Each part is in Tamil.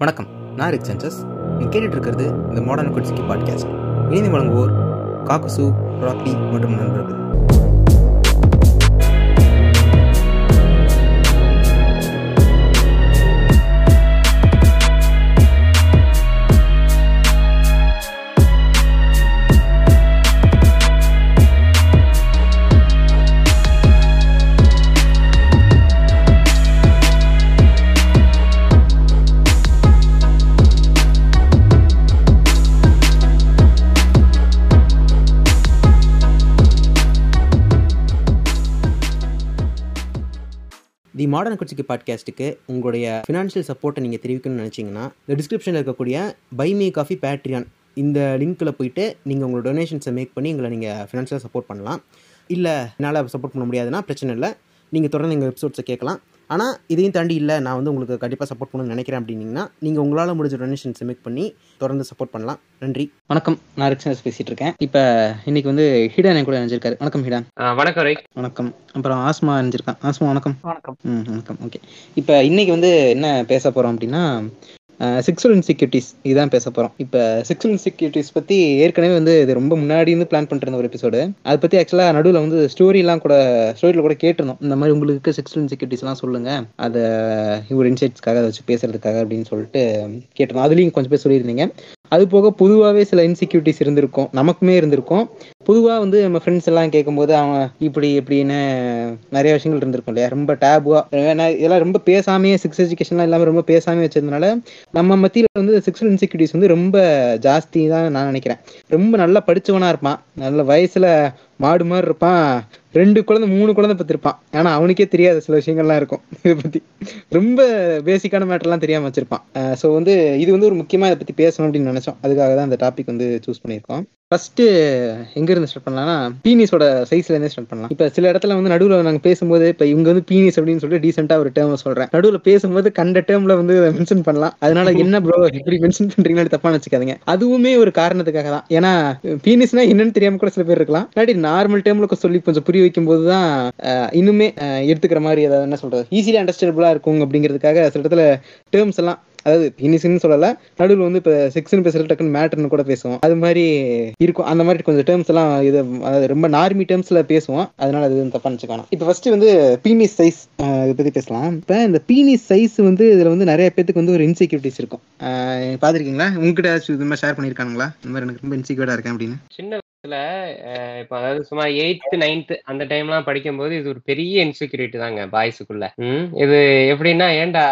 வணக்கம். நான் ரிக் சென்சஸ் நீங்கள் கேட்டுட்டு இருக்கிறது இந்த மாடர்ன் குட்சிக்கு பாட்காஸ்ட் இணைந்து வழங்குவோர் காக்குசு ராக்கி மற்றும் நண்பர்கள். தி மாடர்ன் குச்சிக்கு பாட்காஸ்ட்டுக்கு உங்களுடைய ஃபினான்ஷியல் சப்போர்ட்டை நீங்கள் தெரிவிக்கணும்னு நினச்சிங்கன்னா இந்த டிஸ்கிரிப்ஷனில் இருக்கக்கூடிய பை மீ காஃபி பேட்ரியான் இந்த லிங்க்கில் போயிட்டு நீங்கள் உங்களோட டொனேஷன்ஸை மேக் பண்ணி எங்களை நீங்கள் ஃபினான்ஷியலாக சப்போர்ட் பண்ணலாம். இல்லை என்னால் சப்போர்ட் பண்ண முடியாதுன்னா பிரச்சனை இல்லை. நீங்கள் தொடர்ந்து எங்கள் எபிசோட்ஸை கேட்கலாம். ஆனால் இதையும் தாண்டி இல்லை நான் வந்து உங்களுக்கு கண்டிப்பாக சப்போர்ட் பண்ணணும்னு நினைக்கிறேன் அப்படின்னீங்கன்னா நீங்கள் உங்களால் முடிஞ்ச டொனேஷன்ஸை மேக் பண்ணி தொடர்ந்து சப்போர்ட் பண்ணலாம். நன்றி. வணக்கம். நான் ரிக்ஷனஸ் பேசிகிட்டு இருக்கேன். இப்போ இன்னைக்கு வந்து ஹிடன் என் கூட நினைச்சிருக்காரு வணக்கம் ஹிடன். வணக்கம் ரைக். வணக்கம். அப்புறம் ஆஸ்மா நினைச்சிருக்கான் ஆஸ்மா வணக்கம். வணக்கம். ம் வணக்கம். ஓகே. இப்போ இன்னைக்கு வந்து என்ன பேச போகிறோம் அப்படின்னா செக்ஸுவல் இன்செக்யூரிட்டிஸ் இதுதான் பேச போகிறோம் இப்போ செக்ஸுவல் இன்செக்யூரிட்டிஸ் பற்றி ஏற்கனவே வந்து இது ரொம்ப முன்னாடி இருந்து பிளான் பண்ணிட்டு இருந்த ஒரு எபிசோடு அதை பற்றி ஆக்சுவலாக நடுவில் வந்து ஸ்டோரிலாம் கூட ஸ்டோரியில் கூட கேட்டிருந்தோம். இந்த மாதிரி உங்களுக்கு செக்ஸுவல் இன்செக்யூரிட்டிஸ்லாம் சொல்லுங்கள் அதை ஒரு இன்சைட்ஸ்க்காக அதை வச்சு பேசுறதுக்காக அப்படின்னு சொல்லிட்டு கேட்டிருந்தோம். அதுலேயும் கொஞ்சம் பேர் சொல்லியிருந்தீங்க. அது போக பொதுவாகவே சில இன்செக்யூரிட்டிஸ் இருந்திருக்கும் நமக்குமே இருந்திருக்கும். பொதுவாக வந்து நம்ம ஃப்ரெண்ட்ஸ் எல்லாம் கேட்கும்போது அவன் இப்படி இப்படின்னு நிறைய விஷயங்கள் இருந்திருக்கும் இல்லையா? ரொம்ப டேபுவா இதெல்லாம் ரொம்ப பேசாமே செக்ஸ் எஜுகேஷன்லாம் இல்லாமல் ரொம்ப பேசாமே வச்சதுனால நம்ம மத்தியில் வந்து செக்ஷுவல் இன்செக்யூரிட்டிஸ் வந்து ரொம்ப ஜாஸ்தி தான் நான் நினைக்கிறேன். ரொம்ப நல்லா படித்தவனாக இருப்பான். நல்ல வயசில் மாடு மாதிரி இருப்பான். ரெண்டு குழந்தை மூணு குழந்தை பத்திருப்பான் ஆனா அவனுக்கே தெரியாத சில விஷயங்கள்லாம் இருக்கும். இதை பத்தி. ரொம்ப பேசிக்கான மேட்டர்லாம் தெரியாம வச்சிருப்பான். ஸோ வந்து இது வந்து ஒரு முக்கியமா இதை பத்தி பேசணும் அப்படின்னு நினைச்சோம். அதுக்காக தான் இந்த டாபிக் வந்து சூஸ் பண்ணியிருக்கோம். ஃபர்ஸ்ட் எங்க இருந்து ஸ்டார்ட் பண்ணலாம்னா பீனிஸோட சைஸ்ல இருந்தே ஸ்டார்ட் பண்ணலாம். இப்ப சில இடத்துல வந்து நடுவில் நாங்க பேசும்போது இப்ப இவங்க வந்து பீனிஸ் அப்படின்னு சொல்லிட்டு டீசென்டா ஒரு டேர்ம் சொல்றேன். நடுவில் பேசும்போது கண்ட டேர்ம்ல வந்து மென்ஷன் பண்ணலாம். அதனால என்ன ப்ரோ இப்படி மென்ஷன் பண்றீங்கன்னு தப்பா நினைச்சுக்காதீங்க அதுவுமே ஒரு காரணத்துக்காக தான். ஏன்னா பீனிஸ்னா என்னன்னு தெரியாம கூட சில பேர் இருக்கலாம். இல்லாட்டி நார்மல் டேர்ம்ல சொல்லி கொஞ்சம் புரிய வைக்கும் போது தான் இன்னுமே எடுத்துக்கிற மாதிரி ஏதாவது என்ன சொல்றது? ஈஸிலி அண்டர்ஸ்டாண்டபிளா இருக்கும் அப்படிங்கிறதுக்காக சில இடத்துல டேர்ம்ஸ் எல்லாம் அதாவது பினிஸ்ன்னு சொல்லல நடுவில் வந்து இப்போ செக்ஸ்னு பேசுறது டக்குன்னு மேட்டர்னு கூட பேசுவோம். அது மாதிரி இருக்கும். அந்த மாதிரி கொஞ்சம் டேர்ம்ஸ் எல்லாம் இது அதாவது ரொம்ப நார்மி டேர்ம்ஸ்ல பேசுவோம். அதனால அது வந்து தப்பா நினச்சிக்கணும் இப்போ ஃபர்ஸ்ட் வந்து பீனிஸ் சைஸ் இதை பத்தி பேசலாம். இப்போ இந்த பீனிஸ் சைஸ் வந்து இதுல வந்து நிறைய பேத்துக்கு வந்து ஒரு இன்செக்யூரிட்டிஸ் இருக்கும். பார்த்துருக்கீங்களா பாத்திருக்கீங்களா? உங்ககிட்ட இது மாதிரி ஷேர் பண்ணியிருக்காங்களா இந்த மாதிரி எனக்கு ரொம்ப இன்செக்யூர்டா இருக்கேன் அப்படின்னு. சின்ன வயசுல இப்ப அதாவது சும்மா எயித்து நைன்த் அந்த டைம்லாம் படிக்கும்போது இது ஒரு பெரிய இன்செக்யூரிட்டி தாங்க பாய்ஸுக்குள்ள இது எப்படின்னா ஏன்டா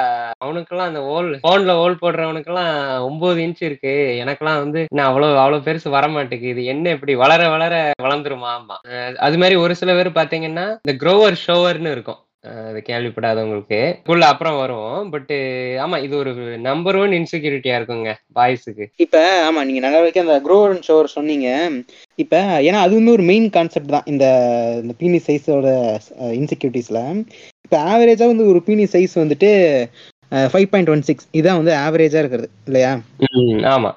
அவனுக்கெல்லாம் அந்த ஓல் போன்ல ஓல் போடுறவனுக்கெல்லாம் ஒன்பது இன்ச் இருக்கு. எனக்கெல்லாம் வந்து நான் அவ்வளவு அவ்வளவு பெருசு வர மாட்டேங்குது இது என்ன இப்படி வளர வளர வளர்ந்துருமா ஆமா அது மாதிரி ஒரு சில பேர் பாத்தீங்கன்னா இந்த க்ரோவர் ஷோவர்னு இருக்கும். அது கேள்விப்படாதவங்களுக்கு. உள்ள அப்புறம் வரும் பட் ஆமா இது ஒரு நம்பர் ஒன் இன்செக்யூரிட்டியா இருக்குங்க பாய்ஸுக்கு இப்ப ஆமா நீங்க நல்ல வரைக்கும் அந்த க்ரோ அண்ட் ஷோவர் சொன்னீங்க. இப்ப ஏன்னா அது வந்து ஒரு மெயின் கான்செப்ட் தான் இந்த இந்த பீனி சைஸோட இன்செக்யூரிட்டிஸ்ல இப்ப ஆவரேஜா வந்து ஒரு பீனி சைஸ் வந்துட்டு ஃபைவ் பாயிண்ட் ஒன் சிக்ஸ் இதான் வந்து ஆவரேஜா இருக்கிறது இல்லையா? ஆமா.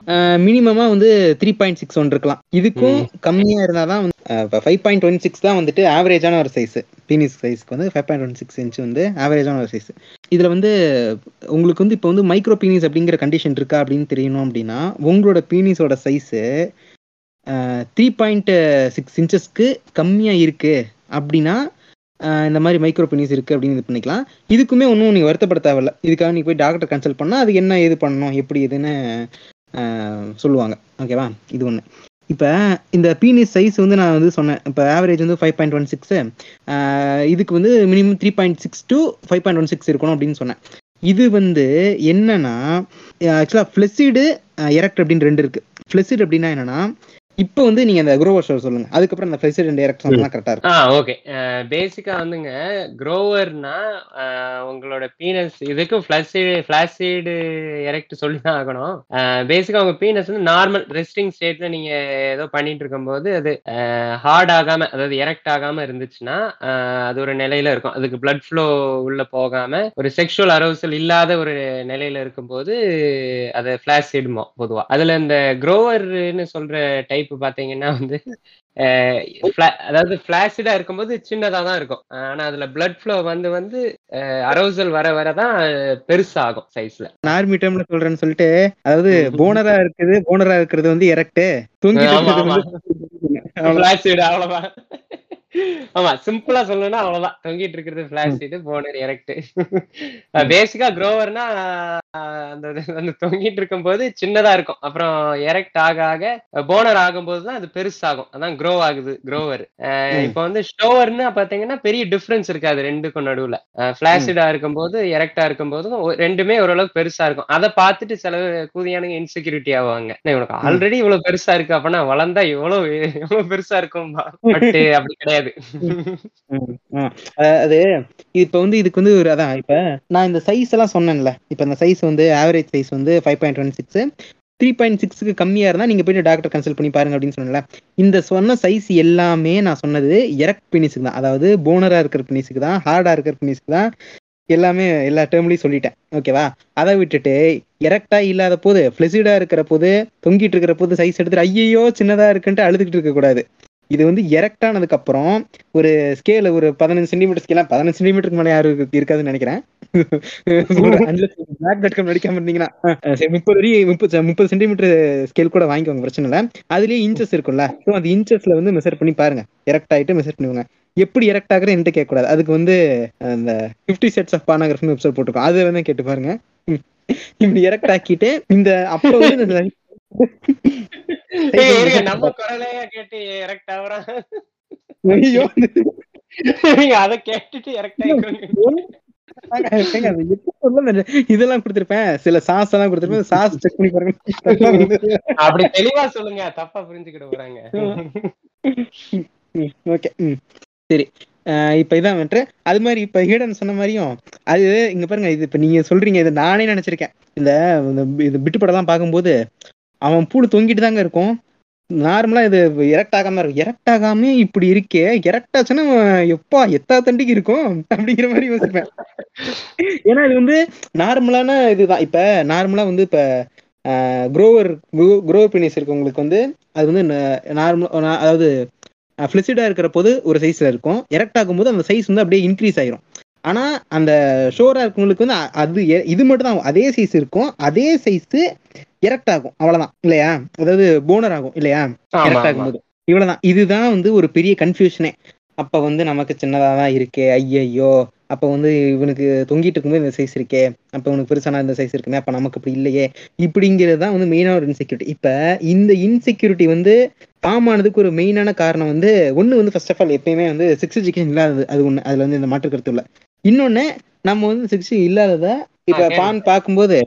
மினிமமா வந்து த்ரீ பாயிண்ட் சிக்ஸ் ஒன் இருக்கலாம். இதுக்கும் கம்மியா இருந்தா தான் வந்து இப்போ ஃபைவ் பாயிண்ட் ஒன் சிக்ஸ் தான் வந்துட்டு ஆவரேஜான ஒரு சைஸ் பீனிஸ் சைஸ்க்கு வந்து five point one six inch வந்து ஆவரேஜான ஒரு சைஸ் இதுல வந்து உங்களுக்கு வந்து இப்போ வந்து மைக்ரோ பீனிஸ் அப்படிங்கிற கண்டிஷன் இருக்கா அப்படின்னு தெரியணும் அப்படின்னா உங்களோட பீனிஸோட சைஸு த்ரீ பாயிண்ட் சிக்ஸ் இன்ச்சஸ்க்கு கம்மியா இருக்கு அப்படின்னா இந்த மாதிரி மைக்ரோ பீனிஸ் இருக்குது அப்படின்னு இது பண்ணிக்கலாம். இதுக்குமே ஒன்றும் நீங்கள் வருத்தப்பட தேவையில்ல. இதுக்காக நீங்கள் போய் டாக்டர் கன்சல்ட் பண்ணால் அது என்ன இது பண்ணணும் எப்படி இதுன்னு சொல்லுவாங்க. ஓகேவா இது ஒன்று இப்போ இந்த பீனிஸ் சைஸ் வந்து நான் வந்து சொன்னேன். இப்போ ஆவரேஜ் வந்து ஃபைவ் பாயிண்ட் ஒன் சிக்ஸு இதுக்கு வந்து minimum three point six to five point one six இருக்கணும் அப்படின்னு சொன்னேன். இது வந்து என்னன்னா ஆக்சுவலாக ஃப்ளெசிடு எரக்ட் அப்படின்னு ரெண்டு இருக்குது ஃப்ளெசிட் அப்படின்னா என்னன்னா இப்போ வந்து நீங்க அந்த குரோவர் ஷோர் சொல்லுங்க. அதுக்கப்புறம் அந்த ஃப்ளெசிட் அண்ட் எரக்ட் சொன்னா கரெக்டா இருக்கும். ஆ ஓகே பேசிக்கா வந்துங்க க்ரோவர்னா உங்களோட பீனஸ் இதுக்கு ஃபிளாசிடு ஃபிளாசிடு எரெக்ட் சொல்லி தான் ஆகணும் பேசிக்கா உங்க பீனஸ் வந்து நார்மல் ரெஸ்டிங் ஸ்டேட்ல நீங்க ஏதோ பண்ணிட்டு இருக்கும்போது அது ஹார்ட் ஆகாம அதாவது எரெக்ட் ஆகாம இருந்துச்சுன்னா அது ஒரு நிலையில இருக்கும். அதுக்கு blood flow உள்ள போகாம ஒரு செக்ஷுவல் அரோசல் இல்லாத ஒரு நிலையில இருக்கும்போது அதை ஃபிளாசிடுமோ பொதுவா. அதுல இந்த க்ரோவர்னு சொல்ற டைப் டைப் பாத்தீங்கன்னா வந்து அதாவது பிளாசிடா இருக்கும்போது சின்னதா தான் இருக்கும். ஆனா அதுல blood flow வந்து வந்து அரௌசல் வர வர தான் பெருசாகும் சைஸ்ல நான் ஆர்மி டைம்ல சொல்றேன்னு சொல்லிட்டு அதாவது போனரா இருக்குது போனரா இருக்கிறது வந்து எரக்ட். வந்து அவ்வளவுதான். ஆமா சிம்பிளா சொல்லணும்னா அவ்வளவுதான். தொங்கிட்டு இருக்கிறது பிளாசிட் போனர் எரக்ட் பேசிக்கா குரோவர்னா அந்த அந்த தொங்கிட்டு இருக்கும்போது சின்னதா இருக்கும். அப்புறம் எரக்ட் ஆக ஆக போனர் ஆகும்போது தான் அது பெருசாகும். அதான் க்ரோ ஆகுது குரோவர். இப்போ வந்து ஸ்டோவர்னு பாத்தீங்கன்னா பெரிய டிஃபரன்ஸ் இருக்காது ரெண்டுக்கும் நடுவுல. பிளாசிடா இருக்கும்போது எரக்டா இருக்கும்போதும் ஒ- ரெண்டுமே ஓரளவுக்கு பெருசா இருக்கும். அதை பார்த்துட்டு சில கூதியானுங்க இன்செக்யூரிட்டி ஆவாங்க. "அண்ணே, உனக்கு ஆல்ரெடி இவ்வளவு பெருசா இருக்கு அப்பனா வளர்ந்தா எவ்வளவு எவ்வளவு பெருசா இருக்கும் பட் அப்படி கிடையாது. ம், அது இப்ப வந்து இதுக்கு வந்து ஒரு அதான் இப்ப நான் இந்த சைஸ் எல்லாம் சொன்னேன்ல. இப்ப இந்த சைஸ் வந்து ஆவரேஜ் சைஸ் வந்து five point one six three point சிக்ஸ்க்கு கம்மியா இருந்தா நீங்க போயிட்டு டாக்டர் கன்சல்ட் பண்ணி பாருங்க அப்படின்னு சொன்னேன்ல. இந்த சொன்ன சைஸ் எல்லாமே நான் சொன்னது எரக்ட் பினிஸுக்கு தான். அதாவது போனரா இருக்கிற பினிஸுக்கு தான் ஹார்டா இருக்கிற பினிஸுக்கு தான் எல்லாமே எல்லா டேர்ம்லயும் சொல்லிட்டேன். ஓகேவா அதை விட்டுட்டு எரக்டா இல்லாத போது ஃபிளெசிடா இருக்கிற போது தொங்கிட்டு இருக்கிற போது சைஸ் எடுத்துட்டு ஐயையோ சின்னதா இருக்குன்ட்டு அழுதுகிட்டு இருக்க கூடாது இது வந்து எரக்ட் ஆனதுக்கு அப்புறம் ஒரு ஸ்கேல் ஒரு பதினஞ்சு சென்டிமீட்டர் ஸ்கேலாம் பதினஞ்சு சென்டிமீட்டருக்கு மேலே யாரும் இருக்கு- இருக்காதுன்னு நினைக்கிறேன். பிளாக் டாட் காம் நடிக்காம இருந்தீங்கன்னா முப்பது வரி முப்பது முப்பது சென்டிமீட்டர் ஸ்கேல் கூட வாங்கிக்கோங்க பிரச்சனை இல்லை. அதுலயே இன்ச்சஸ் இருக்கும்ல. ஸோ அந்த இன்ச்சஸ்ல வந்து மெஷர் பண்ணி பாருங்க. எரக்ட் ஆயிட்டு மெஷர் பண்ணுவாங்க எப்படி எரக்ட் ஆகுற என்கிட்ட கேட்கக்கூடாது. அதுக்கு வந்து அந்த ஃபிஃப்டி செட்ஸ் ஆஃப் பானாகிராஃப்னு வெப்சைட் போட்டிருக்கோம். அது வந்து கேட்டு பாருங்க. இப்படி எரக்ட் ஆக்கிட்டு இந்த அப்போ வந்து நம்ம குரலையா கேட்டு எரக்ட் ஐயோ. நீங்க அதை கேட்டுட்டு எரக்ட் இதெல்லாம் கொடுத்திருப்பேன். சில சாஸ் எல்லாம் கொடுத்திருப்பேன். சாஸ் செக் பண்ணி பாருங்க. அப்படி தெளிவா சொல்லுங்க. தப்பா புரிஞ்சுக்கிட போறாங்க. ஓகே சரி. இப்ப இதான் வென்று. அது மாதிரி இப்ப ஹீடன் சொன்ன மாதிரியும் அது இங்க பாருங்க இது இப்ப நீங்க சொல்றீங்க இது நானே நினைச்சிருக்கேன். இந்த இது பிட்டு படம்லாம் பார்க்கும்போது அவன் பூடு தொங்கிட்டு தாங்க இருக்கும். நார்மலா இது எரக்ட் ஆகாம இருக்கும் எரக்ட் ஆகாம இப்படி இருக்கே. எரக்ட் ஆச்சுன்னா எப்பா எத்தா தண்டிக்கு இருக்கும்? அப்படிங்கிற மாதிரி யோசிப்பேன். ஏன்னா இது வந்து நார்மலான இதுதான். இப்ப நார்மலா வந்து இப்ப குரோவர் குரோவர் பினிஸ் இருக்கவங்களுக்கு வந்து அது வந்து நார்மல் அதாவது ஃபிளிசிடா இருக்கிற போது ஒரு சைஸ்ல இருக்கும். எரக்ட் ஆகும்போது அந்த சைஸ் வந்து அப்படியே இன்க்ரீஸ் ஆயிரும். ஆனா அந்த ஷோரா இருக்கவங்களுக்கு வந்து அது இது மட்டும் தான் அதே சைஸ் இருக்கும். அதே சைஸ் எரக்ட் ஆகும். அவ்வளவுதான். இல்லையா? அதாவது போனர் ஆகும். இல்லையா? எரக்ட். ஆகும்போது. இவ்வளவுதான். இதுதான் வந்து ஒரு பெரிய கன்ஃபியூஷனே அப்ப வந்து நமக்கு சின்னதா தான் இருக்கே. ஐயையோ. அப்ப வந்து இவனுக்கு தொங்கிட்டு இருக்கும்போது இந்த சைஸ் இருக்கே. அப்ப இவனுக்கு பெருசான இந்த சைஸ் இருக்குமே? அப்ப நமக்கு இப்படி இல்லையே. இப்படிங்கிறது தான் வந்து மெயினான ஒரு இன்செக்யூரிட்டி இப்ப இந்த இன்செக்யூரிட்டி வந்து ஃபார்ம் ஆனதுக்கு ஒரு மெயினான காரணம் வந்து ஒண்ணு வந்து ஃபர்ஸ்ட் ஆஃப் ஆல் எப்பயுமே வந்து செக்ஸ் எஜுகேஷன் இல்லாதது அது ஒண்ணு. அதுல வந்து இந்த மாற்று கருத்து இல்ல. இன்னொன்னு நம்ம வந்து செக்ஸ் இல்லாதத இப்ப. பான் பார்க்கும்போது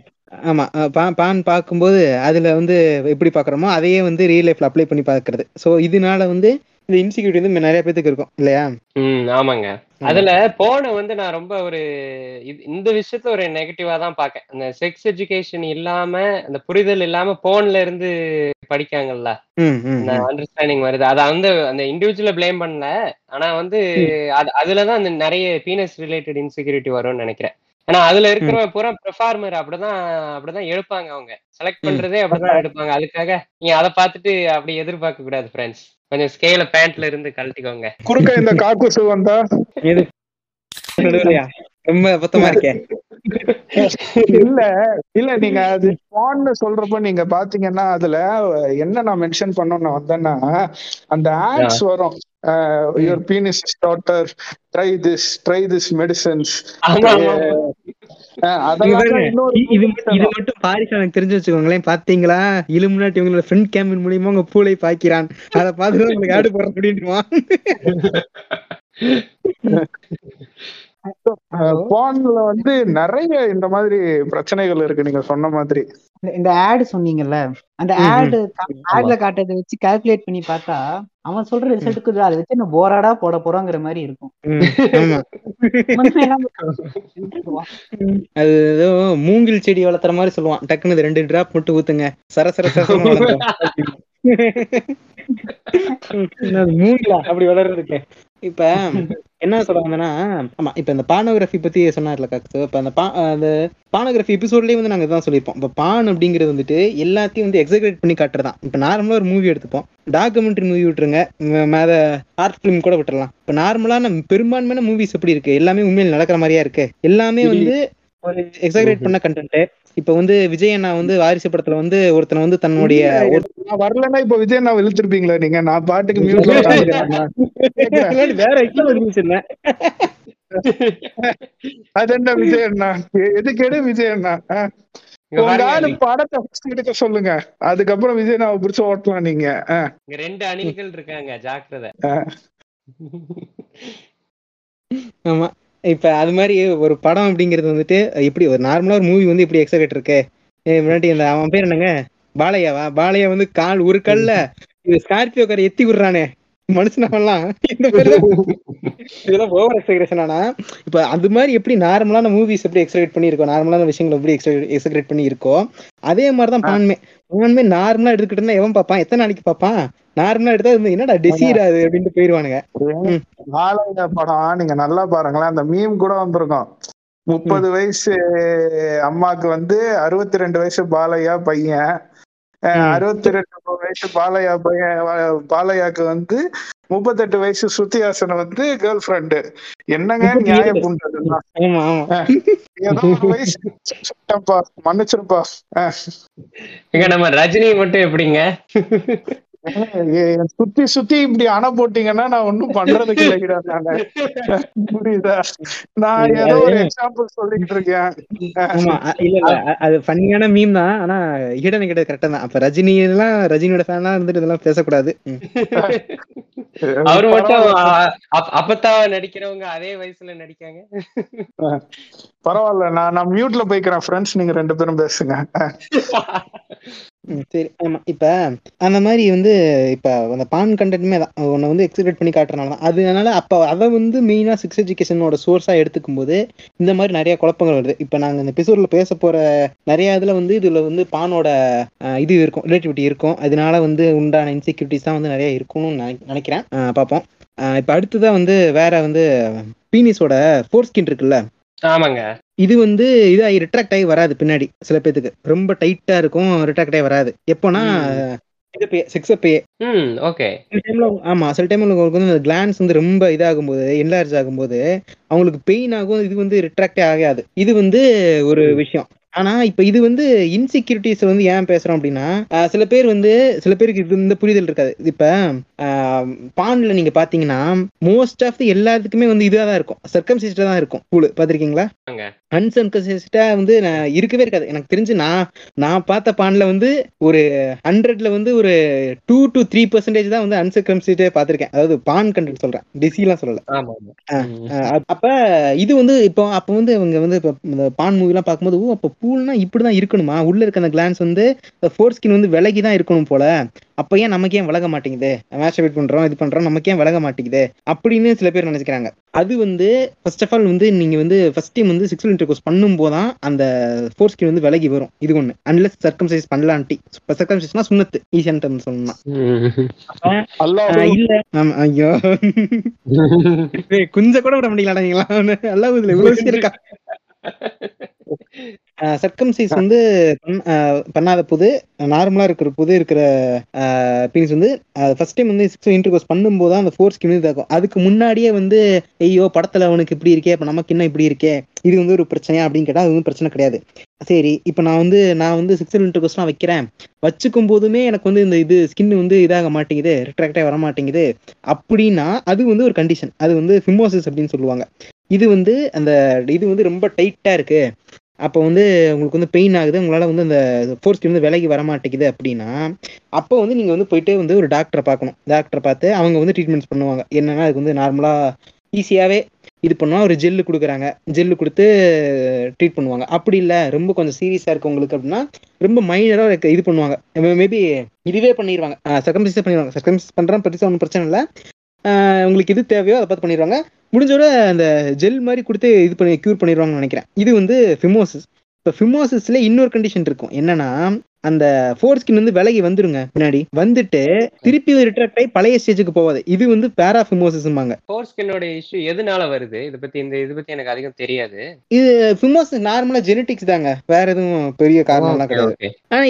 ஆமா பா- பான் பார்க்கும்போது அதுல வந்து எப்படி பாக்குறோமோ அதையே வந்து ரியல் லைஃப்ல அப்ளை பண்ணி பாக்குறது சோ இதனால வந்து இந்த இன்செக்யூரிட்டி வந்து நிறைய பேத்துக்கு இருக்கும் இல்லையா? ம் ஆமாங்க. அதுல போன வந்து நான் ரொம்ப ஒரு இந்த விஷயத்துல ஒரு நெகட்டிவா தான் பாக்கேன். இந்த செக்ஸ் எஜுகேஷன் இல்லாம அந்த புரிதல் இல்லாம போன்ல இருந்து படிக்காங்கல்ல. அண்டர்ஸ்டாண்டிங் வருது. அத வந்து அந்த இண்டிவிஜுவல ப்ளேம் பண்ணல. ஆனா வந்து அது அதுலதான் அந்த நிறைய பீனஸ் ரிலேட்டட் இன்செக்யூரிட்டி வரும்னு நினைக்கிறேன். ஆனா அதுல இருக்கிறவங்க பூரா பெர்ஃபார்மர் அப்படிதான் அப்படிதான் எடுப்பாங்க அவங்க. செலக்ட் பண்றதே அப்படிதான் எடுப்பாங்க. அதுக்காக நீங்க அதை பார்த்துட்டு அப்படி எதிர்பார்க்க கூடாது ஃப்ரெண்ட்ஸ் கொஞ்சம் ஸ்கேல பேண்ட்ல இருந்து கழட்டிக்கோங்க. குறுக்க இந்த காக்குசு வந்தா? எது? ரொம்ப அபத்தமா இருக்கே. இல்ல இல்ல நீங்க அது பான்னு சொல்றப்ப நீங்க பாத்தீங்கன்னா அதுல என்ன நான் மென்ஷன் பண்ணணும்னு வந்தேன்னா அந்த ஆட்ஸ் வரும். Your penis daughter try this try this medicines இது மட்டும் பாரிஸ் எனக்கு தெரிஞ்சு வச்சுக்கோங்களேன். பாத்தீங்களா? இலுமினாட்டி உங்களோட ஃப்ரெண்ட் கேம்பின் மூலியமா உங்க பூளை பாய்க்கிறான். அதை பார்த்து உங்களுக்கு ஆடு போற அப்படின்ட்டுவான் பான்ல வந்து நிறைய இந்த மாதிரி பிரச்சனைகள் இருக்கு நீங்க சொன்ன மாதிரி. இந்த- ஆட் சொன்னீங்கல்ல அந்த. ஆடு ஆட்ல காட்டுறதை வச்சு கால்குலேட் பண்ணி பார்த்தா அவன் சொல்ற ரிசல்ட்டுக்கு அதை வச்சு என்ன போராடா போட போறோங்கிற மாதிரி இருக்கும். அது ஏதோ மூங்கில் செடி வளர்த்துற மாதிரி சொல்லுவான் டக்குனு இது ரெண்டு டிராப் மட்டும் ஊத்துங்க. சர மூங்கிலா அப்படி வளர்றதுக்கு. இப்ப என்ன சொல்ல வந்தேன்னா ஆமா இப்ப இந்த பானோகிராஃபி பத்தி சொன்னார்ல காக்கு. இப்ப அந்த பா அந்த பானோகிராஃபி எபிசோட்லயே வந்து நாங்க இதான் சொல்லியிருப்போம். இப்ப பான் அப்படிங்கிறது வந்துட்டு எல்லாத்தையும் வந்து எக்ஸாக்ரேட் பண்ணி காட்டுறதான். இப்ப நார்மலா ஒரு மூவி எடுத்துப்போம். டாக்குமெண்ட்ரி மூவி விட்டுருங்க. மேல ஆர்ட் ஃபிலிம் கூட விட்டுறலாம். இப்ப நார்மலான பெரும்பான்மையான மூவிஸ் எப்படி இருக்கு? எல்லாமே உண்மையில் நடக்கிற மாதிரியா இருக்கு? எல்லாமே வந்து ஒரு எக்ஸாக்ரேட் பண்ண கண்டென்ட் இப்ப வந்து விஜய் அண்ணா வந்து வாரிசு படத்துல வந்து ஒருத்தனை வந்து தன்னுடைய வரலன்னா இப்ப விஜய் நான் இழுத்திருப்பீங்களா நீங்க? நான் பாட்டுக்கு மியூட்ல உட்காந்துக்கிறேன் வேற எக்ஸாம் வச்சிருந்தேன் அது என்ன விஜய் அண்ணா? எ- எதுக்கு எடு விஜய் அண்ணா? படத்தை எடுக்க சொல்லுங்க. அதுக்கப்புறம் விஜய் நான் பிடிச்சு ஓட்டலாம் நீங்க. ரெண்டு அணில்கள் இருக்காங்க ஜாக்கிரதை. ஆமா. இப்ப அது மாதிரி ஒரு படம் அப்படிங்கிறது வந்துட்டு எப்படி ஒரு நார்மலா ஒரு மூவி வந்து இப்படி எக்ஸாக்ட் இருக்கு? முன்னாடி அந்த அவன் பேர் என்னங்க? பாலையாவா? பாலையா வந்து கால் ஒரு கல்ல இது ஸ்கார்பியோ காரை எத்தி விடுறானே. மனுஷனவெல்லாம் இந்த இதெல்லாம் ஓவர் எக்ஸாகரேஷன் ஆனா இப்ப அது மாதிரி எப்படி நார்மலான மூவிஸ் எப்படி எக்ஸாகரேட் பண்ணி இருக்கோ நார்மலான விஷயங்கள் எப்படி எக்ஸாகரேட் பண்ணி இருக்கோ அதே மாதிரிதான் பான்மே. பான்மே நார்மலா எடுத்துக்கிட்டு இருந்தா எவன் பார்ப்பான்? எத்தனை நாளைக்கு பார்ப்பான்? நார்மலா எடுத்தா என்னடா டிசீர் அது அப்படின்ட்டு போயிருவானுங்க. பாலையா படம் நீங்க நல்லா பாருங்களேன். அந்த மீம் கூட வந்திருக்கும். முப்பது வயசு அம்மாக்கு வந்து அறுபத்தி ரெண்டு வயசு பாலையா பையன். அறுபத்தி ரெண்டு வயசு பாலையா பையன் பாலையாக்கு வந்து முப்பத்தெட்டு வயசு ஸ்ருதிஹாசன் வந்து கேர்ள் ஃப்ரெண்டு என்னங்க நியாயம் சொல்லிட்டேன்ப்பா, மன்னிச்சிருப்பா. நம்ம ரஜினி மட்டும் எப்படிங்க? சுத்தி சுத்தி இப்படி அணை போட்டீங்கன்னா நான் ஒண்ணும் பண்றதுக்கு இல்லைடா நானு. புரியுதா? நான் ஏதோ ஒரு எக்ஸாம்பிள் சொல்லிட்டு இருக்கேன். இல்ல இல்ல அது ஃபன்னியான மீம் தான். ஆனா ஈடன் கிட்ட கரெக்டா தான். அப்ப ரஜினி எல்லாம் ரஜினியோட ஃபேன்லாம் இருந்துட்டு இதெல்லாம் பேசக்கூடாது. அவர் மட்டும் பரவாயில்ல. அ- அப்- அப்பத்தாவ நடிக்கிறவங்க அதே வயசுல நடிக்காங்க. பரவாயில்ல. நான் நான் மியூட்ல போய்க்கிறேன் ஃப்ரெண்ட்ஸ் நீங்க ரெண்டு பேரும் பேசுங்க. சரி ஆமா. இப்ப அந்த மாதிரி வந்து இப்ப அந்த பான் கண்டென்ட்மே தான் உன்னை வந்து எக்ஸிபிட் பண்ணி காட்டுறதுனால தான். அதனால அப்ப அதை வந்து மெயினா சிக்ஸ் எஜுகேஷனோட சோர்ஸா எடுத்துக்கும் போது இந்த மாதிரி நிறைய குழப்பங்கள் வருது. இப்ப நாங்க இந்த எபிசோட்ல பேச போற நிறைய இதுல வந்து இதுல வந்து பானோட இது இருக்கும் ரிலேட்டிவிட்டி இருக்கும். அதனால வந்து உண்டான இன்செக்யூரிட்டிஸ் தான் வந்து நிறைய இருக்கும்னு நினை- நினைக்கிறேன். பார்ப்போம். இப்ப அடுத்ததான் வந்து வேற வந்து பீனிஸோட ஃபோர் ஸ்கின் இருக்குல்ல? ஆமாங்க. இது வந்து இதாகி ரிட்ராக்ட் ஆகி வராது பின்னாடி சில பேத்துக்கு. ரொம்ப டைட்டா இருக்கும் ரிட்ராக்ட் ஆகி வராது. எப்போனா செக்ஸ் அப்பயே ஓகே. சில டைம்ல ஆமா சில டைம்ல உங்களுக்கு வந்து கிளான்ஸ் வந்து ரொம்ப இதாகும்போது என்லார்ஜ் ஆகும்போது அவங்களுக்கு பெயின் ஆகும் இது வந்து ரிட்ராக்டே ஆகாது. இது வந்து ஒரு விஷயம். ஆனா இப்ப இது வந்து இன்செக்யூரிட்டிஸ் வந்து ஏன் பேசுறோம் அப்படின்னா சில பேர் வந்து சில பேருக்கு இந்த புரிதல் இருக்காது. இப்ப பான்ல நீங்க பாத்தீங்கன்னா மோஸ்ட் ஆஃப் தி எல்லாத்துக்குமே வந்து இதுவா தான் இருக்கும். சர்க்கம்சிஸ்டா தான் இருக்கும். பூலு பாத்திருக்கீங்களா. அன்சர்க்கம்சிஸ்டா வந்து நான் இருக்கவே இருக்காது. எனக்கு தெரிஞ்சு நான் நான் பார்த்த பான்ல வந்து ஒரு ஹண்ட்ரட்ல வந்து ஒரு டூ டு த்ரீ பர்சன்டேஜ் தான் வந்து அன்சர்க்கம்சிஸ்டே பார்த்திருக்கேன் அதாவது பான் கண்டென்ட் சொல்றேன். டிசிலாம் சொல்லல. அப்ப இது வந்து இப்போ அப்ப வந்து அவங்க வந்து பான் மூவி எல்லாம் பார்க்கும்போது ஓ அப்ப பூல்னா இப்படிதான் இருக்கணுமா? உள்ள இருக்க அந்த கிளான்ஸ் வந்து ஃபோர் ஸ்கின் வந்து விலகி தான் இருக்கணும் போல. அப்ப ஏன் நமக்கு ஏன் விலக மாட்டேங்குது? மேஸ்டர்பேட் பண்றோம் இது பண்றோம் நமக்கு ஏன் விலக மாட்டேங்குது? அப்படின்னு சில பேர் நினைச்சுக்கிறாங்க. அது வந்து ஃபர்ஸ்ட் ஆஃப் ஆல் வந்து நீங்க வந்து ஃபர்ஸ்ட் டைம் வந்து செக்ஸுவல் இன்டர்கோர்ஸ் பண்ணும் போதான் அந்த ஃபோர் ஸ்கின் வந்து விலகி வரும். இது ஒண்ணு. Unless circumcise பண்ணலான்ட்டி. சர்க்கம்சைஸ்னா சுண்ணத்து. ஈஸியான டர்ம் சொல்லணும்னா இல்ல. ஐயோ. ஏய், கொஞ்சம் கூட விட முடியலடா நீங்களா அல்லாஹ் இதுல இவ்வளவு விஷயம் இருக்கா? சர்க்கம்சைஸ் வந்து ஆஹ் பண்ணாத புது நார்மலா இருக்கிற புது இருக்கிற பீன்ஸ் வந்து ஃபர்ஸ்ட் டைம் வந்து இன்டர்கோர்ஸ் பண்ணும்போது அந்த ஃபோர் ஸ்கின் இருக்கும். அதுக்கு முன்னாடியே வந்து ஐயோ படத்துல அவனுக்கு இப்படி இருக்கே இப்ப நமக்கு என்ன இப்படி இருக்கே இது வந்து ஒரு பிரச்சனையா? அப்படின்னு கேட்டா அது வந்து பிரச்சனை கிடையாது. சரி இப்ப நான் வந்து நான் வந்து சிக்ஸல் இன்டர்கோஸ்லாம் வைக்கிறேன். வச்சுக்கும் போதுமே எனக்கு வந்து இந்த இது ஸ்கின் வந்து இதாக மாட்டேங்குது ரிட்ராக்டாக வர மாட்டேங்குது. அப்படின்னா அது வந்து ஒரு கண்டிஷன் அது வந்து ஃபிமோசிஸ் அப்படின்னு சொல்லுவாங்க. இது வந்து அந்த இது வந்து ரொம்ப டைட்டாக இருக்கு. அப்போ வந்து உங்களுக்கு வந்து பெயின் ஆகுது உங்களால் வந்து அந்த ஃபோர்ஸ் வந்து விலைக்கு வர மாட்டேங்குது அப்படின்னா அப்போ வந்து நீங்கள் வந்து போயிட்டு வந்து ஒரு டாக்டரை பார்க்கணும். டாக்டரை பார்த்து அவங்க வந்து ட்ரீட்மெண்ட்ஸ் பண்ணுவாங்க. என்னன்னா அதுக்கு வந்து நார்மலாக ஈஸியாகவே இது பண்ணுவோம் ஒரு ஜெல்லு கொடுக்குறாங்க. ஜெல்லு கொடுத்து ட்ரீட் பண்ணுவாங்க. அப்படி இல்லை ரொம்ப கொஞ்சம் சீரியஸாக இருக்கு உங்களுக்கு அப்படின்னா ரொம்ப மைனராக இது பண்ணுவாங்க. மேபி இதுவே பண்ணிடுவாங்க சர்க்கம்சைஸ் பண்ணிடுவாங்க சர்க்கம்சைஸ் பண்றேன் பெருசாக ஒன்றும் பிரச்சனை இல்லை. உங்களுக்கு எது தேவையோ அதை பார்த்து பண்ணிடுவாங்க. முடிஞ்சோட அந்த ஜெல் மாதிரி கொடுத்து இது பண்ணி க்யூர் பண்ணிடுவாங்கன்னு நினைக்கிறேன். இது வந்து ஃபிமோசிஸ் இப்போ ஃபிமோசிஸ்ல இன்னொரு கண்டிஷன் இருக்கும். என்னன்னா அந்த ஃபோர் ஸ்கின் வந்து விலகி வந்துருங்க பின்னாடி. வந்துட்டு திருப்பி ரிட்ராக்ட் ஆகி பழைய ஸ்டேஜுக்கு போவாது இது வந்து பேராஃபிமோசிஸ்ம்பாங்க ஃபோர் ஸ்கின்னோட இஷ்யூ எதனால வருது? இதை பத்தி இந்த இது பத்தி எனக்கு அதிகம் தெரியாது. இது ஃபிமோசிஸ் நார்மலா ஜெனட்டிக்ஸ் தாங்க. வேற எதுவும் பெரிய காரணம்லாம் கிடையாது. ஆனா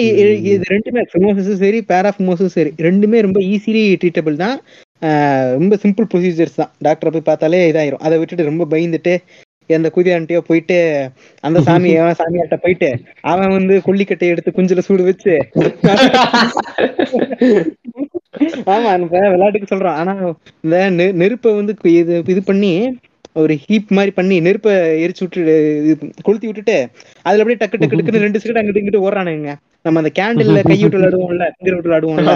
இது ரெண்டுமே ஃபிமோசிஸும் சரி பேராஃபிமோசிஸும் சரி. ரெண்டுமே ரொம்ப ஈஸிலி ட்ரீட்டபிள் தான். ரொம்ப சிம்பிள் ப்ரொசீஜர்ஸ் தான். டாக்டரை போய் பார்த்தாலே இதாயிரும். அதை விட்டுட்டு ரொம்ப பயந்துட்டு எந்த குதியான்ட்டையோ போயிட்டு அந்த சாமி அவன் சாமியாட்ட போயிட்டு அவன் வந்து கொல்லிக்கட்டை எடுத்து குஞ்சுல சூடு வச்சு ஆமா இப்ப விளையாட்டுக்கு சொல்றோம். ஆனா இந்த நெருப்பை வந்து இது இது பண்ணி ஒரு ஹீப் மாதிரி பண்ணி நெருப்பை எரிச்சு விட்டு கொளுத்தி விட்டுட்டு அதுல அப்படியே டக்கு டக்கு டக்குன்னு ரெண்டு செகண்ட் அங்கிட்டு இங்கிட்டு ஓடுறானுங்க. நம்ம அந்த கேண்டில்ல கையிட்டு விளையாடுவோம்ல finger விட்டு விளையாடுவோம்ல.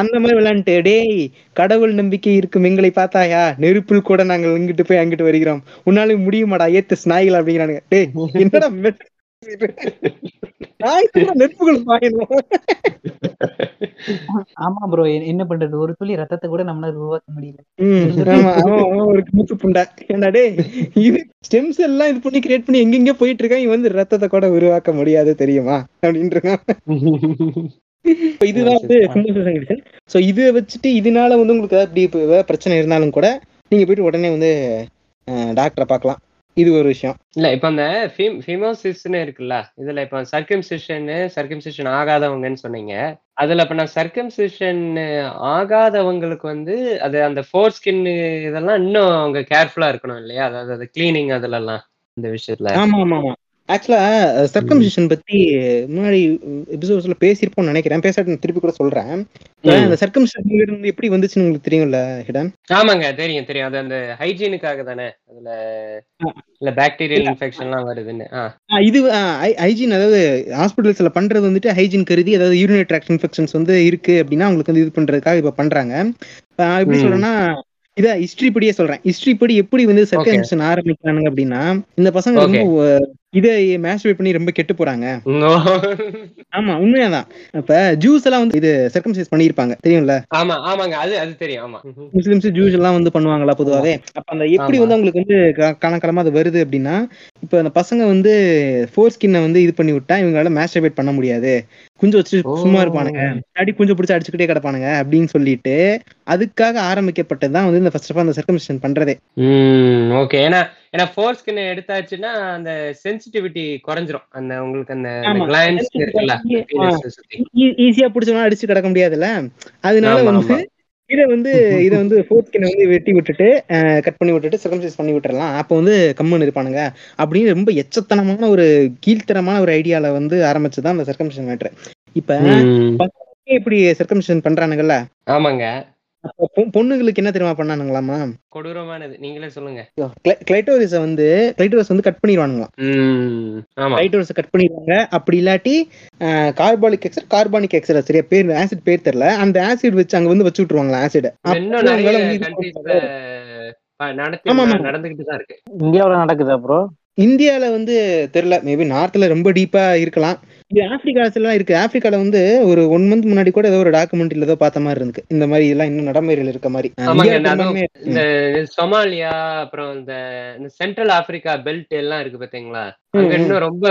அந்த மாதிரி விளையாண்டுட்டு டேய் கடவுள் நம்பிக்கை இருக்கும் எங்களை பார்த்தாயா? நெருப்பில் கூட நாங்கள் இங்கிட்டு போய் அங்கிட்டு வருகிறோம். உன்னாலே முடியுமாடா ஏத்து ஸ்நாய்கள் அப்படிங்கிறானுங்க. டேய் என்னடா ஆமா ப்ரோ என்ன பண்றது? ஒரு துளி ரத்தத்தை கூட நம்மளால உருவாக்க முடியல. மூச்சு புண்டை. டேய் இது ஸ்டெம்ஸ் எல்லாம் இது பண்ணி கிரியேட் பண்ணி எங்கெங்க போயிட்டு இருக்கான். இவன் வந்து ரத்தத்தை கூட உருவாக்க முடியாது தெரியுமா? அப்படின்றான். இப்ப இதுதான் வந்து கண்டிஷன் சோ இதை வச்சுட்டு இதனால வந்து உங்களுக்கு ஏதாவது பிரச்சனை இருந்தாலும் கூட நீங்க போயிட்டு உடனே வந்து டாக்டரை பார்க்கலாம். இது ஒரு விஷயம். இல்ல இப்ப அந்த ஃபிமோசிஸ்னு இருக்குல்ல இதுல இப்ப சர்க்கம்சிஷன் சர்க்கம்சிஷன் ஆகாதவங்கன்னு சொன்னீங்க. அதுல இப்ப நான் சர்க்கம்சிஷன் ஆகாதவங்களுக்கு வந்து அது அந்த ஃபோர் ஸ்கின் இதெல்லாம் இன்னும் அவங்க கேர்ஃபுல்லா இருக்கணும் இல்லையா? அதாவது அது கிளீனிங் அதுல எல்லாம் இந்த விஷயத்துல. ஆமா ஆமா ஆமா ஆக்சுவலா சர்க்கம்சிஷன் பத்தி முன்னாடி எபிசோட்ஸ்ல பேசியிருப்போம்னு நினைக்கிறேன். பேசாட்டி திருப்பி கூட சொல்றேன். அந்த சர்க்கம்சிஷன் எப்படி வந்துச்சுன்னு உங்களுக்கு தெரியும்ல ஹிடன்? ஆமாங்க தெரியும் தெரியும். அது அந்த ஹைஜீனுக்காக தானே. அதுல இல்ல பாக்டீரியல் இன்ஃபெக்ஷன்லாம் வருதுன்னு. இது ஹைஜீன் அதாவது ஹாஸ்பிட்டல்ஸ்ல பண்றது வந்துட்டு ஹைஜீன் கருதி அதாவது யூரினரி ட்ராக்ட் இன்ஃபெக்ஷன்ஸ் வந்து இருக்கு அப்படின்னா அவங்களுக்கு வந்து இது பண்றதுக்காக இப்ப பண்றாங்க. எப்படி. சொல்றேன்னா இத ஹிஸ்டரி படியே சொல்றேன். ஹிஸ்டரி படி எப்படி வந்து சர்க்கம்சிஷன் ஆரம்பிக்கிறானுங்க அப்படின்னா இந்த பசங்க ரொம்ப இதை மேஸ்டிவேட் பண்ணி ரொம்ப கெட்டு போறாங்க. ஆமா உண்மையாதான். இப்ப ஜூஸ் எல்லாம் வந்து இது சர்க்கம்சைஸ் பண்ணியிருப்பாங்க. தெரியும்ல? ஆமா ஆமாங்க. அது அது தெரியும். ஆமா. முஸ்லிம்ஸ் ஜூஸ் எல்லாம் வந்து பண்ணுவாங்களா பொதுவாவே? அப்ப அந்த எப்படி. வந்து அவங்களுக்கு வந்து கணக்கிழமா அது வருது அப்படின்னா இப்ப அந்த பசங்க வந்து ஃபோர் ஸ்கின்னை வந்து இது பண்ணி விட்டா இவங்களால மேஸ்டர்பேட் பண்ண முடியாது. குஞ்சு வச்சு. சும்மா இருப்பானுங்க. அடி குஞ்சு பிடிச்சி அடிச்சுக்கிட்டே கிடப்பானுங்க அப்படின்னு சொல்லிட்டு அதுக்காக ஆரம்பிக்கப்பட்டதுதான் வந்து இந்த ஃபர்ஸ்ட் ஆஃப் ஆல் அந்த சர்க்கம்சன் பண்றதே. ஓகே ஏன்னா ஏன்னா ஃபோர் ஸ்கின் எடுத்தாச்சுன்னா அந்த சென்சிட்டிவிட்டி குறைஞ்சிரும். அந்த உங்களுக்கு அந்த. கிளான்ஸ் இருக்குல்ல ஈஸியா பிடிச்சவனா அடிச்சு கிடக்க முடியாதுல்ல? அதனால வந்து. இதை வந்து இதை வந்து ஃபோர்த் ஸ்கினை வந்து வெட்டி விட்டுட்டு கட் பண்ணி விட்டுட்டு சர்க்கம்சைஸ் பண்ணி விட்டுறலாம். அப்போ வந்து கம்முன்னு இருப்பானுங்க. அப்படின்னு ரொம்ப எச்சத்தனமான ஒரு கீழ்த்தரமான ஒரு ஐடியால வந்து ஆரம்பிச்சதுதான் அந்த சர்க்கம்சன் மேட்ரு இப்ப. இப்படி சர்க்கம்சன் பண்றானுங்கல்ல? ஆமாங்க. பொண்ணுங்களுக்கு என்ன தெரியுமா பண்ணானுங்களாமா கொடூரமானது. நீங்களே சொல்லுங்க. கிளைட்டோரிஸ வந்து கிளைட்டோரிஸ் வந்து கட் பண்ணிடுவானுங்களாம் ம் ஆமா. கிளைட்டோரிஸ கட் பண்ணிடுவாங்க அப்படி இல்லாட்டி கார்பாலிக் எக்ஸர் கார்பானிக் எக்ஸர் சரியா பேர் ஆசிட் பேர் தெரியல. அந்த ஆசிட் வச்சு அங்க வந்து வச்சு விட்டுருவாங்களா ஆசிட். நடந்துகிட்டு தான் இருக்கு. இந்தியாவுல நடக்குதா ப்ரோ இந்தியால வந்து தெரியல. மேபி நார்த்ல ரொம்ப டீப்பா இருக்கலாம். இது ஆப்பிரிக்காஸ்ல எல்லாம் இருக்கு. ஆப்பிரிக்கால வந்து ஒரு ஒன் மந்த் முன்னாடி கூட ஏதோ ஒரு டாக்குமெண்ட்ல ஏதோ பார்த்த மாதிரி இருக்கு இந்த மாதிரி இதெல்லாம் இன்னும் நடைமுறையில் இருக்க மாதிரி. இந்த சொமாலியா அப்புறம் இந்த இந்த சென்ட்ரல் ஆப்பிரிக்கா பெல்ட் எல்லாம் இருக்கு பாத்தீங்களா? அங்க. இன்னும் ரொம்ப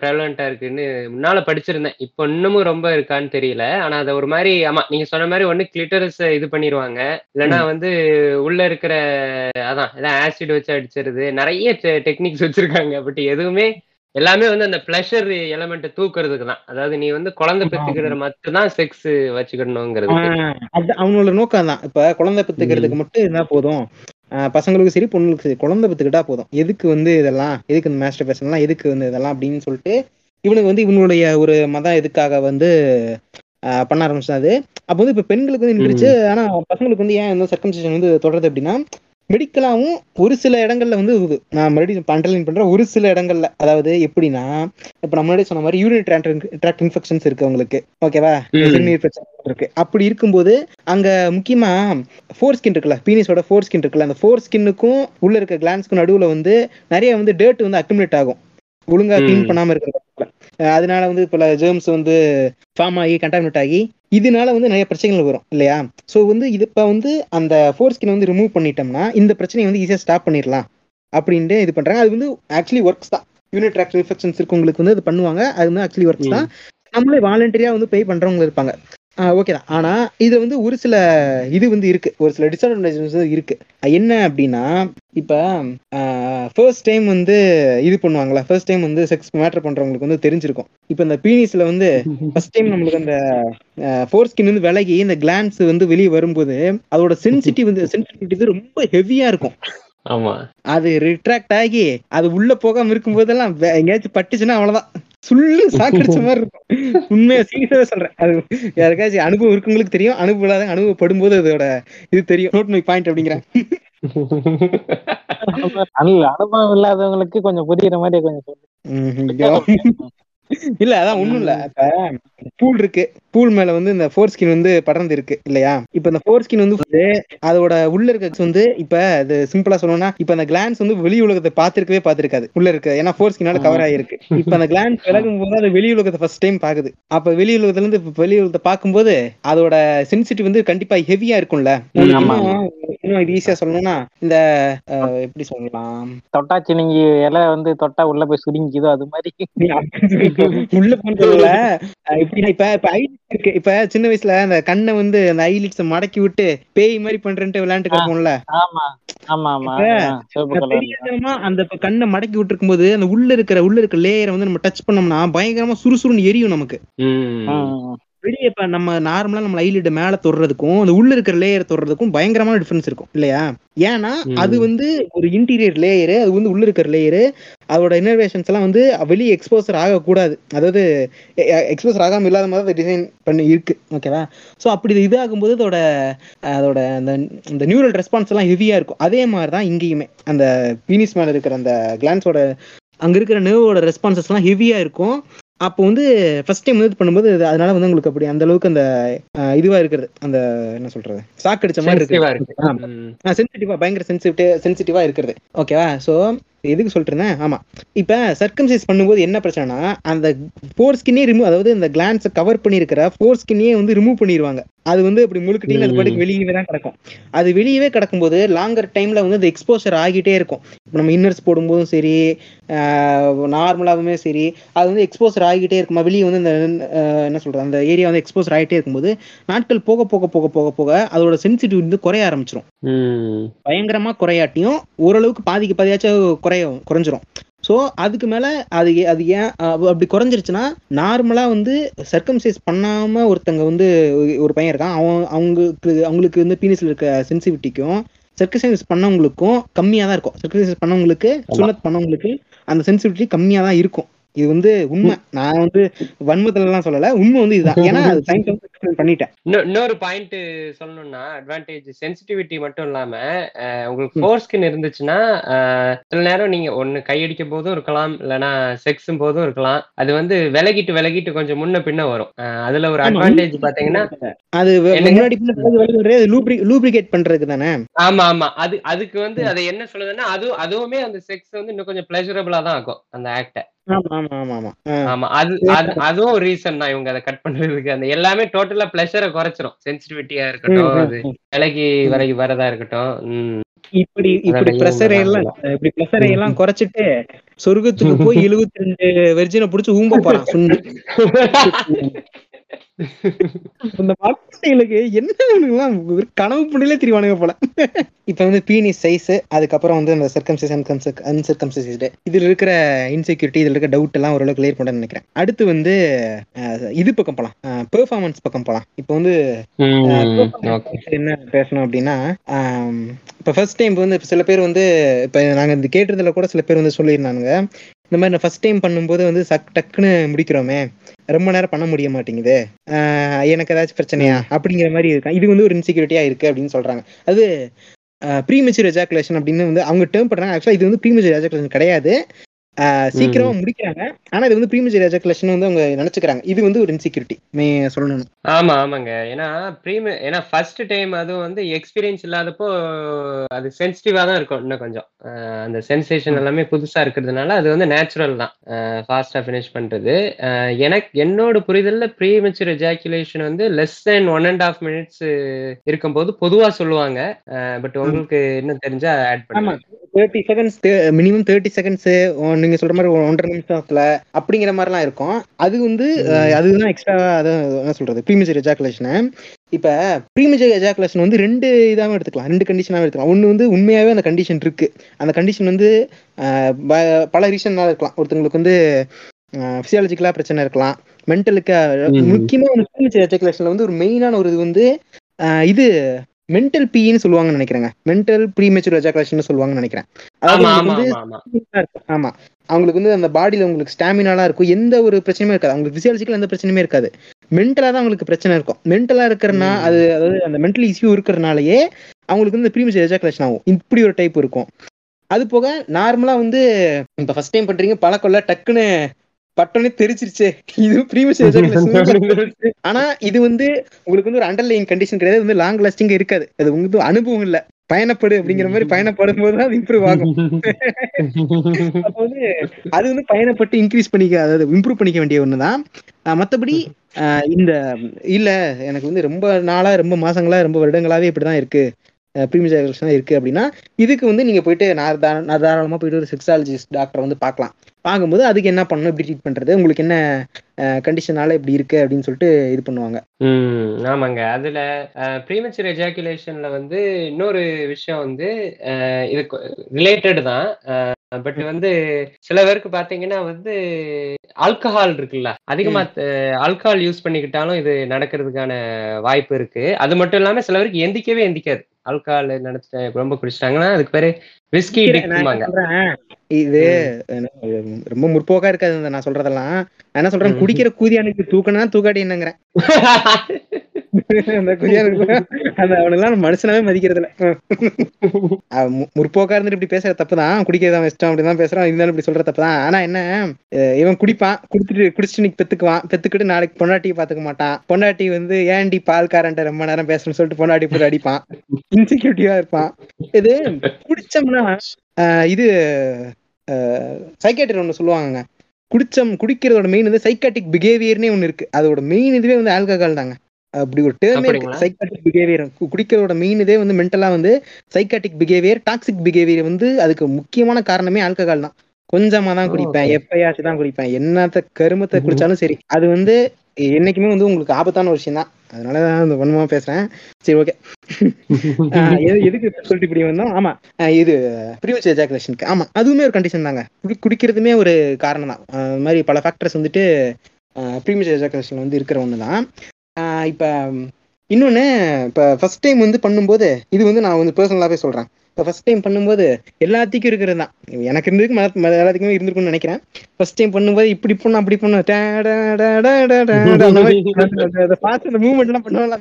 ப்ரெவலண்டா இருக்குன்னு முன்னால படிச்சிருந்தேன். இப்போ இன்னமும் ரொம்ப இருக்கான்னு தெரியல. ஆனா அதை ஒரு மாதிரி ஆமா நீங்க சொன்ன மாதிரி ஒண்ணு கிளிட்டரஸ் இது பண்ணிருவாங்க. இல்லைன்னா வந்து உள்ள இருக்கிற அதான் ஏதாவது ஆசிட் வச்சு அடிச்சிருது. நிறைய டெக்னிக்ஸ் வச்சிருக்காங்க. பட் எதுவுமே எல்லாமே வந்து அந்த பிளஷர் எலமெண்ட் தூக்குறதுக்கு தான். அதாவது நீ வந்து குழந்தை பெத்துக்கிறது மட்டும்தான் செக்ஸ் வச்சுக்கணுங்கிறது அது அவனோட நோக்கம் தான். இப்ப குழந்தை பெத்துக்கிறதுக்கு மட்டும் இருந்தா போதும். பசங்களுக்கும் சரி பொண்ணுங்களுக்கு சரி குழந்தை பெத்துக்கிட்டா போதும். எதுக்கு வந்து இதெல்லாம்? எதுக்கு இந்த மாஸ்டர் பேசன்லாம் எதுக்கு வந்து இதெல்லாம்? அப்படின்னு சொல்லிட்டு இவனுக்கு வந்து இவனுடைய ஒரு மதம் எதுக்காக வந்து பண்ண ஆரம்பிச்சாது. அப்போ வந்து இப்ப பெண்களுக்கு வந்து நின்றுச்சு. ஆனா பசங்களுக்கு வந்து ஏன் இந்த சர்க்கம்சேஷன் வந்து தொடருது அப்படின்னா மெடிக்கலாவும் ஒரு சில இடங்கள்ல வந்து இது நான் மறுபடியும் பண்டலின் பண்றேன். ஒரு சில இடங்கள்ல. அதாவது எப்படின்னா இப்ப நம்ம முன்னாடி சொன்ன மாதிரி யூரின் ட்ராக்ட் இன்ஃபெக்ஷன்ஸ் இருக்கு உங்களுக்கு ஓகேவா. சிறுநீர் பிரச்சனை இருக்கு. அப்படி இருக்கும்போது அங்க முக்கியமா ஃபோர் ஸ்கின் இருக்குல்ல பீனிஸோட ஃபோர் ஸ்கின் இருக்குல்ல அந்த ஃபோர் ஸ்கின்னுக்கும் உள்ள இருக்க கிளான்ஸ்க்கும் நடுவுல வந்து நிறைய வந்து டேர்ட் வந்து அக்குமுலேட் ஆகும். ஒழுங்கா க்ளீன் ம். பண்ணாம இருக்கிற அதனால வந்து பல ஜெர்ம்ஸ் வந்து ஃபார்ம் ஆகி கண்டாமினேட் ஆகி இதனால வந்து நிறைய பிரச்சனைகள் வரும் இல்லையா? ஸோ வந்து இது இப்போ வந்து அந்த ஃபோர் ஸ்கின் வந்து ரிமூவ் பண்ணிட்டோம்னா இந்த பிரச்சனையை வந்து ஈஸியாக ஸ்டாப் பண்ணிடலாம் அப்படின்ட்டு இது பண்றாங்க. அது வந்து ஆக்சுவலி ஒர்க்ஸ் தான். யூனிட் ட்ராக்ட் இன்ஃபெக்ஷன்ஸ் இருக்கவங்களுக்கு வந்து இது பண்ணுவாங்க. அது வந்து ஆக்சுவலி ஒர்க்ஸ் தான். நம்மளே வாலண்டரியா வந்து பே பண்றவங்க இருப்பாங்க. ஓகே தான். ஆனா இது வந்து ஒரு சில இது வந்து இருக்கு. ஒரு சில டிஸ்அட்வான்டேஜஸ் இருக்கு. என்ன அப்படின்னா இப்ப ஃபர்ஸ்ட் டைம் வந்து இது பண்ணுவாங்களா ஃபர்ஸ்ட் டைம் வந்து செக்ஸ் மேட்டர் பண்றவங்களுக்கு வந்து தெரிஞ்சிருக்கும். இப்ப இந்த பீனிஸ்ல வந்து ஃபர்ஸ்ட் டைம் நம்மளுக்கு அந்த ஃபோர் ஸ்கின் வந்து விலகி இந்த கிளான்ஸ் வந்து வெளியே வரும்போது அதோட சென்சிட்டிவ் வந்து சென்சிட்டிவிட்டி ரொம்ப ஹெவியா இருக்கும். ஆமா. அது ரிட்ராக்ட் ஆகி அது உள்ள போகாம இருக்கும் போதெல்லாம் எங்கேயாச்சும் பட்டுச்சுன்னா அவ்வளவுதான். சுள்ளு சாக்கடிச்ச மாதிரி இருக்கும். உண்மையா சீரியஸாவே சொல்றேன். அது யாருக்காச்சும் அனுபவம் இருக்கவங்களுக்கு தெரியும். அனுபவம் இல்லாத அனுபவப்படும் போது அதோட இது தெரியும். நோட் மை பாயிண்ட் அப்படிங்கிறேன். அனுபவம் இல்லாதவங்களுக்கு கொஞ்சம் புரியுற மாதிரி கொஞ்சம். இல்ல அதான் ஒண்ணும் இல்ல. இப்ப பூல் இருக்கு. பூல் மேல வந்து இந்த ஃபோர் ஸ்கின் வந்து படர்ந்து இருக்கு இல்லையா? இப்ப இந்த ஃபோர் ஸ்கின் வந்து அதோட உள்ள இருக்க வந்து இப்ப அது சிம்பிளா சொல்லணும்னா இப்ப அந்த கிளான்ஸ் வந்து வெளி உலகத்தை பாத்திருக்கவே பாத்திருக்காது உள்ள இருக்கு. ஏன்னா ஃபோர் ஸ்கினால கவர் ஆயிருக்கு. இப்ப அந்த கிளான்ஸ் விலகும் போது அது வெளி உலகத்தை ஃபர்ஸ்ட் டைம் பாக்குது. அப்ப வெளி உலகத்துல இருந்து வெளி உலகத்தை பார்க்கும்போது அதோட சென்சிட்டிவ் வந்து கண்டிப்பா ஹெவியா இருக்கும்ல. இன்னும் இது ஈஸியா சொல்லணும்னா இந்த எப்படி சொல்லலாம்? தொட்டா சினிங்கி இலை வந்து தொட்டா உள்ள போய் சுருங்கிக்குதோ அது மாதிரி. உள்ள போனதுல எப்படின்னா இப்ப இப்ப ஐலிட்ஸ் இருக்கு. இப்ப சின்ன வயசுல அந்த கண்ணை வந்து அந்த ஐலிட்ஸ் மடக்கி விட்டு பேய் மாதிரி பண்றேன்ட்டு விளையாண்டு தெரியாதனமா அந்த கண்ணை மடக்கி விட்டு இருக்கும்போது அந்த உள்ள இருக்கிற உள்ள இருக்கிற லேயரை வந்து நம்ம டச் பண்ணோம்னா பயங்கரமா சுறுசுறுன்னு எரியும் நமக்கு. வெளியே இப்ப நம்ம நார்மலா நம்ம ஐலிட் மேல தொடுறதுக்கும் அந்த உள்ள இருக்கிற லேயர் தொடுறதுக்கும் பயங்கரமான டிஃபரன்ஸ் இருக்கும் இல்லையா? ஏன்னா. அது வந்து ஒரு இன்டீரியர் லேயரு அது வந்து உள்ள இருக்கிற லேயரு அதோட இன்னர்வேஷன்ஸ் எல்லாம் வந்து வெளியே எக்ஸ்போசர் ஆகக்கூடாது. அதாவது எக்ஸ்போசர் ஆகாம இல்லாத மாதிரி டிசைன் பண்ணி இருக்கு ஓகேவா ஸோ அப்படி இது இதாகும்போது அதோட அதோட அந்த அந்த நியூரல் ரெஸ்பான்ஸ் எல்லாம் ஹெவியா இருக்கும். அதே மாதிரி தான் இங்கேயுமே அந்த பீனிஸ் மேல இருக்கிற அந்த கிளான்ஸோட அங்க இருக்கிற நர்வோட ரெஸ்பான்சஸ் எல்லாம் ஹெவியா இருக்கும். அப்போ வந்து ஃபர்ஸ்ட் டைம் வந்து பண்ணும்போது அது- அதனால வந்து உங்களுக்கு அப்படி அந்த அளவுக்கு அந்த இதுவா இருக்கிறது அந்த என்ன சொல்றது? சாக்கடிச்ச மாதிரி Sensitive ஆ இருக்கு. சென்சிட்டிவா பயங்கர சென்சிட்டிவ் சென்சிட்டிவா இருக்கிறது ஓகேவா சோ எதுக்கு சொல்லிட்டு இருந்தேன் ஆமா. இப்ப சர்க்கம்சைஸ் பண்ணும்போது என்ன பிரச்சனைனா அந்த ஃபோர் ஸ்கின்னே ரிமூவ் அதாவது இந்த கிளான்ஸை கவர் பண்ணியிருக்கிற ஃபோர் ஸ்கின்னே வந்து ரிமூவ் பண்ணிடுவாங்க அது வந்து அப்படி முழுக்கிட்டீங்க அது பாட்டுக்கு வெளியவே தான் கிடக்கும். அது வெளியவே கிடக்கும்போது லாங்கர் டைம்ல வந்து அது எக்ஸ்போசர் ஆகிட்டே இருக்கும். இப்போ நம்ம இன்னர்ஸ் போடும்போதும் சரி நார்மலாகவுமே சரி அது வந்து எக்ஸ்போசர் ஆகிட்டே இருக்குமா? வெளியே வந்து இந்த அஹ், என்ன சொல்றது அந்த ஏரியா வந்து எக்ஸ்போசர் ஆகிட்டே இருக்கும்போது நாட்கள் போக போக போக போக போக அதோட சென்சிட்டிவ் வந்து குறைய ஆரம்பிச்சிரும். ம். பயங்கரமா குறையாட்டியும் ஓரளவுக்கு பாதிக்கு பாதியாச்சும் குறைய குறைஞ்சிரும். ஸோ அதுக்கு மேல அது அது ஏன் அப்படி குறைஞ்சிருச்சுன்னா நார்மலா வந்து சர்க்கம்சைஸ் பண்ணாம ஒருத்தங்க வந்து ஒரு- பையன் இருக்கான். அவன் அவங்களுக்கு அவங்களுக்கு வந்து பீனிஸ்ல இருக்க சென்சிவிட்டிக்கும் சர்க்கசைஸ் பண்ணவங்களுக்கும் கம்மியா தான் இருக்கும். சர்க்கசைஸ் பண்ணவங்களுக்கு சுனத் பண்ணவங்களுக்கு அந்த சென்சிவிட்டி கம்மியா தான் இருக்கும். இது வந்து உண்மை. நான் வந்து வன்மத்துல எல்லாம் சொல்லல. உண்மை வந்து இதுதான். ஏன்னா அது சயின்ஸ் வந்து explain பண்ணிட்டேன். இன்னொ- இன்னொரு பாயிண்ட் சொல்லணும்னா அட்வான்டேஜ் சென்சிட்டிவிட்டி மட்டும் இல்லாம உங்களுக்கு ஃபோர் ஸ்கின் இருந்துச்சுன்னா சில நேரம் நீங்க ஒண்ணு கையடிக்கும் போதும் இருக்கலாம். இல்லைன்னா செக்ஸும் போதும் இருக்கலாம். அது வந்து விலகிட்டு விலகிட்டு கொஞ்சம் முன்ன பின்ன வரும். அதுல ஒரு. அட்வான்டேஜ் பாத்தீங்கன்னா அது? முன்னாடி லூப்ரிகேட் பண்றதுக்கு தானே? ஆமா ஆமா. அது அதுக்கு வந்து அதை என்ன சொல்லுதுன்னா அது அதுவுமே அந்த செக்ஸ் வந்து இன்னும் கொஞ்சம் பிளஷரபிளா தான் ஆகும் அந்த ஆக்ட ஆமா அது அதுவும் ரீசன் தான் இவங்க அதை கட் பண்றதுக்கு. அந்த எல்லாமே டோட்டலா பிளஷரை குறைச்சிரும். சென்சிட்டிவிட்டியா இருக்கட்டும் அது விலகி விலகி வரதா இருக்கட்டும் இப்படி இப்படி ப்ரெஷரை எல்லாம் இப்படி ப்ரெஷரை எல்லாம் குறைச்சிட்டு சொர்க்கத்துக்கு போய் எழுபத்தி ரெண்டு வெர்ஜினை புடிச்சு ஊம்ப போறான் இந்த மக்களுக்கு என்ன இவனுங்கெல்லாம் ஒரு கனவு புண்ணிலே திரிவானுங்க போல. இப்ப வந்து பீனி சைஸ் அதுக்கப்புறம் வந்து அந்த சர்க்கம்சைஸ் அன்சர்க்கம்சைஸ்டு இதுல இருக்கிற இன்செக்யூரிட்டி இதுல இருக்க டவுட் எல்லாம் ஓரளவு கிளியர் பண்ண நினைக்கிறேன். அடுத்து வந்து இது பக்கம் போலாம். பெர்ஃபார்மன்ஸ் பக்கம் போலாம். இப்போ வந்து என்ன பேசணும் அப்படின்னா இப்ப ஃபர்ஸ்ட் டைம் வந்து சில பேர் வந்து இப்ப நாங்க இந்த கேட்டதுல கூட சில பேர் வந்து சொல்லியிருந்தானுங்க. இந்த மாதிரி நான் ஃபர்ஸ்ட் டைம் பண்ணும்போது வந்து சக் டக்குன்னு முடிக்கிறோமே. ரொம்ப நேரம் பண்ண முடிய மாட்டேங்குது. எனக்கு ஏதாச்சும் பிரச்சனையா? அப்படிங்கிற மாதிரி இருக்கா? இது வந்து ஒரு இன்செக்யூரிட்டியா இருக்கு அப்படின்னு சொல்றாங்க. அது ப்ரீமெச்சூர் எஜாக்குலேஷன் அப்படின்னு வந்து அவங்க டேர்ம் பண்றாங்க ஆக்சுவலா இது வந்து ப்ரீமெச்சூர் எஜாக்குலேஷன் கிடையாது. சீக்கிரமா முடிக்கிறாங்க. ஆனா இது வந்து ப்ரீமெச்சூர் எஜாக்குலேஷன் வந்து அவங்க நினைச்சுக்கிறாங்க. இது வந்து ஒரு இன்செக்யூரிட்டி மே சொல்லணும் ஆமா ஆமாங்க. ஏன்னா ப்ரீமி ஏன்னா ஃபர்ஸ்ட் டைம் அதுவும் வந்து எக்ஸ்பீரியன்ஸ் இல்லாதப்போ அது சென்சிட்டிவா தான் இருக்கும் இன்னும் கொஞ்சம். அந்த சென்சேஷன் எல்லாமே புதுசா இருக்கிறதுனால அது வந்து நேச்சுரல் தான். ஃபாஸ்டா ஃபினிஷ் பண்றது. எனக்கு என்னோட புரிதல்ல ப்ரீமெச்சூர் எஜாக்குலேஷன் வந்து less than one and half minutes இருக்கும்போது பொதுவா சொல்லுவாங்க. பட் உங்களுக்கு இன்னும் தெரிஞ்சா ஆட் பண்ணுங்க. Thirty seconds minimum thirty seconds நீங்க சொல்ற மாதிரி ஒன்றரை நிமிஷத்துல அப்படிங்கிற மாதிரிலாம் இருக்கும். அது வந்து அதுதான் எக்ஸ்ட்ரா அதான் என்ன சொல்றது. ப்ரீமிச்சர் எஜாக்குலேஷன் இப்ப ப்ரீமிச்சர் எஜாக்குலேஷன் வந்து ரெண்டு இதாகவும் எடுத்துக்கலாம். ரெண்டு கண்டிஷனாகவும் எடுத்துக்கலாம். ஒன்று வந்து உண்மையாவே அந்த கண்டிஷன் இருக்கு. அந்த கண்டிஷன் வந்து பல ரீசன்னால இருக்கலாம். ஒருத்தவங்களுக்கு வந்து ஃபிசியாலஜிக்கலா பிரச்சனை இருக்கலாம். மென்டலுக்கு முக்கியமா வந்து ப்ரீமிச்சர் எஜாக்குலேஷன்ல வந்து ஒரு மெயினான ஒரு இது வந்து இது மென்டல் பின்னு சொல்லுவாங்கன்னு நினைக்கிறேங்க. மென்டல் ப்ரீமெச்சூர் எஜாகுலேஷன் சொல்லுவாங்கன்னு நினைக்கிறேன். ஆமா அவங்களுக்கு வந்து அந்த பாடியில உங்களுக்கு ஸ்டாமினாலாம் இருக்கும். எந்த ஒரு பிரச்சனையுமே இருக்காது. அவங்களுக்கு பிசியாலஜிக்கல் எந்த பிரச்சனையுமே இருக்காது. மென்டலா தான் அவங்களுக்கு பிரச்சனை இருக்கும். மென்டலா இருக்கிறனா. அது அதாவது அந்த மென்டல் இஷ்யூ இருக்கிறனாலயே அவங்களுக்கு வந்து ப்ரீமெச்சூர் எஜாகுலேஷன் ஆகும். இப்படி ஒரு டைப் இருக்கும். அது போக நார்மலா வந்து இப்ப ஃபர்ஸ்ட் டைம் பண்றீங்க பழக்கொள்ள டக்குன்னு பட்டோனே தெரிச்சிருச்சு. இது எஜாகுலேஷன் ஆனா இது வந்து உங்களுக்கு வந்து ஒரு அண்டர்லைங் கண்டிஷன் கிடையாது. வந்து லாங் லாஸ்டிங் இருக்காது. அது உங்களுக்கு அனுபவம் இல்ல. பயணப்படு அப்படிங்கிற மாதிரி பயணப்படும் போது அது இம்ப்ரூவ் ஆகும். அப்ப வந்து அது வந்து பயணப்பட்டு இன்க்ரீஸ் பண்ணிக்க அதாவது இம்ப்ரூவ் பண்ணிக்க வேண்டிய ஒண்ணுதான். அஹ் இந்த இல்ல எனக்கு வந்து ரொம்ப நாளா ரொம்ப மாசங்களா ரொம்ப வருடங்களாவே இப்படிதான் இருக்கு. ப்ரீமியர் தான் இருக்கு அப்படின்னா இதுக்கு வந்து நீங்க போயிட்டு நான் தா- நான் தாராளமா போயிட்டு ஒரு செக்ஸாலஜிஸ்ட் டாக்டரை வந்து பார்க்கலாம். பார்க்கும்போது அதுக்கு என்ன பண்ணணும் எப்படி ட்ரீட் பண்றது உங்களுக்கு என்ன கண்டிஷனால இப்படி இருக்கு அப்படின்னு சொல்லிட்டு இது பண்ணுவாங்க. ம் ஆமாங்க. அதுல ப்ரீமெச்சூர் எஜாக்குலேஷன்ல வந்து இன்னொரு விஷயம் வந்து இது ரிலேட்டட் தான். பட் வந்து சில பேருக்கு பாத்தீங்கன்னா வந்து ஆல்கஹால் இருக்குல்ல அதிகமா ஆல்கஹால் யூஸ் பண்ணிக்கிட்டாலும் இது நடக்கிறதுக்கான வாய்ப்பு இருக்கு. அது மட்டும் இல்லாம சில பேருக்கு எந்திக்கவே எந்திக்காது. ஆல்கஹால் நினைச்சு ரொம்ப குடிச்சிட்டாங்கன்னா அதுக்கு பேரு இது ரொம்ப முற்போக்கா இருக்காது நான் சொல்றதெல்லாம். என்ன சொல்றேன். குடிக்கிற கூதியானுக்கு தூக்கணும்னா தூக்காட்டி என்னங்கிறேன் அந்த குதியானுக்கு அந்த அவனெல்லாம் மனுஷனாவே மதிக்கிறது இல்ல அவன் மு- முற்போக்கா இருந்துட்டு இப்படி பேசுற தப்புதான். குடிக்கிறதா இஷ்டம் அப்படிதான் பேசுறான். இருந்தாலும் இப்படி சொல்ற தப்புதான். ஆனா என்ன அஹ் இவன் குடிப்பான். குடிச்சிட்டு குடிச்சிட்டு இன்னைக்கு பெத்துக்குவான். பெத்துக்கிட்டு நாளைக்கு பொண்டாட்டியை பாத்துக்க மாட்டான். பொண்டாட்டி வந்து ஏன்டி பால்காரன்ட்ட ரொம்ப நேரம் பேசணும்னு சொல்லிட்டு பொண்டாட்டி போட்டு அடிப்பான். இன்செக்யூரிட்டிவா இருப்பான். இது குடிச்சோம்னா இது சைக்காட்ரி ஒன்று சொல்லுவாங்கங்க. குடிச்சம் குடிக்கிறதோட மெயின் வந்து சைக்காட்டிக் பிஹேவியர்னே ஒன்று இருக்கு. அதோட மெயின் இதுவே வந்து ஆல்கஹால் தாங்க. அப்படி ஒரு டேர்மே இருக்கு? சைக்காட்டிக் பிஹேவியர் குடிக்கிறதோட மெயின் இதே வந்து மென்டலா வந்து சைக்காட்டிக் பிஹேவியர் டாக்ஸிக் பிஹேவியர் வந்து அதுக்கு முக்கியமான காரணமே ஆல்கஹால் தான். கொஞ்சமா தான் குடிப்பேன். எப்பயாச்சும் தான் குடிப்பேன். என்னத்த கருமத்தை குடிச்சாலும் சரி. அது வந்து என்னைக்குமே வந்து உங்களுக்கு ஆபத்தான ஒரு விஷயம் தான். அதனால தான் அந்த வன்மமா பேசுறேன். சரி ஓகே எதுக்கு சொல்லிட்டு இப்படி வந்தோம்? ஆமா இது ப்ரீவியஸ் எஜாகுலேஷனுக்கு ஆமா அதுவுமே ஒரு கண்டிஷன் தாங்க. குடி குடிக்கிறதுமே ஒரு காரணம் தான். இந்த மாதிரி பல ஃபேக்டர்ஸ் வந்துட்டு ப்ரீவியஸ் எஜாகுலேஷன் வந்து இருக்கிற ஒன்று தான் இப்போ இன்னொன்று இப்போ ஃபர்ஸ்ட் டைம் வந்து பண்ணும்போது இது வந்து நான் வந்து பர்சனலாகவே சொல்கிறேன் இப்போ ஃபர்ஸ்ட் டைம் பண்ணும்போது எல்லாத்துக்கும் இருக்கிறது தான் எனக்கு இருந்திருக்கு எல்லாத்துக்குமே இருந்திருக்கும்னு நினைக்கிறேன். ஃபர்ஸ்ட் டைம் பண்ணும்போது இப்படி பண்ணு அப்படி பண்ணு. அந்த பார்த்து அந்த மூவ்மெண்ட் எல்லாம் பண்ணுவாங்க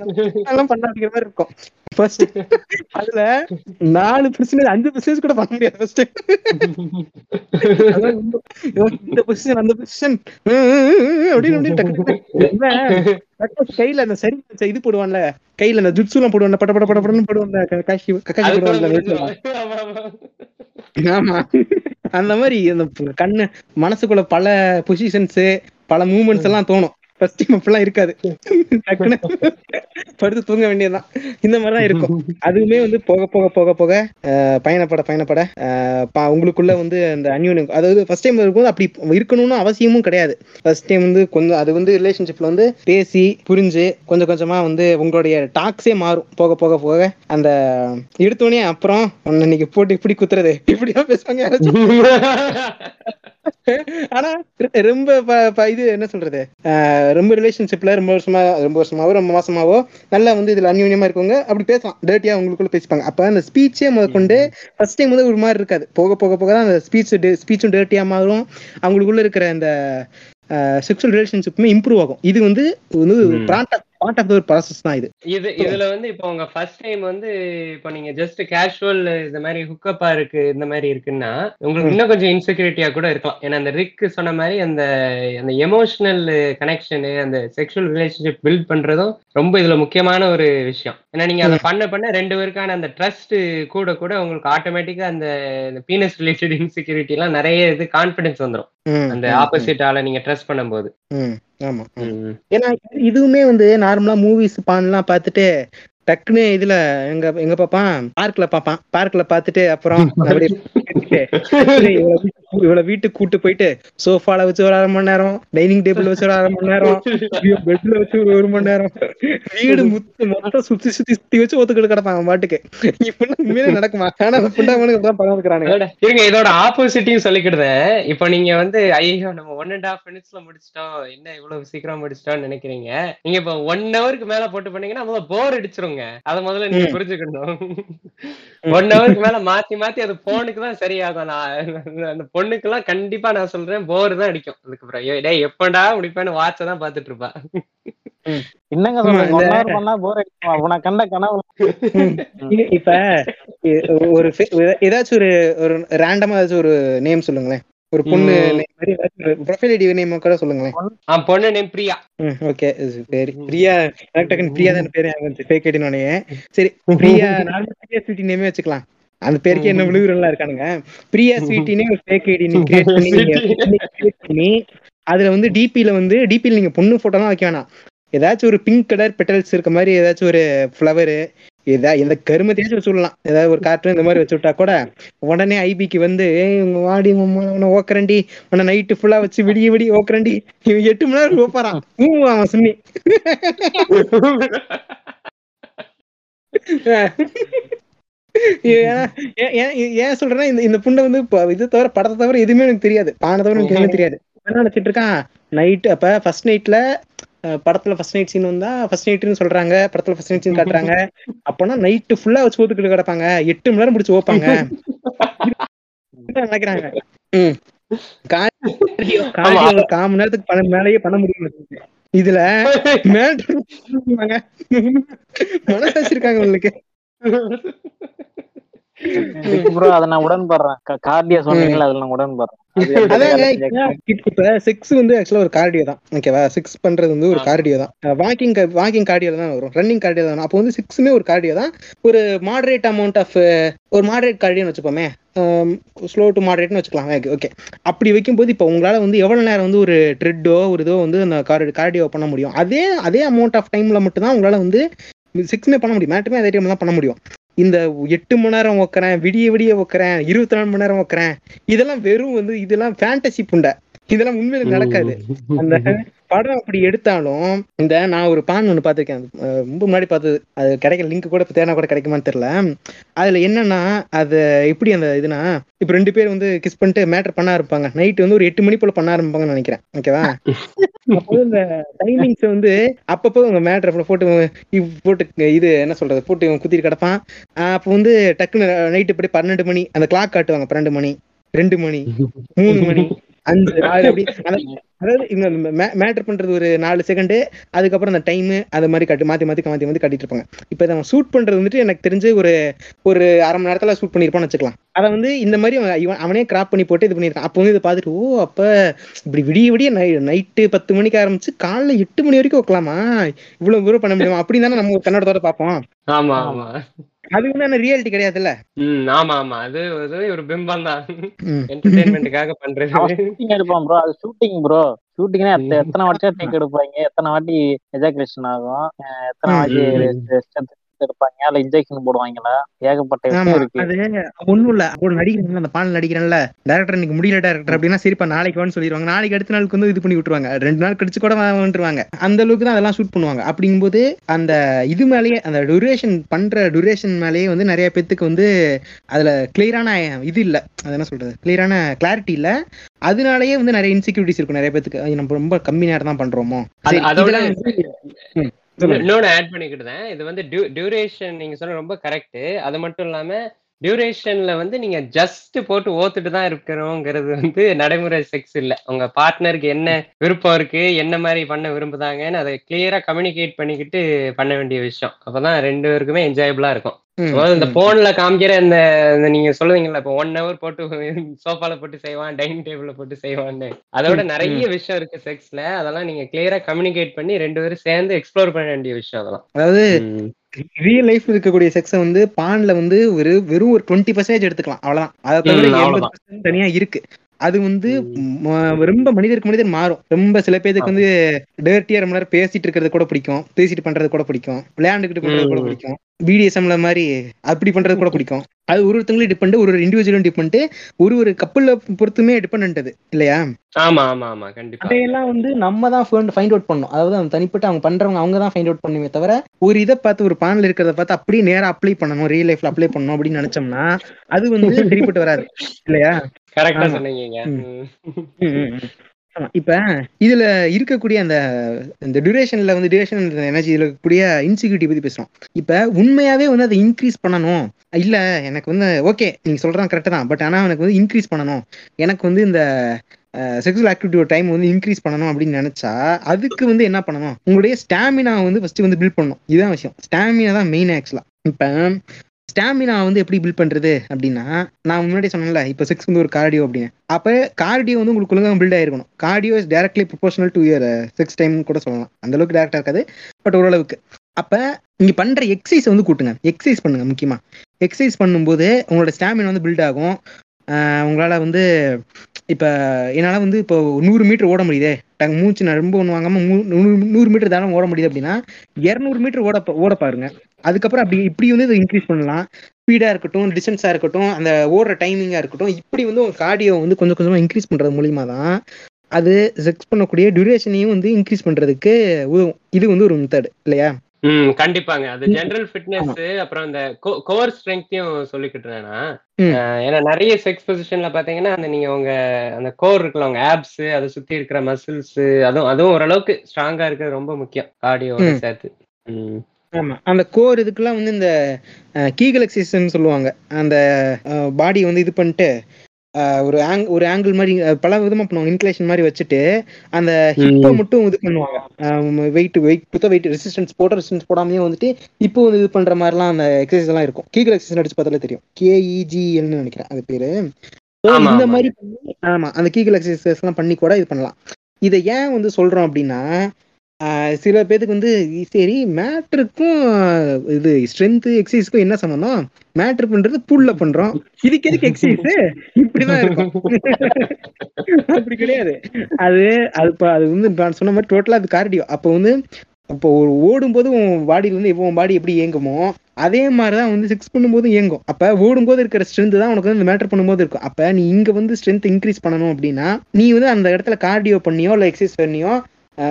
அதெல்லாம் பண்ணாதீங்க மாதிரி இருக்கும். ஃபர்ஸ்ட் அதுல நாலு பர்சன்டேஜ் அஞ்சு பர்சன்டேஜ் கூட பண்ண முடியாது ஃபர்ஸ்ட் இந்த பொசிஷன் அந்த பொசிஷன் அப்படின்னு அப்படின்னு கையில அந்த சரி இது போடுவான்ல. கையில அந்த ஜுட்சு எல்லாம் போடுவான்ல பட பட பட படன்னு போடுவான்ல கக்காஷி. ஆமா, அந்த மாதிரி அந்த கண்ணு மனசுக்குள்ள பல பொசிஷன்ஸ் பல மூமெண்ட்ஸ் எல்லாம் தோணும். ஃபர்ஸ்ட் டைம் அப்படிலாம் இருக்காது. டக்குன்னு படுத்து தூங்க வேண்டியதுதான். இந்த மாதிரிதான் இருக்கும். அதுவுமே வந்து போக போக போக போக பயணப்பட பயணப்பட அஹ், உங்களுக்குள்ள வந்து அந்த அந்யூன்யம் அதாவது ஃபர்ஸ்ட் டைம் இருக்கும்போது அப்படி இருக்கணும்னு அவசியமும் கிடையாது. ஃபர்ஸ்ட் டைம் வந்து கொஞ்சம் அது வந்து ரிலேஷன்ஷிப்ல வந்து பேசி புரிஞ்சு கொஞ்சம் கொஞ்சமா வந்து உங்களுடைய டாக்ஸே மாறும். போக போக போக அந்த எடுத்தோடனே அப்புறம் இன்னைக்கு போட்டு இப்படி குத்துறது. இப்படியா பேசுவாங்க ஆனா ரொம்ப இது என்ன சொல்றது? ரொம்ப ரிலேஷன்ஷிப்ல ரொம்ப வருஷமா ரொம்ப வருஷமாவோ ரொம்ப மாசமாவோ நல்லா வந்து இதுல அந்யூன்யமா இருக்கவங்க அப்படி பேசலாம். டேர்ட்டியா உங்களுக்குள்ள பேசிப்பாங்க. அப்ப அந்த ஸ்பீச்சே முதற்கொண்டு ஃபர்ஸ்ட் டைம் வந்து ஒரு மாதிரி இருக்காது. போக போக போக தான் அந்த ஸ்பீச் ஸ்பீச்சும் டேர்ட்டியா மாறும். அவங்களுக்குள்ள இருக்கிற அந்த செக்ஷுவல் ரிலேஷன்ஷிப்புமே இம்ப்ரூவ் ஆகும். இது வந்து ம். பார்ட் பார்ட் ஆஃப் ஒரு ப்ராசஸ் தான் இது. இது இதுல வந்து இப்போ உங்க ஃபர்ஸ்ட் டைம் வந்து இப்போ நீங்க ஜஸ்ட் கேஷுவல் இந்த மாதிரி ஹுக்கப்பா இருக்கு இந்த மாதிரி இருக்குன்னா உங்களுக்கு இன்னும் கொஞ்சம் இன்செக்யூரிட்டியா கூட இருக்கலாம். ஏன்னா அந்த ரிக் சொன்ன மாதிரி அந்த அந்த எமோஷனல் கனெக்ஷனு அந்த செக்ஷுவல் ரிலேஷன்ஷிப் பில்ட் பண்றதும் ரொம்ப இதுல முக்கியமான ஒரு விஷயம். ஏன்னா நீங்க அதை பண்ண பண்ண ரெண்டு பேருக்கான அந்த ட்ரஸ்ட் கூட கூட உங்களுக்கு ஆட்டோமேட்டிக்கா அந்த பீனஸ் ரிலேட்டட் இன்செக்யூரிட்டி எல்லாம் நிறைய இது கான்பிடன்ஸ் வந்துடும் அந்த ஆப்போசிட் ஆளை நீங்க ட்ரஸ்ட் பண்ணும்போது. ஆமா ஏன்னா இது- இதுவுமே வந்து நார்மலா மூவிஸ் பான்லாம் பார்த்துட்டு டக்குன்னு இதுல எங்க எங்க பாப்பான் பார்க்ல பாப்பான் பார்க்ல பாத்துட்டு அப்புறம் இவள வீட்டுக்கு- கூட்டு போயிட்டு சோஃபால வச்சு ஒரு அரை மணி நேரம் டைனிங் டேபிள் வச்சு ஒரு அரை மணி நேரம் பெட்ல வச்சு ஒரு ஒரு மணி நேரம். வீடு முத்து மொத்தம் சுத்தி சுத்தி சுத்தி வச்சு ஒத்துக்கிட்டு கிடப்பான் அவன் பாட்டுக்கு. இப்பெல்லாம் உண்மையிலே நடக்குமா? ஆனா புண்டாமனுக்கு தான் அதோட- இருங்க இதோட ஆப்போசிட்டையும் சொல்லிக்கிடுதேன் இப்போ நீங்க வந்து ஐயோ நம்ம ஒன் அண்ட் ஹாஃப் மினிட்ஸ்ல முடிச்சிட்டோம். என்ன இவ்வளவு சீக்கிரம் முடிச்சிட்டோம்னு நினைக்கிறீங்க? நீங்க இப்போ ஒன் ஹவருக்கு மேல போட்டு பண்ணீங்கன்னா முதல்ல போர் அடிச்சிருங்க. அதை முதல்ல நீங்க. புரிஞ்சுக்கணும். ஒன் ஹவருக்கு மேல மாத்தி மாத்தி அது போனுக்கு தான் சரியாகும். நான் அந்த பொண்ணுக்கு எல்லாம் கண்டிப்பா நான் சொல்றேன் போர் தான் அடிக்கும். அதுக்கப்புறம் டேய் எப்படா முடிப்பேன்னு வாட்ச தான் பாத்துட்டு இருப்பா. என்னங்க இப்ப ஒரு ஏதாச்சும் ஒரு ஒரு ரேண்டமா ஏதாச்சும் ஒரு நேம் சொல்லுங்களேன். ஒரு பொண்ணு ப்ரொஃபைல் ஐடி நேம் கூட சொல்லுங்களேன். பொண்ணு நேம் பிரியா. ம் ஓகே பேரு பிரியா டக்குன்னு பிரியா தான் பேரு ஃபேக் ஐடினோடனே சரி பிரியா நார்மல் நேமே வச்சுக்கலாம். அந்த பேருக்கே என்ன விழுகுறலாம் இருக்கானுங்க. பிரியா ஸ்வீட்டினே ஒரு ஃபேக் ஐடி நீங்க கிரியேட் பண்ணி create பண்ணி அதுல வந்து டிபில வந்து டிபில நீங்க பொண்ணு போட்டோ தான் வைக்க வேணாம். ஏதாச்சும் ஒரு பிங்க் கலர் பெட்டல்ஸ் இருக்க மாதிரி ஏதாச்சும் ஒரு ஃப்ளவரு ஏதா எந்த கருமத்தையாச்சும் வச்சு விடலாம் ஏதாவது ஒரு கார்ட்டூன் இந்த மாதிரி வச்சு விட்டா கூட உடனே ஐபிக்கு வந்து "ஏய், உங்க வாடி உன்னை ஓக்கரண்டி உன்னை நைட்டு ஃபுல்லா வச்சு விடிய விடிய ஓக்கரண்டி இவன் எட்டு மணி நேரம் ஓப்பாரான் அவன் சுண்ணி ஏன் சொல்றேன்னா இந்த இந்த புண்டை வந்து இது தவிர படத்தை தவிர எதுவுமே எனக்கு தெரியாது. பானை தவிர எனக்கு எதுவுமே தெரியாது. என்ன நினைச்சிட்டு இருக்கான் நைட் அப்ப ஃபர்ஸ்ட் நைட்ல படத்துல ஃபர்ஸ்ட் நைட் சீன் வந்தா ஃபர்ஸ்ட் நைட்னு சொல்றாங்க. படத்துல ஃபர்ஸ்ட் நைட் சீன் காட்டுறாங்க. அப்பனா நைட்டு ஃபுல்லா வச்சு ஓத்துக்கிட்டு கிடப்பாங்க. எட்டு மணி நேரம் முடிச்சு ஓப்பாங்க. இதுதான் நினைக்கிறாங்க? ம். கார்டியோ கார்டியோ ஒரு கால் மணி நேரத்துக்கு பண்ண மேலேயே பண்ண முடியும் இதுல மேட்ரு மனசாச்சு இருக்காங்க உங்களுக்கு. ப்ரோ அதை நான் உடன்படுறேன். கார்டியா சொன்னீங்களா அதுல நான் உடன்படுறேன். இப்ப- செக்ஸ் வந்து ஆக்சுவலா ஒரு கார்டியோ தான். ஓகேவா செக்ஸ் பண்றது வந்து ஒரு. கார்டியோ தான். வாக்கிங் வாக்கிங் கார்டியோ தான் வரும். ரன்னிங் கார்டியோ தான் அப்போ வந்து சிக்ஸுமே ஒரு கார்டியோ தான். ஒரு மாடரேட் அமௌண்ட் ஆஃப் ஒரு மாடரேட் கார்டியோன்னு வச்சுப்போமே ஸ்லோ டு மாடரேட்னு வச்சுக்கலாம். ஓகே அப்படி வைக்கும்போது இப்போ உங்களால வந்து எவ்வளவு நேரம் வந்து ஒரு ட்ரெட்டோ ஒரு இதோ வந்து அந்த கார்டியோ பண்ண முடியும்? அதே அதே அமௌண்ட் ஆஃப் டைம்ல மட்டும் தான் உங்களால வந்து சிக்ஸ்மே பண்ண முடியும்? மேட்டுமே அதே டைம்ல தான் பண்ண முடியும். இந்த எட்டு மணி நேரம் வைக்கிறேன் விடிய விடிய வைக்கிறேன் இருபத்தி நாலு மணி நேரம் வைக்கிறேன் இதெல்லாம் வெறும் வந்து இதெல்லாம் ஃபேண்டசி புண்டை. இதெல்லாம் உண்மையில நடக்காது. அந்த படம் அப்படி எடுத்தாலும் இந்த நான் ஒரு பான் ஒன்று பார்த்துருக்கேன். ரொம்ப முன்னாடி பார்த்தது. அது கிடைக்க லிங்க் கூட இப்போ தேனா கூட கிடைக்குமான்னு தெரியல. அதுல என்னன்னா அது எப்படி அந்த இதுனா இப்போ ரெண்டு பேர் வந்து கிஸ் பண்ணிட்டு மேட்டர் பண்ண இருப்பாங்க நைட் வந்து ஒரு எட்டு மணி போல பண்ண ஆரம்பிப்பாங்கன்னு நினைக்கிறேன். ஓகேவா அப்போ இந்த டைமிங்ஸ் வந்து அப்பப்போ உங்க மேட்டர் போட்டு போட்டு இது என்ன சொல்றது போட்டு இவன் குத்திட்டு கிடப்பான். அப்போ வந்து டக்குன்னு நைட்டு இப்படி பன்னெண்டு மணி அந்த கிளாக் காட்டுவாங்க பன்னெண்டு மணி ரெண்டு மணி மூணு மணி அஞ்சு ஆறு அப்படி அதாவது- இந்த மேட்டர் பண்றது ஒரு நாலு செகண்டு அதுக்கப்புறம் அந்த டைம் அது மாதிரி கட்டு மாத்தி மாத்தி மாத்தி மாத்தி கட்டிட்டு இருப்பாங்க. இப்போ இதை ஷூட் பண்றது வந்துட்டு எனக்கு தெரிஞ்சு ஒரு ஒரு அரை மணி நேரத்துல ஷூட் பண்ணிருப்பான்னு வச்சுக்கலாம். அதை வந்து இந்த மாதிரி அவன் இவன் அவனே கிராப் பண்ணி போட்டு இது பண்ணிருக்கான். அப்போ வந்து இதை பார்த்துட்டு ஓ அப்ப இப்படி விடிய விடிய நைட்டு பத்து மணிக்கு ஆரம்பிச்சு காலைல எட்டு மணி வரைக்கும் வைக்கலாமா? இவ்வளவு தூரம் பண்ண முடியுமா? அப்படின்னு தானே நம்ம ஒரு கண்ணோட்டத்தோட பார்ப்போம். ஆமா ஆமா. அது வந்து ரியாலிட்டி கிடையாதுல்ல? ம் ஆமா ஆமா. அது ஒரு பிம்பம் தான். ம். என்டர்டைன்மெண்ட்டுக்காக பண்றது. ஷூட்டிங் எடுப்பான் ப்ரோ அது ஷூட்டிங் ப்ரோ ஷூட்டிங்னா எத்தனை வாட்டியா டேக் எடுப்பாங்க. எத்தனை வாட்டி எஜாகுலேஷன் ஆகும்? எத்தனை வாட்டி எடுப்பாங்க இல்ல இன்ஜெக்ஷன் போடுவாங்களா ஏகப்பட்ட ஒண்ணும் இல்ல. ஒரு நடிக்கிறேன் அந்த பால் நடிக்கிறேன்ல. டேரக்டர் இன்னைக்கு முடியல டேரக்டர் அப்படின்னா சரிப்பா நாளைக்கு வான்னு சொல்லிடுவாங்க நாளைக்கு அடுத்த நாளுக்கு வந்து இது பண்ணி விட்டுருவாங்க. ரெண்டு நாள் கழிச்சு கூட வந்துருவாங்க. அந்த அளவுக்கு தான் அதெல்லாம் ஷூட் பண்ணுவாங்க. அப்படிங்கும்போது அந்த இது மேலேயே அந்த டூரேஷன் பண்ற டூரேஷன் மேலேயே வந்து நிறைய பேத்துக்கு வந்து அதுல கிளியரான இது இல்ல. அது என்ன சொல்றது? கிளியரான கிளாரிட்டி இல்ல. அதனாலயே வந்து நிறைய இன்செக்யூரிட்டிஸ் இருக்கும் நிறைய பேத்துக்கு. நம்ம ரொம்ப கம்மி நேரம் தான் பண்றோமோ? இன்னொன்னு ஆட் பண்ணிக்கிட்டேன் இது வந்து டியூரேஷன் நீங்க சொன்ன ரொம்ப கரெக்ட் அது மட்டும் இல்லாம டியூரேஷன்ல வந்து நீங்க ஜஸ்ட் போட்டு ஓத்துட்டு தான் இருக்கிறோங்கிறது வந்து நடைமுறை செக்ஸ் இல்ல. உங்க பார்ட்னருக்கு என்ன விருப்பம் இருக்கு என்ன மாதிரி பண்ண விரும்புதாங்கன்னு அதை கிளியரா கம்யூனிகேட் பண்ணிக்கிட்டு பண்ண வேண்டிய விஷயம். அப்பதான் ரெண்டு பேருக்குமே என்ஜாயபிளா இருக்கும். அதாவது இந்த. போன்ல காமிக்கிற இந்த நீங்க சொல்லுவீங்கல்ல இப்போ ஒன் ஹவர் போட்டு சோஃபால போட்டு செய்வான் டைனிங் டேபிள்ல போட்டு செய்வான்னு. அதோட ம், நிறைய விஷயம் இருக்கு செக்ஸ்ல அதெல்லாம் நீங்க கிளியரா கம்யூனிகேட் பண்ணி ரெண்டு பேரும் சேர்ந்து எக்ஸ்ப்ளோர் பண்ண வேண்டிய விஷயம் அதெல்லாம். அதாவது. ரியல் லைஃப்ல இருக்கக்கூடிய செக்ஸை வந்து பான்ல வந்து ஒரு வெறும் ஒரு டுவெண்ட்டி பர்சன்டேஜ் எடுத்துக்கலாம். அவ்வளவுதான். அதை தவிர தனியா இருக்கு. அது வந்து ரொம்ப மனிதருக்கு மனிதர் மாறும். ரொம்ப சில பேருக்கு வந்து டேர்ட்டியா ரொம்ப நேரம் பேசிட்டு இருக்கிறது கூட பிடிக்கும். பேசிட்டு பண்றது கூட பிடிக்கும். விளையாண்டுக்கிட்டு பண்றது கூட. பிடிக்கும். பிடிஎஸ்எம்ல மாதிரி அப்படி பண்றது கூட பிடிக்கும். அது ஒரு ஒருத்தங்களும் டிபெண்ட் ஒரு ஒரு இண்டிவிஜுவலும் டிபெண்ட் ஒரு ஒரு கப்பல்ல பொறுத்துமே டிபெண்ட் அது இல்லையா? ஆமா ஆமா ஆமா. கண்டிப்பா. அதையெல்லாம் வந்து நம்ம தான் ஃபைண்ட் அவுட் பண்ணணும். அதாவது அவங்க தனிப்பட்டு அவங்க பண்றவங்க அவங்க தான் ஃபைண்ட் அவுட் பண்ணுமே தவிர ஒரு இதை பார்த்து ஒரு பான்ல இருக்கிறத பார்த்து அப்படியே நேரா அப்ளை பண்ணணும். ரியல் லைஃப்ல அப்ளை பண்ணணும் அப்படின்னு நினைச்சோம்னா அது வந்து சரிப்பட்டு வராது. இல்லையா? கரெக்டா. சொன்னீங்க. இப்ப இதுல இருக்கக்கூடிய அந்த இந்த டியூரேஷன்ல வந்து டியூரேஷன் எனர்ஜி இதுல இருக்கக்கூடிய இன்செக்யூரிட்டி பத்தி பேசுறோம். இப்ப உண்மையாவே வந்து அதை இன்க்ரீஸ் பண்ணணும். இல்ல எனக்கு வந்து ஓகே நீங்க சொல்றது கரெக்ட் தான். பட் ஆனா எனக்கு வந்து இன்க்ரீஸ் பண்ணணும். எனக்கு வந்து இந்த செக்ஸுவல் ஆக்டிவிட்டியோட டைம் வந்து இன்க்ரீஸ் பண்ணணும் அப்படின்னு நினைச்சா அதுக்கு வந்து என்ன பண்ணணும்? உங்களுடைய ஸ்டாமினா வந்து ஃபர்ஸ்ட் வந்து பில்ட் பண்ணணும். இதுதான் விஷயம். ஸ்டாமினா தான் மெயின் ஆக்சுவலா இப்ப ஸ்டாமினா வந்து எப்படி பில்ட் பண்றது அப்படின்னா நான் முன்னாடி சொன்னேன்ல இப்போ சிக்ஸ் வந்து ஒரு கார்டியோ அப்படின்னு. அப்ப கார்டியோ வந்து உங்களுக்கு ஒழுங்காக பில்ட் ஆயிருக்கணும். Cardio is directly proportional to your sex time கூட சொல்லலாம். அந்த அளவுக்கு டேரக்டா இருக்காது பட் ஓரளவுக்கு. அப்ப நீங்க பண்ற எக்ஸசைஸ் வந்து கூட்டுங்க. எக்ஸசைஸ் பண்ணுங்க முக்கியமா. எக்ஸசைஸ் பண்ணும்போது உங்களோட ஸ்டாமினா வந்து பில்ட் ஆகும். உங்களால வந்து இப்ப என்னால வந்து இப்போ நூறு மீட்டர் ஓட முடியுதே. டங் மூச்சு நான் ரொம்ப ஒன்று வாங்காம நூறு நூறு மீட்டர் தானே ஓட முடியுது அப்படின்னா இரநூறு மீட்டர் ஓட ஓட பாருங்க. அதுக்கப்புறம் அப்படி இப்படி வந்து இதை இன்க்ரீஸ் பண்ணலாம். ஸ்பீடா இருக்கட்டும் டிஸ்டன்ஸா இருக்கட்டும் அந்த ஓடுற டைமிங்கா இருக்கட்டும் இப்படி வந்து உங்க கார்டியோ வந்து கொஞ்சம் கொஞ்சமா இன்க்ரீஸ் பண்றது மூலியமா தான் அது செக்ஸ் பண்ணக்கூடிய டியூரேஷனையும் வந்து இன்க்ரீஸ் பண்றதுக்கு உதவும். இது வந்து ஒரு மெத்தட் இல்லையா? ம் கண்டிப்பாங்க. அது ஜெனரல் ஃபிட்னஸ் அப்புறம் இந்த கோர் ஸ்ட்ரெங்த்தையும் சொல்லிக்கிட்டுறேன்னா. ஏன்னா நிறைய செக்ஸ் பொசிஷன்ல பாத்தீங்கன்னா அந்த நீங்க உங்க அந்த கோர் இருக்குல்ல உங்க ஆப்ஸ் அதை சுத்தி இருக்கிற மசில்ஸ் அதுவும் அதுவும் ஓரளவுக்கு ஸ்ட்ராங்கா இருக்கிறது ரொம்ப முக்கியம் கார்டியோட. சேர்த்து. ஆமா. அந்த கோர் இதுக்கெல்லாம் வந்து இந்த கீகல் எக்ஸசைஸ்ன்னு சொல்லுவாங்க. அந்த பாடி வந்து இது பண்ணிட்டு ஒரு ஆங் ஒரு ஆங்கிள் மாதிரி பல விதமா பண்ணுவாங்க. இன்க்ளேஷன் மாதிரி வச்சுட்டு அந்த ஹிப்பை மட்டும் இது பண்ணுவாங்க. வெயிட் வெயிட் புத்த வெயிட் ரெசிஸ்டன்ஸ் போட ரெசிஸ்டன்ஸ் போடாமையே வந்துட்டு இப்போ வந்து இது பண்ற மாதிரிலாம் அந்த எக்ஸசைஸ் எல்லாம் இருக்கும். கீகல் எக்ஸசைஸ் அடிச்சு பார்த்தாலே தெரியும். கேஇஜிஎல்னு நினைக்கிறேன் அது பேரு. இந்த. மாதிரி ஆமா அந்த கீகல் எக்ஸசைஸ் எல்லாம் பண்ணி கூட இது பண்ணலாம். இதை ஏன் வந்து சொல்றோம் அப்படின்னா சில பேத்துக்கு வந்து சரி மேட்ருக்கும் இது ஸ்ட்ரென்த் எக்ஸசைஸ்க்கும் என்ன சம்பந்தம்? மேட்ரு பண்றது புல்ல பண்றோம். இதுக்கு எதுக்கு எக்ஸசைஸ் இப்படிதான் இருக்கும். அப்படி கிடையாது. அது அது அது வந்து நான் சொன்ன மாதிரி டோட்டலா அது கார்டியோ அப்போ வந்து இப்போ ஒரு ஓடும்போது உன் பாடியில வந்து இப்போ உன் பாடி எப்படி இயங்குமோ அதே மாதிரிதான் வந்து சிக்ஸ் பண்ணும்போது இயங்கும். அப்ப ஓடும்போது இருக்கிற ஸ்ட்ரென்த் தான் உனக்கு வந்து மேட்டர் பண்ணும்போது இருக்கும். அப்ப நீ இங்க வந்து ஸ்ட்ரென்த் இன்க்ரீஸ் பண்ணணும் அப்படின்னா நீ வந்து அந்த இடத்துல கார்டியோ பண்ணியோ இல்ல எக்ஸசைஸ் பண்ணியோ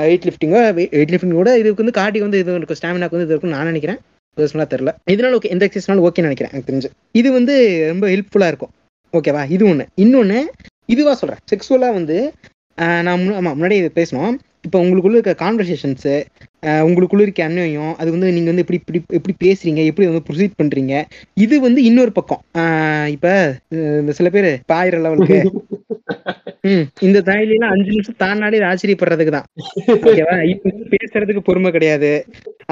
வெயிட் லிஃப்டிங்கோ வெயிட் லிஃப்டிங் கூட இதுக்கு வந்து காட்டி வந்து இது இருக்கும் ஸ்டாமினாக்கு வந்து இது இருக்கும் நான் நினைக்கிறேன். பர்சனலாக தெரியல. இதனால ஓகே எந்த எக்ஸசைஸ்னாலும் ஓகே நினைக்கிறேன் எனக்கு தெரிஞ்சு. இது வந்து ரொம்ப ஹெல்ப்ஃபுல்லா இருக்கும். ஓகேவா இது ஒன்று இன்னொன்னு இதுவா சொல்றேன். செக்ஸுவலாக வந்து ஆஹ் நான் முன்னாடி இது பேசணும் இப்போ உங்களுக்குள்ள இருக்க கான்வர்சேஷன்ஸு உங்களுக்குள்ள இருக்க அந்நியம் அது வந்து நீங்க வந்து எப்படி இப்படி எப்படி பேசுறீங்க எப்படி வந்து ப்ரொசீட் பண்றீங்க இது வந்து இன்னொரு பக்கம். இப்ப இந்த சில பேர் பாயிர லெவலுக்கு ம் இந்த தாயிலாம் அஞ்சு நிமிஷம் தாண்டாடி ஆச்சரியப்படுறதுக்கு தான். ஓகேவா இப்ப பேசுறதுக்கு பொறுமை கிடையாது.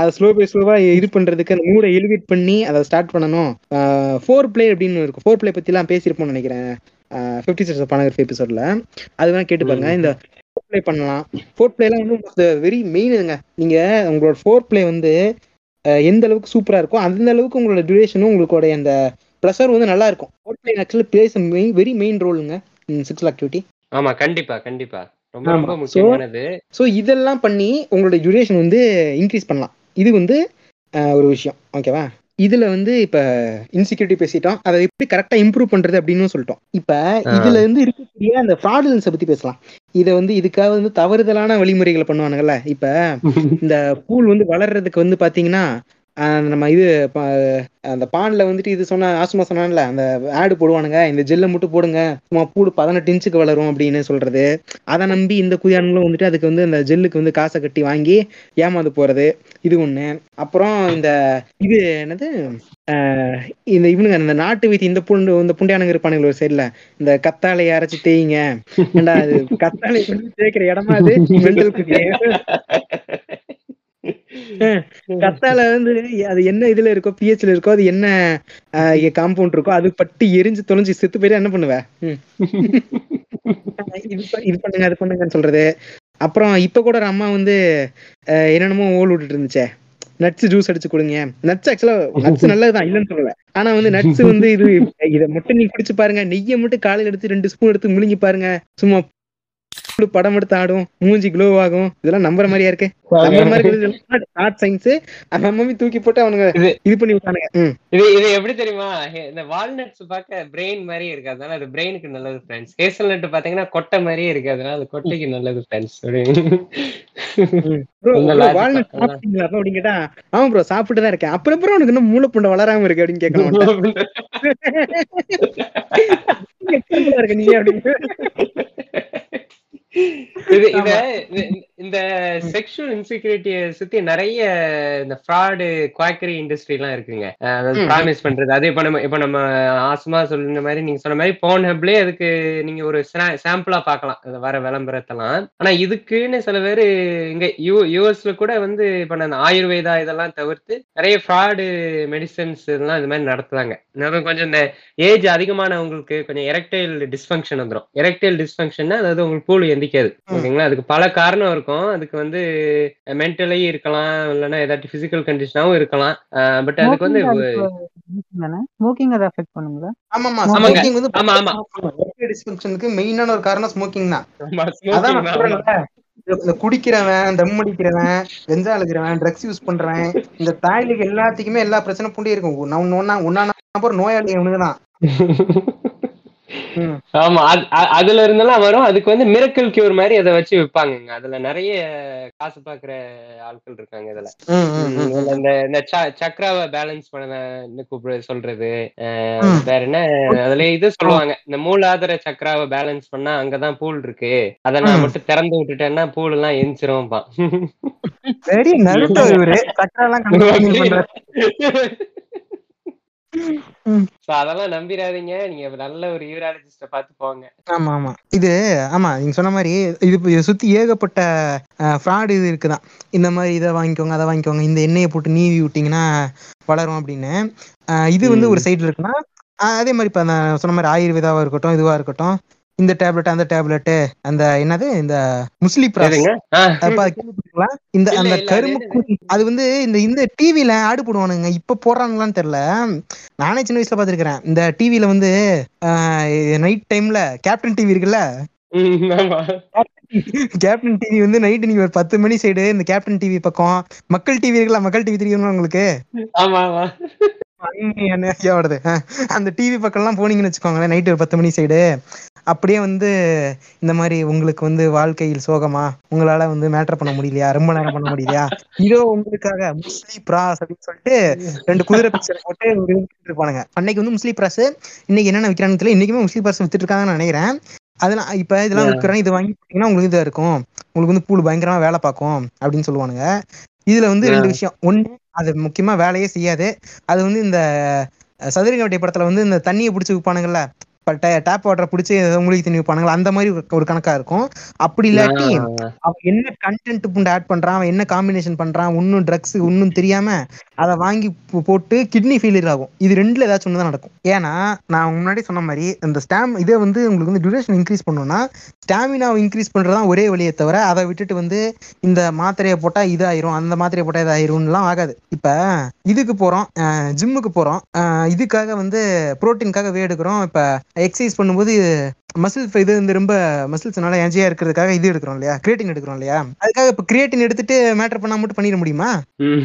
அதை ஸ்லோ பை ஸ்லோவா இது பண்றதுக்கு அந்த மூடை எலிவேட் பண்ணி அதை ஸ்டார்ட் பண்ணணும். ஃபோர் பிளே அப்படின்னு இருக்கும். ஃபோர் பிளே பத்தி எல்லாம் பேசியிருப்போம்னு நினைக்கிறேன் ஃபிஃப்டி சிக்ஸ் பனகர் எபிசோட்ல அது வேணா கேட்டு பாருங்க. இந்த ஃபோர் பிளே பண்ணலாம். ஃபோர் பிளேலாம் வந்து வெரி மெயினுங்க நீங்க உங்களோட ஃபோர் பிளே வந்து எந்த அளவுக்கு சூப்பரா இருக்கோ அந்த அளவுக்கு உங்களோட டியூரேஷனும் உங்களுடைய அந்த ப்ரெஷர் வந்து நல்லா இருக்கும். Foreplay actually plays main very main ரோலுங்க sex activity ஆமா கண்டிப்பா கண்டிப்பா. ரொம்ப. ரொம்ப முக்கியமானது. ஸோ இதெல்லாம் பண்ணி உங்களோட டியூரேஷன் வந்து இன்க்ரீஸ் பண்ணலாம். இது வந்து ஒரு விஷயம். ஓகேவா இதுல வந்து இப்ப இன்செக்யூரிட்டி பேசிட்டோம். அதை எப்படி கரெக்டா இம்ப்ரூவ் பண்றது அப்படின்னு சொல்லிட்டோம். இப்ப. இதுல இருந்து இருக்கக்கூடிய அந்த ஃப்ராடுலன்ஸை பத்தி பேசலாம். இதை வந்து இதுக்காக வந்து தவறுதலான வழிமுறைகளை பண்ணுவானுங்கல்ல. இப்ப இந்த பூல் வந்து வளர்றதுக்கு வந்து பாத்தீங்கன்னா நம்ம இது அந்த பான்ல வந்துட்டு இது சொன்ன ஆசுமா சொன்னான்ல அந்த ஆடு போடுவானுங்க இந்த ஜெல்லை மட்டும் போடுங்க சும்மா பூடு பதினெட்டு இன்ச்சுக்கு வளரும் அப்படின்னு சொல்றது. அதை நம்பி இந்த குதியானுங்களும் வந்துட்டு அதுக்கு வந்து அந்த ஜெல்லுக்கு வந்து காசை கட்டி வாங்கி ஏமாந்து போறது. இது ஒண்ணு. அப்புறம் இந்த இது என்னது? இந்த இவனுங்க இந்த நாட்டு வீதி இந்த புண்டு இந்த புண்டியானுங்க இருப்பானுங்க ஒரு சைடுல இந்த கத்தாழையை அரைச்சு தேய்ங்க. கத்தாழை தேய்க்கிற இடமா அது? கத்தால வந்து அது என்ன இதுல இருக்கோ பிஹெச்ல இருக்கோ அது என்ன காம்பவுண்ட் இருக்கோ அது பட்டு எரிஞ்சு தொலைஞ்சு செத்து போயிட்டு என்ன பண்ணுவ? இது பண்ணுங்க அது பண்ணுங்கன்னு சொல்றது. அப்புறம் இப்ப கூட ஒரு அம்மா வந்து என்னென்னமோ ஓல் விட்டுட்டு இருந்துச்சே. நட்ஸ் ஜூஸ் அடிச்சு கொடுங்க. நட்ஸ் ஆக்சுவலா நட்ஸ் நல்லதுதான் இல்லைன்னு சொல்லல. ஆனா வந்து நட்ஸ் வந்து இது இதை மட்டும் நீ குடிச்சு பாருங்க. நெய்யை மட்டும் காலையில எடுத்து ரெண்டு ஸ்பூன் எடுத்து முழுங்கி பாருங்க. சும்மா படம் எடுத்து ஆடும் மூஞ்சி க்ளோ ஆகும். இதெல்லாம் நம்புற மாதிரியா இருக்கு? நம்புற மாதிரி ஆர்ட் சயின்ஸ் அந்த மம்மி தூக்கி போட்டு அவனுங்க இது- பண்ணி விட்டானுங்க. இது இது எப்படி தெரியுமா? இந்த வால்நட்ஸ் பார்க்க பிரெயின் மாதிரியே இருக்கு அதனால அது பிரெயினுக்கு நல்லது ஃப்ரெண்ட்ஸ் ஹேசல்நட் பாத்தீங்கன்னா கொட்டை மாதிரியே இருக்கு அதனால அது கொட்டைக்கு நல்லது ஃப்ரெண்ட்ஸ் அப்படின்னு கேட்டா ஆமா ப்ரோ சாப்பிட்டு தான் இருக்கேன். அப்புறம் அப்புறம் உனக்கு இன்னும் மூளைப்புண்டை வளராம இருக்கு அப்படின்னு இருக்கு நீ அப்படின்னு. இது இத இந்த செக்ஷுவல் இன்செக்யூரிட்டிய சுத்தி நிறைய இந்த ஃப்ராடு குவாக்கரி இண்டஸ்ட்ரி எல்லாம் இருக்குங்க. ப்ராமிஸ் பண்றது. அது இப்ப நம்ம இப்ப நம்ம ஆசமா சொல்லுன மாதிரி நீங்க சொன்ன மாதிரி போன் ஹப்லயே அதுக்கு நீங்க ஒரு சாம்பிளா பார்க்கலாம். அது வர விளம்பரத்தெல்லாம். ஆனா இதுக்குன்னு சில பேர் இங்க யூ யூஎஸ்ல கூட வந்து இப்ப நான் ஆயுர்வேதா இதெல்லாம் தவிர்த்து நிறைய ஃப்ராடு மெடிசன்ஸ் இதெல்லாம் இது மாதிரி நடத்துறாங்க. கொஞ்சம் இந்த ஏஜ் அதிகமானவங்களுக்கு கொஞ்சம் எரெக்டைல் டிஸ்ஃபங்க்ஷன் வந்துடும் எரெக்டைல் டிஸ்ஃபங்க்ஷன்னா அதாவது உங்களுக்கு பூல் எந்திக்காது ஓகேங்களா? அதுக்கு பல காரணம் இருக்கும். அதுக்கு வந்து மென்டலி இருக்கலாம். இல்லைன்னா ஏதாச்சும் பிசிக்கல் கண்டிஷனாவும் இருக்கலாம். பட் அதுக்கு வந்து ஸ்மோக்கிங் அதை அஃபெக்ட் பண்ணுங்களா? ஆமா ஆமா. ஸ்மோக்கிங் வந்து ஆமா, ஆமா. டிஸ்பங்ஷனுக்கு மெயினான ஒரு காரணம் ஸ்மோக்கிங் தான். அதான் நான் இந்த- குடிக்கிறவன் தம் அடிக்கிறவன் கஞ்சா அழுகிறவன் ட்ரக்ஸ் யூஸ் பண்றவன் இந்த தாய்லிக்கு எல்லாத்துக்குமே எல்லா பிரச்சனை புண்டி இருக்கும் நான் ஒன்னா ஒன்னா நம்பர் நோயாளி இவனுக்குதான் ம். ஆமா அதுல இருந்தெல்லாம் வரும். அதுக்கு வந்து மிரக்கல் கியூர் மாதிரி அதை வச்சு விற்பாங்கங்க. அதுல நிறைய காசு பாக்குற ஆட்கள் இருக்காங்க இதுல. இந்த இந்த சக்ராவை பேலன்ஸ் பண்ண கூப்பிடு சொல்றது. வேற என்ன? அதுல இது சொல்லுவாங்க. இந்த மூலாதார சக்ராவை பேலன்ஸ் பண்ணா அங்கதான் பூல் இருக்கு. அதை நான். மட்டும் திறந்து விட்டுட்டேன்னா பூல் எல்லாம் எந்திரிச்சிரும்பா சரி நருட்டோ இவரு. சக்கரெல்லாம் கண்ட்ரோல் பண்றாரு ம். சோ அதெல்லாம் நம்பிராதீங்க. நீங்க நல்ல ஒரு யூராலஜிஸ்ட பார்த்து போங்க. ஆமா ஆமா. இது ஆமா நீங்க சொன்ன மாதிரி இது இதை சுத்தி ஏகப்பட்ட ஃப்ராடு இது இருக்குதான். இந்த மாதிரி இதை வாங்கிக்கோங்க அதை வாங்கிக்கோங்க இந்த எண்ணெயை போட்டு நீவி விட்டீங்கன்னா வளரும் அப்படின்னு. இது வந்து ஒரு சைடுல இருக்குன்னா அதே மாதிரி இப்ப நான் சொன்ன மாதிரி ஆயுர்வேதாவா இருக்கட்டும் இதுவா இருக்கட்டும் இந்த டேப்லெட் அந்த டேப்லெட் அந்த என்னது? இந்த முஸ்லி பிராஸ். எதுங்க? ஆ, அப்ப அது கேள்விப்பட்டிருக்கீங்களா? இந்த அந்த கரும்பு அது வந்து இந்த இந்த டிவில ஆடு போடுவானுங்க. இப்ப போடுறாங்களான்னு தெரியல. நானே சின்ன வயசுல பாத்துருக்கிறேன் இந்த டிவில வந்து நைட் டைம்ல கேப்டன் டிவி இருக்குல்ல? கேப்டன் டிவி வந்து நைட் நீங்க ஒரு பத்து மணி சைடு இந்த கேப்டன் டிவி பக்கம். மக்கள் டிவி இருக்குல்ல மக்கள் டிவி தெரியுமா உங்களுக்கு? அந்த டிவி பக்கம்லாம் போனீங்கன்னு வச்சுக்கோங்களேன் நைட்டு ஒரு பத்து மணி சைடு அப்படியே வந்து இந்த மாதிரி உங்களுக்கு வந்து வாழ்க்கையில் சோகமா உங்களால வந்து மேட்டர் பண்ண முடியலையா? ரொம்ப நேரம் பண்ண முடியலையா? இதோ உங்களுக்காக முஸ்லி பிராஸ் அப்படின்னு சொல்லிட்டு ரெண்டு குதிரை பிக்சர் போட்டு ஒரு இருப்பானுங்க. அன்னைக்கு வந்து முஸ்லி பிராஸ் இன்னைக்கு என்னென்ன விற்கிறாங்கன்னு தெரியல. இன்னைக்குமே முஸ்லி பிராஸ் வித்துட்டு இருக்காங்கன்னு நினைக்கிறேன். அதெல்லாம் இப்ப இதெல்லாம். விற்கிறேன் இது வாங்கி போட்டீங்கன்னா உங்களுக்கு இதா இருக்கும். உங்களுக்கு வந்து பூல் பயங்கரமா வேலை பார்க்கும் அப்படின்னு சொல்லுவானுங்க. இதுல வந்து ரெண்டு. விஷயம். ஒண்ணு அது முக்கியமா வேலையே செய்யாது. அது வந்து இந்த சதுரங்க வேட்டை படத்துல வந்து இந்த தண்ணியை பிடிச்சி விற்பானுங்கல்ல டேப் வாட்டரை பிடிச்சி மூலிகை தண்ணி விற்பானுங்களா அந்த மாதிரி ஒரு- கணக்கா இருக்கும். அப்படி இல்லாட்டி அவன் என்ன கண்டென்ட் புண்டு ஆட் பண்றான் அவன் என்ன காம்பினேஷன் பண்றான் ஒன்னும் ட்ரக்ஸ் ஒன்னும் தெரியாம அதை வாங்கி போட்டு கிட்னி ஃபெயிலியர் ஆகும். இது ரெண்டுல ஏதாச்சும் ஒன்று தான் நடக்கும். ஏன்னா நான் முன்னாடி சொன்ன மாதிரி இந்த ஸ்டாம் இதை வந்து உங்களுக்கு வந்து டியூரேஷன் இன்க்ரீஸ் பண்ணணும்னா ஸ்டாமினாவை இன்க்ரீஸ் பண்றதுதான் ஒரே வழியே தவிர அதை விட்டுட்டு வந்து இந்த மாத்திரையை போட்டா இதாயிரும் அந்த மாத்திரையை போட்டா இதாயிரும்லாம் ஆகாது. இப்ப இதுக்கு போறோம் ஜிம்முக்கு போறோம் இதுக்காக வந்து புரோட்டீனுக்காக வே எடுக்கிறோம். இப்ப எக்ஸசைஸ் பண்ணும்போது மசில் இது வந்து ரொம்ப மசில்ஸ் நல்லா எனர்ஜியா இருக்கிறதுக்காக இது எடுக்கிறோம் இல்லையா? கிரியேட்டின் எடுக்கிறோம் இல்லையா? அதுக்காக இப்ப கிரியேட்டின் எடுத்துட்டு மேட்டர் பண்ணா மட்டும் பண்ணிட முடியுமா? ம்.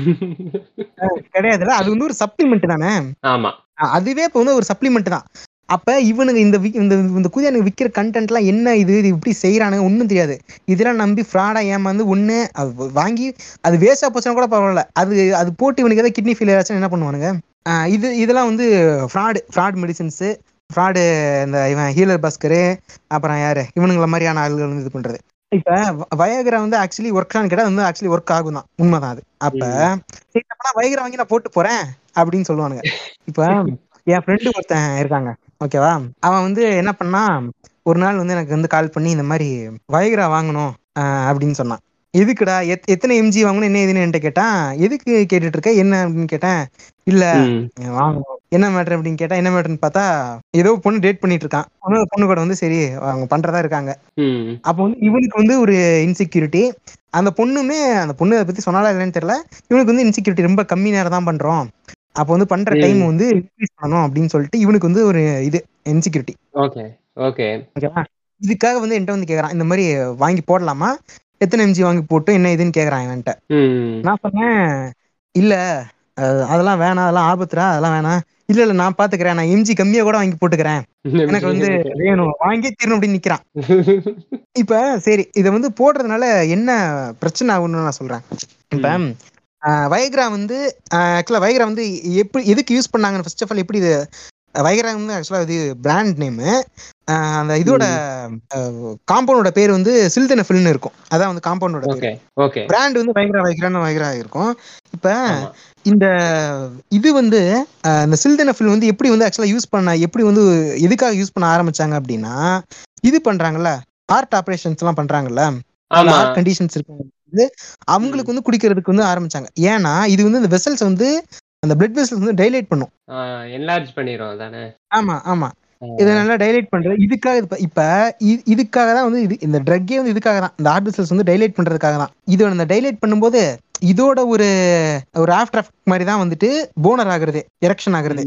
கிடையாதுல்ல. அது வந்து ஒரு சப்ளிமெண்ட் தானே? ஆமா. அதுவே இப்ப வந்து ஒரு சப்ளிமெண்ட் தான். அப்ப இவனுங்க இந்த இந்த இந்த குதியானுக்கு விற்கிற கண்டென்ட்லாம் என்ன இது? இது இப்படி செய்யறானுங்க ஒன்றும் தெரியாது. இதெல்லாம் நம்பி ஃப்ராடா ஏமாந்து ஒண்ணு அது வாங்கி அது வேஸ்டா போச்சுன்னா கூட பரவாயில்ல. அது அது போட்டு இவனுக்கு ஏதாவது கிட்னி ஃபெயிலியர் ஆச்சுன்னா என்ன பண்ணுவானுங்க? இது இதெல்லாம் வந்து ஃப்ராடு ஃப்ராட் மெடிசின்ஸ் ஃப்ராடு இந்த இவன் ஹீலர் பாஸ்கரு அப்புறம் யாரு? இவனுங்கள மாதிரியான ஆளுகள் வந்து இது பண்றது. இப்ப வயகரா வந்து ஆக்சுவலி ஒர்க் ஆனு கேட்டா வந்து ஆக்சுவலி ஒர்க் ஆகும் தான் உண்மைதான் அது. அப்ப சரி அப்ப வயகரா வாங்கி நான் போட்டு போறேன் அப்படின்னு சொல்லுவானுங்க. இப்ப என் ஃப்ரெண்டு ஒருத்தன் இருக்காங்க. ஓகேவா அவன் வந்து என்ன பண்ணா ஒரு நாள் வந்து எனக்கு வந்து கால் பண்ணி இந்த மாதிரி வயகரா வாங்கணும் அப்படின்னு சொன்னான். எதுக்குடா? எத் எத்தனை எம்ஜி வாங்கணும்? என்ன ஏதுன்னு என்கிட்ட கேட்டான் எதுக்கு கேட்டுட்டு இருக்க என்ன அப்படின்னு கேட்டேன். இல்ல. வாங்கணும். என்ன மேட்டர் அப்படின்னு கேட்டா என்ன மேட்டர்னு பார்த்தா ஏதோ பொண்ணு டேட் பண்ணிட்டு இருக்கான் பொண்ணு பொண்ணு கூட வந்து சரி அவங்க பண்றதா இருக்காங்க. அப்போ வந்து இவனுக்கு வந்து ஒரு இன்செக்யூரிட்டி அந்த பொண்ணுமே அந்த பொண்ணு அதை பத்தி சொன்னாலா இல்லைன்னு தெரியல. இவனுக்கு வந்து இன்செக்யூரிட்டி ரொம்ப கம்மி நேரம் தான் பண்றோம். அப்போ வந்து பண்ற. டைம் வந்து இன்க்ரீஸ் பண்ணணும் அப்படின்னு சொல்லிட்டு இவனுக்கு வந்து ஒரு இது இன்செக்யூரிட்டி ஓகே ஓகே. ஓகேவா? இதுக்காக வந்து என்கிட்ட வந்து கேக்குறான். இந்த மாதிரி வாங்கி போடலாமா? எத்தனை எம்ஜி வாங்கி போட்டு என்ன இதுன்னு கேக்குறான் இவன்ட்ட ம். நான் சொன்னேன் இல்ல அதெல்லாம் வேணாம் அதெல்லாம் ஆபத்துரா அதெல்லாம் வேணாம். இல்ல இல்ல நான் பாத்துக்கிறேன் நான் எம்ஜி கம்மியா கூட வாங்கி போட்டுக்கிறேன். எனக்கு வந்து வேணும் வாங்கி தீரணும் அப்படின்னு நிக்கிறான். இப்ப சரி இத வந்து போடுறதுனால என்ன பிரச்சனை ஆகும்னு நான் சொல்றேன். இப்ப வைக்ரா வந்து ஆக்சுவலா வைக்ரா வந்து எப்படி எதுக்கு யூஸ் பண்ணாங்கன்னு ஃபர்ஸ்ட் ஆஃப் ஆல் எப்படி இது வைக்ரா வந்து ஆக்சுவலா இது பிராண்ட் நேமு அந்த இதோட காம்பவுண்டோட பேர் வந்து சில்தனஃபில்னு இருக்கும். அதான் வந்து காம்பவுண்டோட பேர். ஓகே. பிராண்ட் வந்து வைக்ரா வைக்ரான்னு வைக்ரா இருக்கும். இப்ப. இந்த இது வந்து இந்த சில்தனஃபில் வந்து எப்படி வந்து ஆக்சுவலா யூஸ் பண்ண எப்படி வந்து எதுக்காக யூஸ் பண்ண ஆரம்பிச்சாங்க அப்படின்னா இது பண்றாங்கல்ல ஹார்ட் ஆபரேஷன்ஸ் எல்லாம் பண்றாங்கல்ல ஆமா. ஹார்ட் கண்டிஷன்ஸ் இருக்கு அவங்களுக்கு வந்து குடிக்கிறதுக்கு வந்து ஆரம்பிச்சாங்க. ஏன்னா இது வந்து இந்த வெசல்ஸ் வந்து அந்த பிளட் வெசல்ஸ் வந்து டைலேட் பண்ணும். என்லார்ஜ் பண்ணிரும் அதானே? ஆமா ஆமா. இதை நல்லா டைலேட் பண்றது இதுக்காக இப்ப இதுக்காக தான் வந்து இது இந்த ட்ரக்கே வந்து இதுக்காக தான் இந்த ஹார்ட் வெசல்ஸ் வந்து டைலேட் பண்றதுக்காக தான். இதோட இந்த டைலேட் பண்ணும்போது இதோட ஒரு ஒரு ஆஃப்டர் எஃபெக்ட் மாதிரி தான் வந்துட்டு போனர் ஆகுறது எரெக்ஷன் ஆகுறது.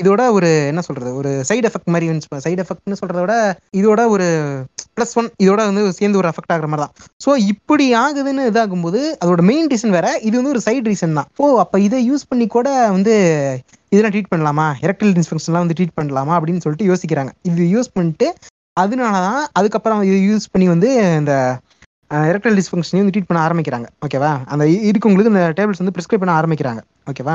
இதோட ஒரு என்ன சொல்றது ஒரு சைடு எஃபெக்ட் மாதிரி சைடு எஃபெக்ட்னு சொல்றத விட இதோட ஒரு ப்ளஸ் ஒன் இதோட வந்து சேர்ந்து ஒரு எஃபெக்ட் ஆகிற மாதிரி தான் ஸோ இப்படி ஆகுதுன்னு இதாகும்போது அதோட மெயின் ரீசன் வேற இது வந்து ஒரு சைட் ரீசன் தான். ஓ அப்போ இதை யூஸ் பண்ணி கூட வந்து இதெல்லாம் ட்ரீட் பண்ணலாமா? எரக்டல் டிஸ்ஃபங்க்ஷன்லாம் வந்து ட்ரீட் பண்ணலாமா? அப்படின்னு சொல்லிட்டு யோசிக்கிறாங்க. இது யூஸ் பண்ணிட்டு அதனால தான் அதுக்கப்புறம் இது யூஸ் பண்ணி வந்து இந்த எரக்டல் டிஸ்ஃபங்க்ஷனையும் வந்து ட்ரீட் பண்ண ஆரம்பிக்கிறாங்க. ஓகேவா அந்த இருக்கு இருக்கவங்களுக்கு இந்த டேபிள்ஸ் வந்து ப்ரிஸ்கிரைப் பண்ண ஆரம்பிக்கிறாங்க. ஓகேவா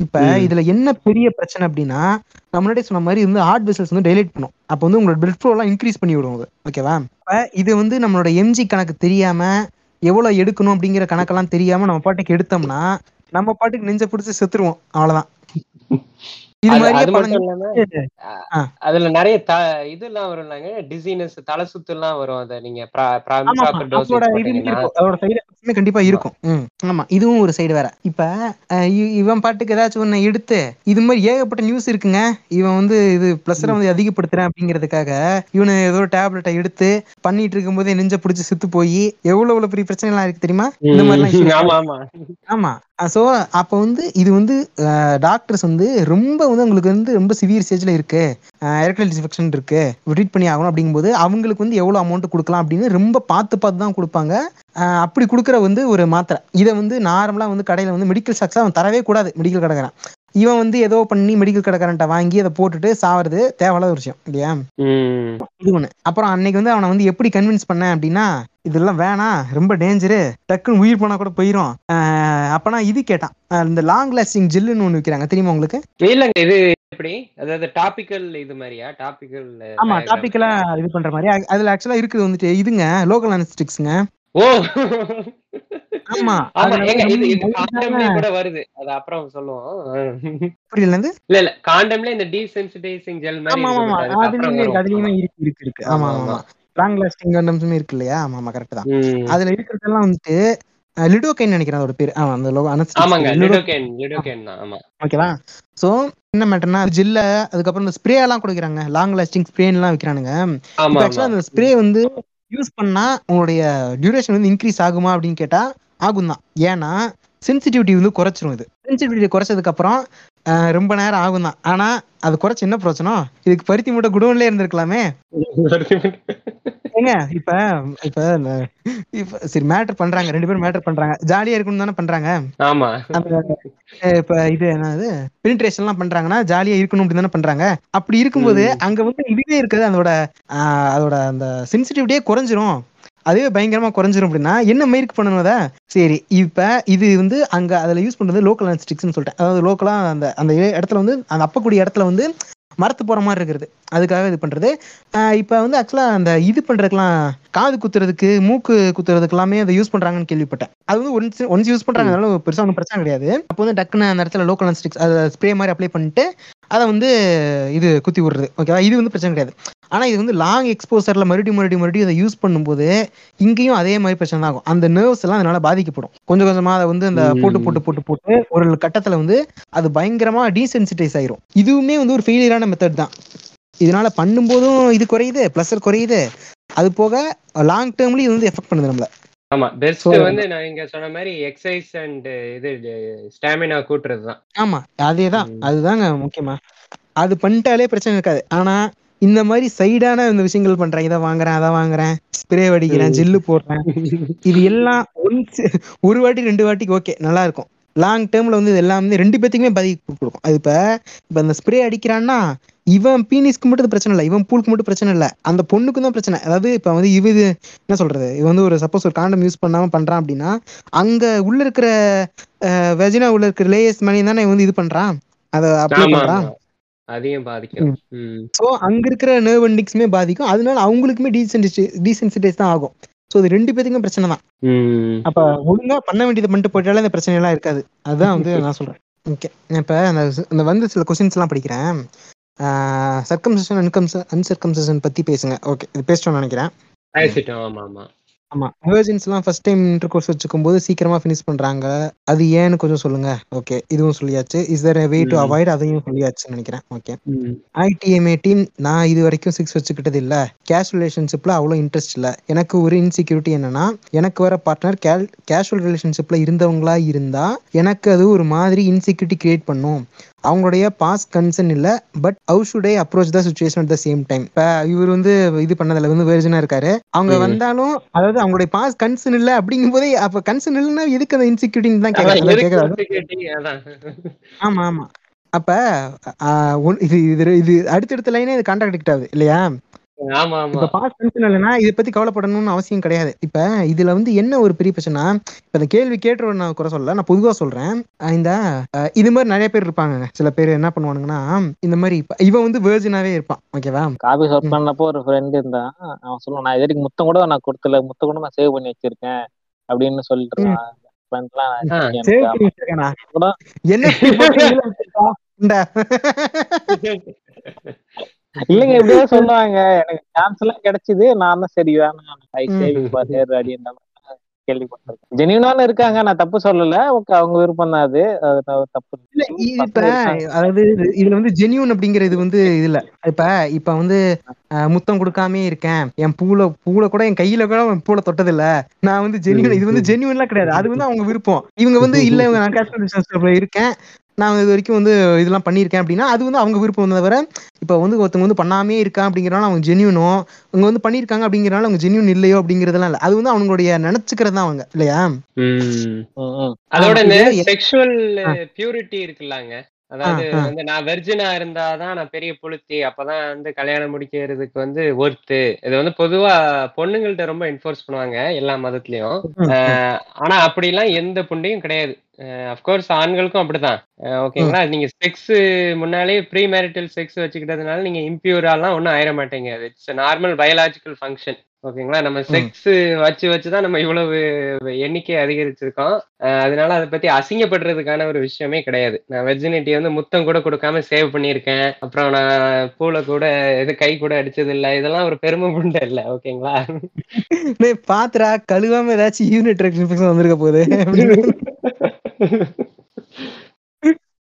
இப்ப. இதுல என்ன பெரிய பிரச்சனை அப்படின்னா நான் முன்னாடியே சொன்ன மாதிரி வந்து ஹார்ட் வெசல்ஸ் வந்து டைலேட் பண்ணும். அப்போ வந்து உங்களோட பிளட் ஃப்ளோ எல்லாம் இன்க்ரீஸ் பண்ணி விடும் அது. ஓகேவா இது வந்து நம்மளோட எம்ஜி கணக்கு தெரியாம எவ்வளவு எடுக்கணும் அப்படிங்கிற கணக்கெல்லாம் தெரியாம நம்ம பாட்டுக்கு எடுத்தோம்னா நம்ம பாட்டுக்கு நெஞ்ச பிடிச்சி செத்துருவோம். அவ்வளவுதான். இது ஆ. அதுல நிறைய இதெல்லாம் வரும்லாங்க. டிசீனஸ் தலை சுத்து எல்லாம் வரும் அத நீங்க இருக்கும் கண்டிப்பா இருக்கும். ஆமா இதுவும் ஒரு சைடு வேற. இப்ப இவன் பாட்டுக்கு ஏதாச்சும் ஒண்ணு எடுத்து இது மாதிரி ஏகப்பட்ட நியூஸ் இருக்குங்க. இவன் வந்து இது பிளஸரை வந்து அதிகப்படுத்துறேன் அப்படிங்கிறதுக்காக இவனு ஏதோ டேப்லெட்டை எடுத்து பண்ணிட்டு இருக்கும்போதே நெஞ்ச பிடிச்சி செத்து போய் எவ்வளவு எவ்வளவு பெரிய பிரச்சனை எல்லாம் இருக்கு தெரியுமா? இந்த issue ஆமா சோ அப்ப வந்து இது வந்து டாக்டர்ஸ் வந்து ரொம்ப வந்து உங்களுக்கு வந்து ரொம்ப சிவியர் ஸ்டேஜ்ல இருக்கு. எரக்டல் டிஸ்ஃபெக்ஷன் இருக்கு. ட்ரீட் பண்ணி ஆகணும் அப்படிங்கும்போது அவங்களுக்கு வந்து எவ்வளவு அமௌண்ட் கொடுக்கலாம் அப்படின்னு ரொம்ப பார்த்து பார்த்து தான் கொடுப்பாங்க. அப்படி கொடுக்குற வந்து ஒரு மாத்திரை. இதை வந்து நார்மலா வந்து கடையில வந்து மெடிக்கல் ஷாப்ஸ் அவன் தரவே கூடாது மெடிக்கல் கடைக்காரன். இவன் வந்து ஏதோ பண்ணி மெடிக்கல் கடைக்காரன்ட்ட வாங்கி அதை போட்டுட்டு சாவறது தேவையில்லாத ஒரு விஷயம் இல்லையா. இது ஒண்ணு. அப்புறம் அன்னைக்கு வந்து அவனை வந்து எப்படி கன்வின்ஸ் பண்ணேன் அப்படின்னா இதெல்லாம் வேணாம் ரொம்ப டேஞ்சரு டக்குன்னு உயிர் போனா கூட போயிரும். அப்பனா இது கேட்டான். இந்த லாங் லாஸ்டிங் ஜெல்லுன்னு ஒண்ணு விக்கிறாங்க. தெரியுமா உங்களுக்கு? இல்லங்க இது எப்படி? அதாவது டாபிக்கல் இது மாதிரியா? டாபிக்கல் ஆமா டாபிக்கலா இது பண்ற மாதிரி. அதுல ஆக்சுவலா இருக்குது வந்துட்டு இதுங்க லோக்கல் அனஸ்டிக்ஸ்ங்க ஓ. ஆமா ஆமா ஏங்க இது இது காண்டம்லயே கூட வருது. அது அப்புறம் சொல்லுவோம். புரியல இருந்து? இல்ல இல்ல காண்டம்ல இந்த டீசென்சிடைசிங் ஜெல் மாதிரி ஆமா ஆமா அதுலயுமே இருக்கு இருக்கு இருக்கு. ஆமா ஆமா, லாங் லாஸ்டிங் கண்டம்ஸுமே இருக்கு இல்லையா? ஆமா ஆமா கரெக்ட் தான். அதுல இருக்கிறதெல்லாம் வந்துட்டு லிடோகைன் நினைக்கிறேன் அதோட பேர். ஆமா அந்த லோ ஆமாங்க லிடோகேன் லிடோகேன் தான் ஆமா. ஓகேவா? சோ என்ன மேட்டர்னா ஜில்ல அதுக்கப்புறம் இந்த ஸ்ப்ரே எல்லாம் கொடுக்குறாங்க லாங் லாஸ்டிங் ஸ்ப்ரேன் எல்லாம் விக்கிறானுங்க ஆக்சுவலா அந்த ஸ்ப்ரே வந்து யூஸ் பண்ணா உங்களுடைய டியூரேஷன் வந்து இன்க்ரீஸ் ஆகுமா அப்படின்னு கேட்டா ஆகும் தான் ஏன்னா சென்சிட்டிவிட்டி வந்து குறைச்சிரும் இது. சென்சிட்டிவிட்டி குறைச்சதுக்கு அப்புறம் ரொம்ப நேரம் ஆகும் தான் ஆனா அது குறைச்சு என்ன பிரச்சனை இதுக்கு பருத்தி மூட்டை குடோன்லயே இருந்திருக்கலாமே. ஏங்க இப்ப இப்ப இப்ப சரி மேட்டர் பண்றாங்க. ரெண்டு பேரும் மேட்டர் பண்றாங்க. ஜாலியா இருக்கணும் தானே பண்றாங்க. ஆமா. இப்ப இது என்னது பெனிட்ரேஷன் எல்லாம் பண்றாங்கன்னா ஜாலியா இருக்கணும் அப்படின்னு தானே பண்றாங்க. அப்படி இருக்கும்போது. அங்க வந்து இதுவே இருக்காது. அதோட அதோட அந்த சென்சிட்டிவிட்டியே குறைஞ்சிரும். அதுவே பயங்கரமா குறைஞ்சிரும் அப்படின்னா என்ன மயிருக்கு பண்ணணும் அதை? சரி இப்ப இது வந்து அங்க அதுல யூஸ் பண்றது லோக்கல் அனஸ்டிக்ஸ்னு சொல்லிட்டேன். அதாவது லோக்கலா அந்த அந்த இடத்துல வந்து அந்த அப்பக்கூடிய இடத்துல வந்து மரத்து போற மாதிரி இருக்கிறது அதுக்காக இது பண்றது. இப்ப வந்து ஆக்சுவலா அந்த இது பண்றதுக்கெல்லாம் காது குத்துறதுக்கு மூக்கு குத்துறதுக்கு எல்லாமே அதை யூஸ் பண்றாங்கன்னு கேள்விப்பட்டேன். அது வந்து ஒன்ஸ் ஒன்ஸ் யூஸ் பண்றாங்க அதனால பெருசா ஒன்றும் பிரச்சனை கிடையாது. அப்போ வந்து டக்குன்னு அந்த இடத்துல லோக்கல் அனஸ்டிக்ஸ் அதை ஸ்ப்ரே மாதிரி அப்ளை பண்ணிட்டு அதை வந்து இது குத்தி விடுறது. ஓகேவா இது வந்து பிரச்சனை கிடையாது. ஆனா இது வந்து லாங் எக்ஸ்போசர்ல மறுபடியும் மறுபடியும் மறுபடியும் அதை யூஸ் பண்ணும்போது இங்கேயும் அதே மாதிரி பிரச்சனை தான் ஆகும். அந்த நர்வ்ஸ் எல்லாம் அதனால பாதிக்கப்படும். கொஞ்சம் கொஞ்சமா அதை வந்து அந்த போட்டு போட்டு போட்டு போட்டு ஒரு கட்டத்துல வந்து அது பயங்கரமா டீசென்சிட்டைஸ் ஆயிரும். இதுவுமே வந்து ஒரு ஃபெயிலியரான மெத்தட் தான். இதனால பண்ணும்போதும் இது குறையுது ப்ளஸர் குறையுது. அது போக லாங் டேர்ம்லயும் இது வந்து எஃபெக்ட் பண்ணுது நம்மள. ஆமா பெஸ்ட் வந்து நான் இங்க சொன்ன மாதிரி எக்ஸசைஸ் அண்ட் இது ஸ்டாமினா கூட்டுறது தான் ஆமா அதேதான். அதுதாங்க முக்கியமா. அது பண்ணிட்டாலே பிரச்சனை இருக்காது. ஆனா இந்த மாதிரி சைடான இந்த விஷயங்கள் பண்றேன். இதை வாங்குறேன் அதை வாங்குறேன். ஸ்ப்ரே அடிக்கிறேன். ஜெல்லு போடுறேன். இது எல்லாம் ஒன்ஸ் ஒரு வாட்டி ரெண்டு வாட்டிக்கு ஓகே நல்லா இருக்கும். லாங் டேர்ம்ல வந்து இது எல்லாம் ரெண்டு பேத்துக்குமே பாதிப்பு கொடுக்கும். அது இப்ப இப்ப இந்த ஸ்ப்ரே அடிக்கிறான்னா இவன் பீனிஸ்க்கு மட்டும் பிரச்சனை இல்லை இவன் பூலுக்கு மட்டும் பிரச்சனை இல்லை. அந்த பொண்ணுக்கு தான் பிரச்சனை. அதாவது இப்ப வந்து இவ இது என்ன சொல்றது? இவன் வந்து ஒரு சப்போஸ் ஒரு காண்டம் யூஸ் பண்ணாம பண்றான் அப்படின்னா அங்க உள்ள இருக்கிற வெஜினா உள்ள இருக்கிற லேயர்ஸ் மணி தானே இவன் வந்து இது பண்றான்? அதை அப்ளை பண்றான். அதையும் பாதிக்கும். ஸோ அங்க இருக்கிற நர்வ் எண்டிக்ஸுமே பாதிக்கும். அதனால அவங்களுக்குமே டீசென்சிட்டி டீசென்சிட்டைஸ் தான் ஆகும். ஸோ இது ரெண்டு பேத்துக்கும் பிரச்சனை தான். அப்ப ஒழுங்கா பண்ண வேண்டியதை பண்ணிட்டு போயிட்டாலே இந்த பிரச்சனை எல்லாம் இருக்காது. அதுதான் வந்து நான் சொல்றேன். ஓகே இப்ப அந்த வந்து சில கொஸ்டின்ஸ் எல்லாம் படிக்கிறேன். சர்க்கம்சன் அன்கம்சன் அன்சர்க்கம்சன் பத்தி பேசுங்க. ஓகே இது பேசிட்டோம்னு நினைக்கிறேன். ஆமா ஆமா. ஆமா. வேர்ஜின்ஸ் எல்லாம் ஃபர்ஸ்ட் டைம் இன்டர் கோர்ஸ் வச்சுக்கும் போது சீக்கிரமா ஃபினிஷ் பண்றாங்க. அது ஏன்னு கொஞ்சம் சொல்லுங்க. ஓகே இதுவும் சொல்லியாச்சு. Is there way to. Avoid அதையும் சொல்லியாச்சுன்னு நினைக்கிறேன். ஓகே. ஐடிஎம்ஏ டீம் நான் இது வரைக்கும் சிக்ஸ் வச்சுக்கிட்டது இல்ல. கேஷ் ரிலேஷன்ஷிப்ல அவ்வளோ இன்ட்ரெஸ்ட் இல்ல. எனக்கு ஒரு இன்செக்யூரிட்டி என்னன்னா எனக்கு வர பார்ட்னர் கேஷுவல் ரிலேஷன்ஷிப்ல இருந்தவங்களா இருந்தா எனக்கு அது ஒரு மாதிரி இன்செக்யூரிட்டி கிரியேட் பண்ணும். அவங்களுடைய பாஸ் கன்சர்ன் இல்ல but how should I approach the situation at the same time இப்ப இவர் வந்து இது பண்ணதுல வந்து வேர்ஜனா இருக்காரு அவங்க. வந்தாலும் அதாவது அவங்களுடைய பாஸ் கன்சர்ன் இல்ல அப்படிங்கும் போதே அப்ப கன்சர்ன் இல்லைன்னா எதுக்கு அந்த இன்செக்யூரிட்டி தான்? அதான். ஆமா ஆமா அப்ப இது இது இது அடுத்தடுத்த லைனே இது கான்ட்ராக்ட் ஆகுது இல்லையா இப்ப பாஸ் டென்ஷன் இல்லைன்னா இதை பத்தி கவலைப்படணும்னு அவசியம் கிடையாது. இப்ப இதுல வந்து என்ன ஒரு பெரிய பிரச்சனை இப்ப இந்த கேள்வி கேட்டுறவன் நான் குறை சொல்லல நான் பொதுவா சொல்றேன். இந்த இது மாதிரி நிறைய பேர் இருப்பாங்க. சில பேர் என்ன பண்ணுவானுங்கன்னா இந்த மாதிரி இப்ப இவன் வந்து வேர்ஜினாவே இருப்பான். ஓகேவா காபி ம். பண்ணப்போ ஒரு ஃப்ரெண்ட் இருந்தான். அவன் சொல்லுவான் நான் இது வரைக்கும் முத்தம் கூட நான் கொடுத்துல முத்தம் கூட நான் சேவ் பண்ணி வச்சிருக்கேன். அப்படின்னு சொல்லிட்டு. இருந்தான். ஃப்ரெண்ட்லாம் இல்லைங்க இப்படிதான் சொல்லுவாங்க. எனக்கு சான்ஸ் எல்லாம் கிடைச்சது. நான் தான் சரி வேணாம். ஐ ம். சேவ் ஃபார் அப்படின்ற மாதிரி கேள்விப்பட்டிருக்கேன். ஜெனியூனான இருக்காங்க. நான் தப்பு சொல்லல. அவங்க விருப்பம் தான் அது. தப்பு இப்ப. அதாவது இது- இதுல வந்து ஜெனியூன் அப்படிங்கிறது வந்து இதுல இப்ப இப்ப வந்து முத்தம் கொடுக்காமே இருக்கேன். என் பூல பூல கூட என் கையில கூட பூல தொட்டது இல்ல நான் வந்து ஜெனியூன் இது வந்து ஜெனியூன்லாம் கிடையாது. அது வந்து அவங்க விருப்பம். இவங்க வந்து இல்ல இவங்க நான் ரிலேஷன்ஷிப்ல இருக்கேன். நான் இது வரைக்கும் வந்து இதெல்லாம் பண்ணியிருக்கேன் அப்படின்னா அது வந்து அவங்க விருப்பம் வந்ததை தவிர இப்ப வந்து ஒருத்தவங்க வந்து பண்ணாமே இருக்கா அப்படிங்கிறனால அவங்க ஜெனியூனோ அவங்க வந்து பண்ணியிருக்காங்க அப்படிங்கிறனால அவங்க ஜெனியூன் இல்லையோ அப்படிங்கிறதெல்லாம் இல்ல. அது வந்து அவங்களுடைய நினைச்சுக்கிறது தான் அவங்க இல்லையா. அதோட செக்ஷுவல். பியூரிட்டி இருக்குல்லாங்க. அதாவது. வந்து நான் வெர்ஜினா இருந்தாதான் நான் பெரிய புளுத்தி அப்பதான் வந்து கல்யாணம் முடிக்கிறதுக்கு வந்து ஒர்த்து இது வந்து பொதுவா பொண்ணுங்கள்ட்ட ரொம்ப என்ஃபோர்ஸ் பண்ணுவாங்க எல்லா மதத்துலயும். ஆனா அப்படிலாம் எந்த புண்டையும் கிடையாது. அஃப்கோர்ஸ் ஆண்களுக்கும் அப்படிதான். ஓகேங்களா? நீங்க செக்ஸ் முன்னாலே ப்ரீ மேரிட்டல் செக்ஸ் வச்சுக்கிட்டதுனால நீங்க இம்பியூராலாம் ஒன்றும் ஆயிட மாட்டீங்க இட்ஸ் நார்மல் பயாலாஜிக்கல் ஃபங்க்ஷன் ஓகேங்களா? நம்ம. செக்ஸ் வச்சு வச்சுதான் நம்ம இவ்வளவு எண்ணிக்கை அதிகரிச்சிருக்கோம். அதனால அதை பத்தி அசிங்கப்படுறதுக்கான ஒரு விஷயமே கிடையாது. நான் வெர்ஜினிட்டி வந்து முத்தம் கூட கொடுக்காம சேவ் பண்ணியிருக்கேன். அப்புறம் நான் பூல கூட இது கை கூட அடிச்சது இல்ல இதெல்லாம் ஒரு பெருமை புண்டை இல்ல. ஓகேங்களா? டேய் பாத்துடா கழுவாம ஏதாச்சும் யூனிட் வந்திருக்க போகுது.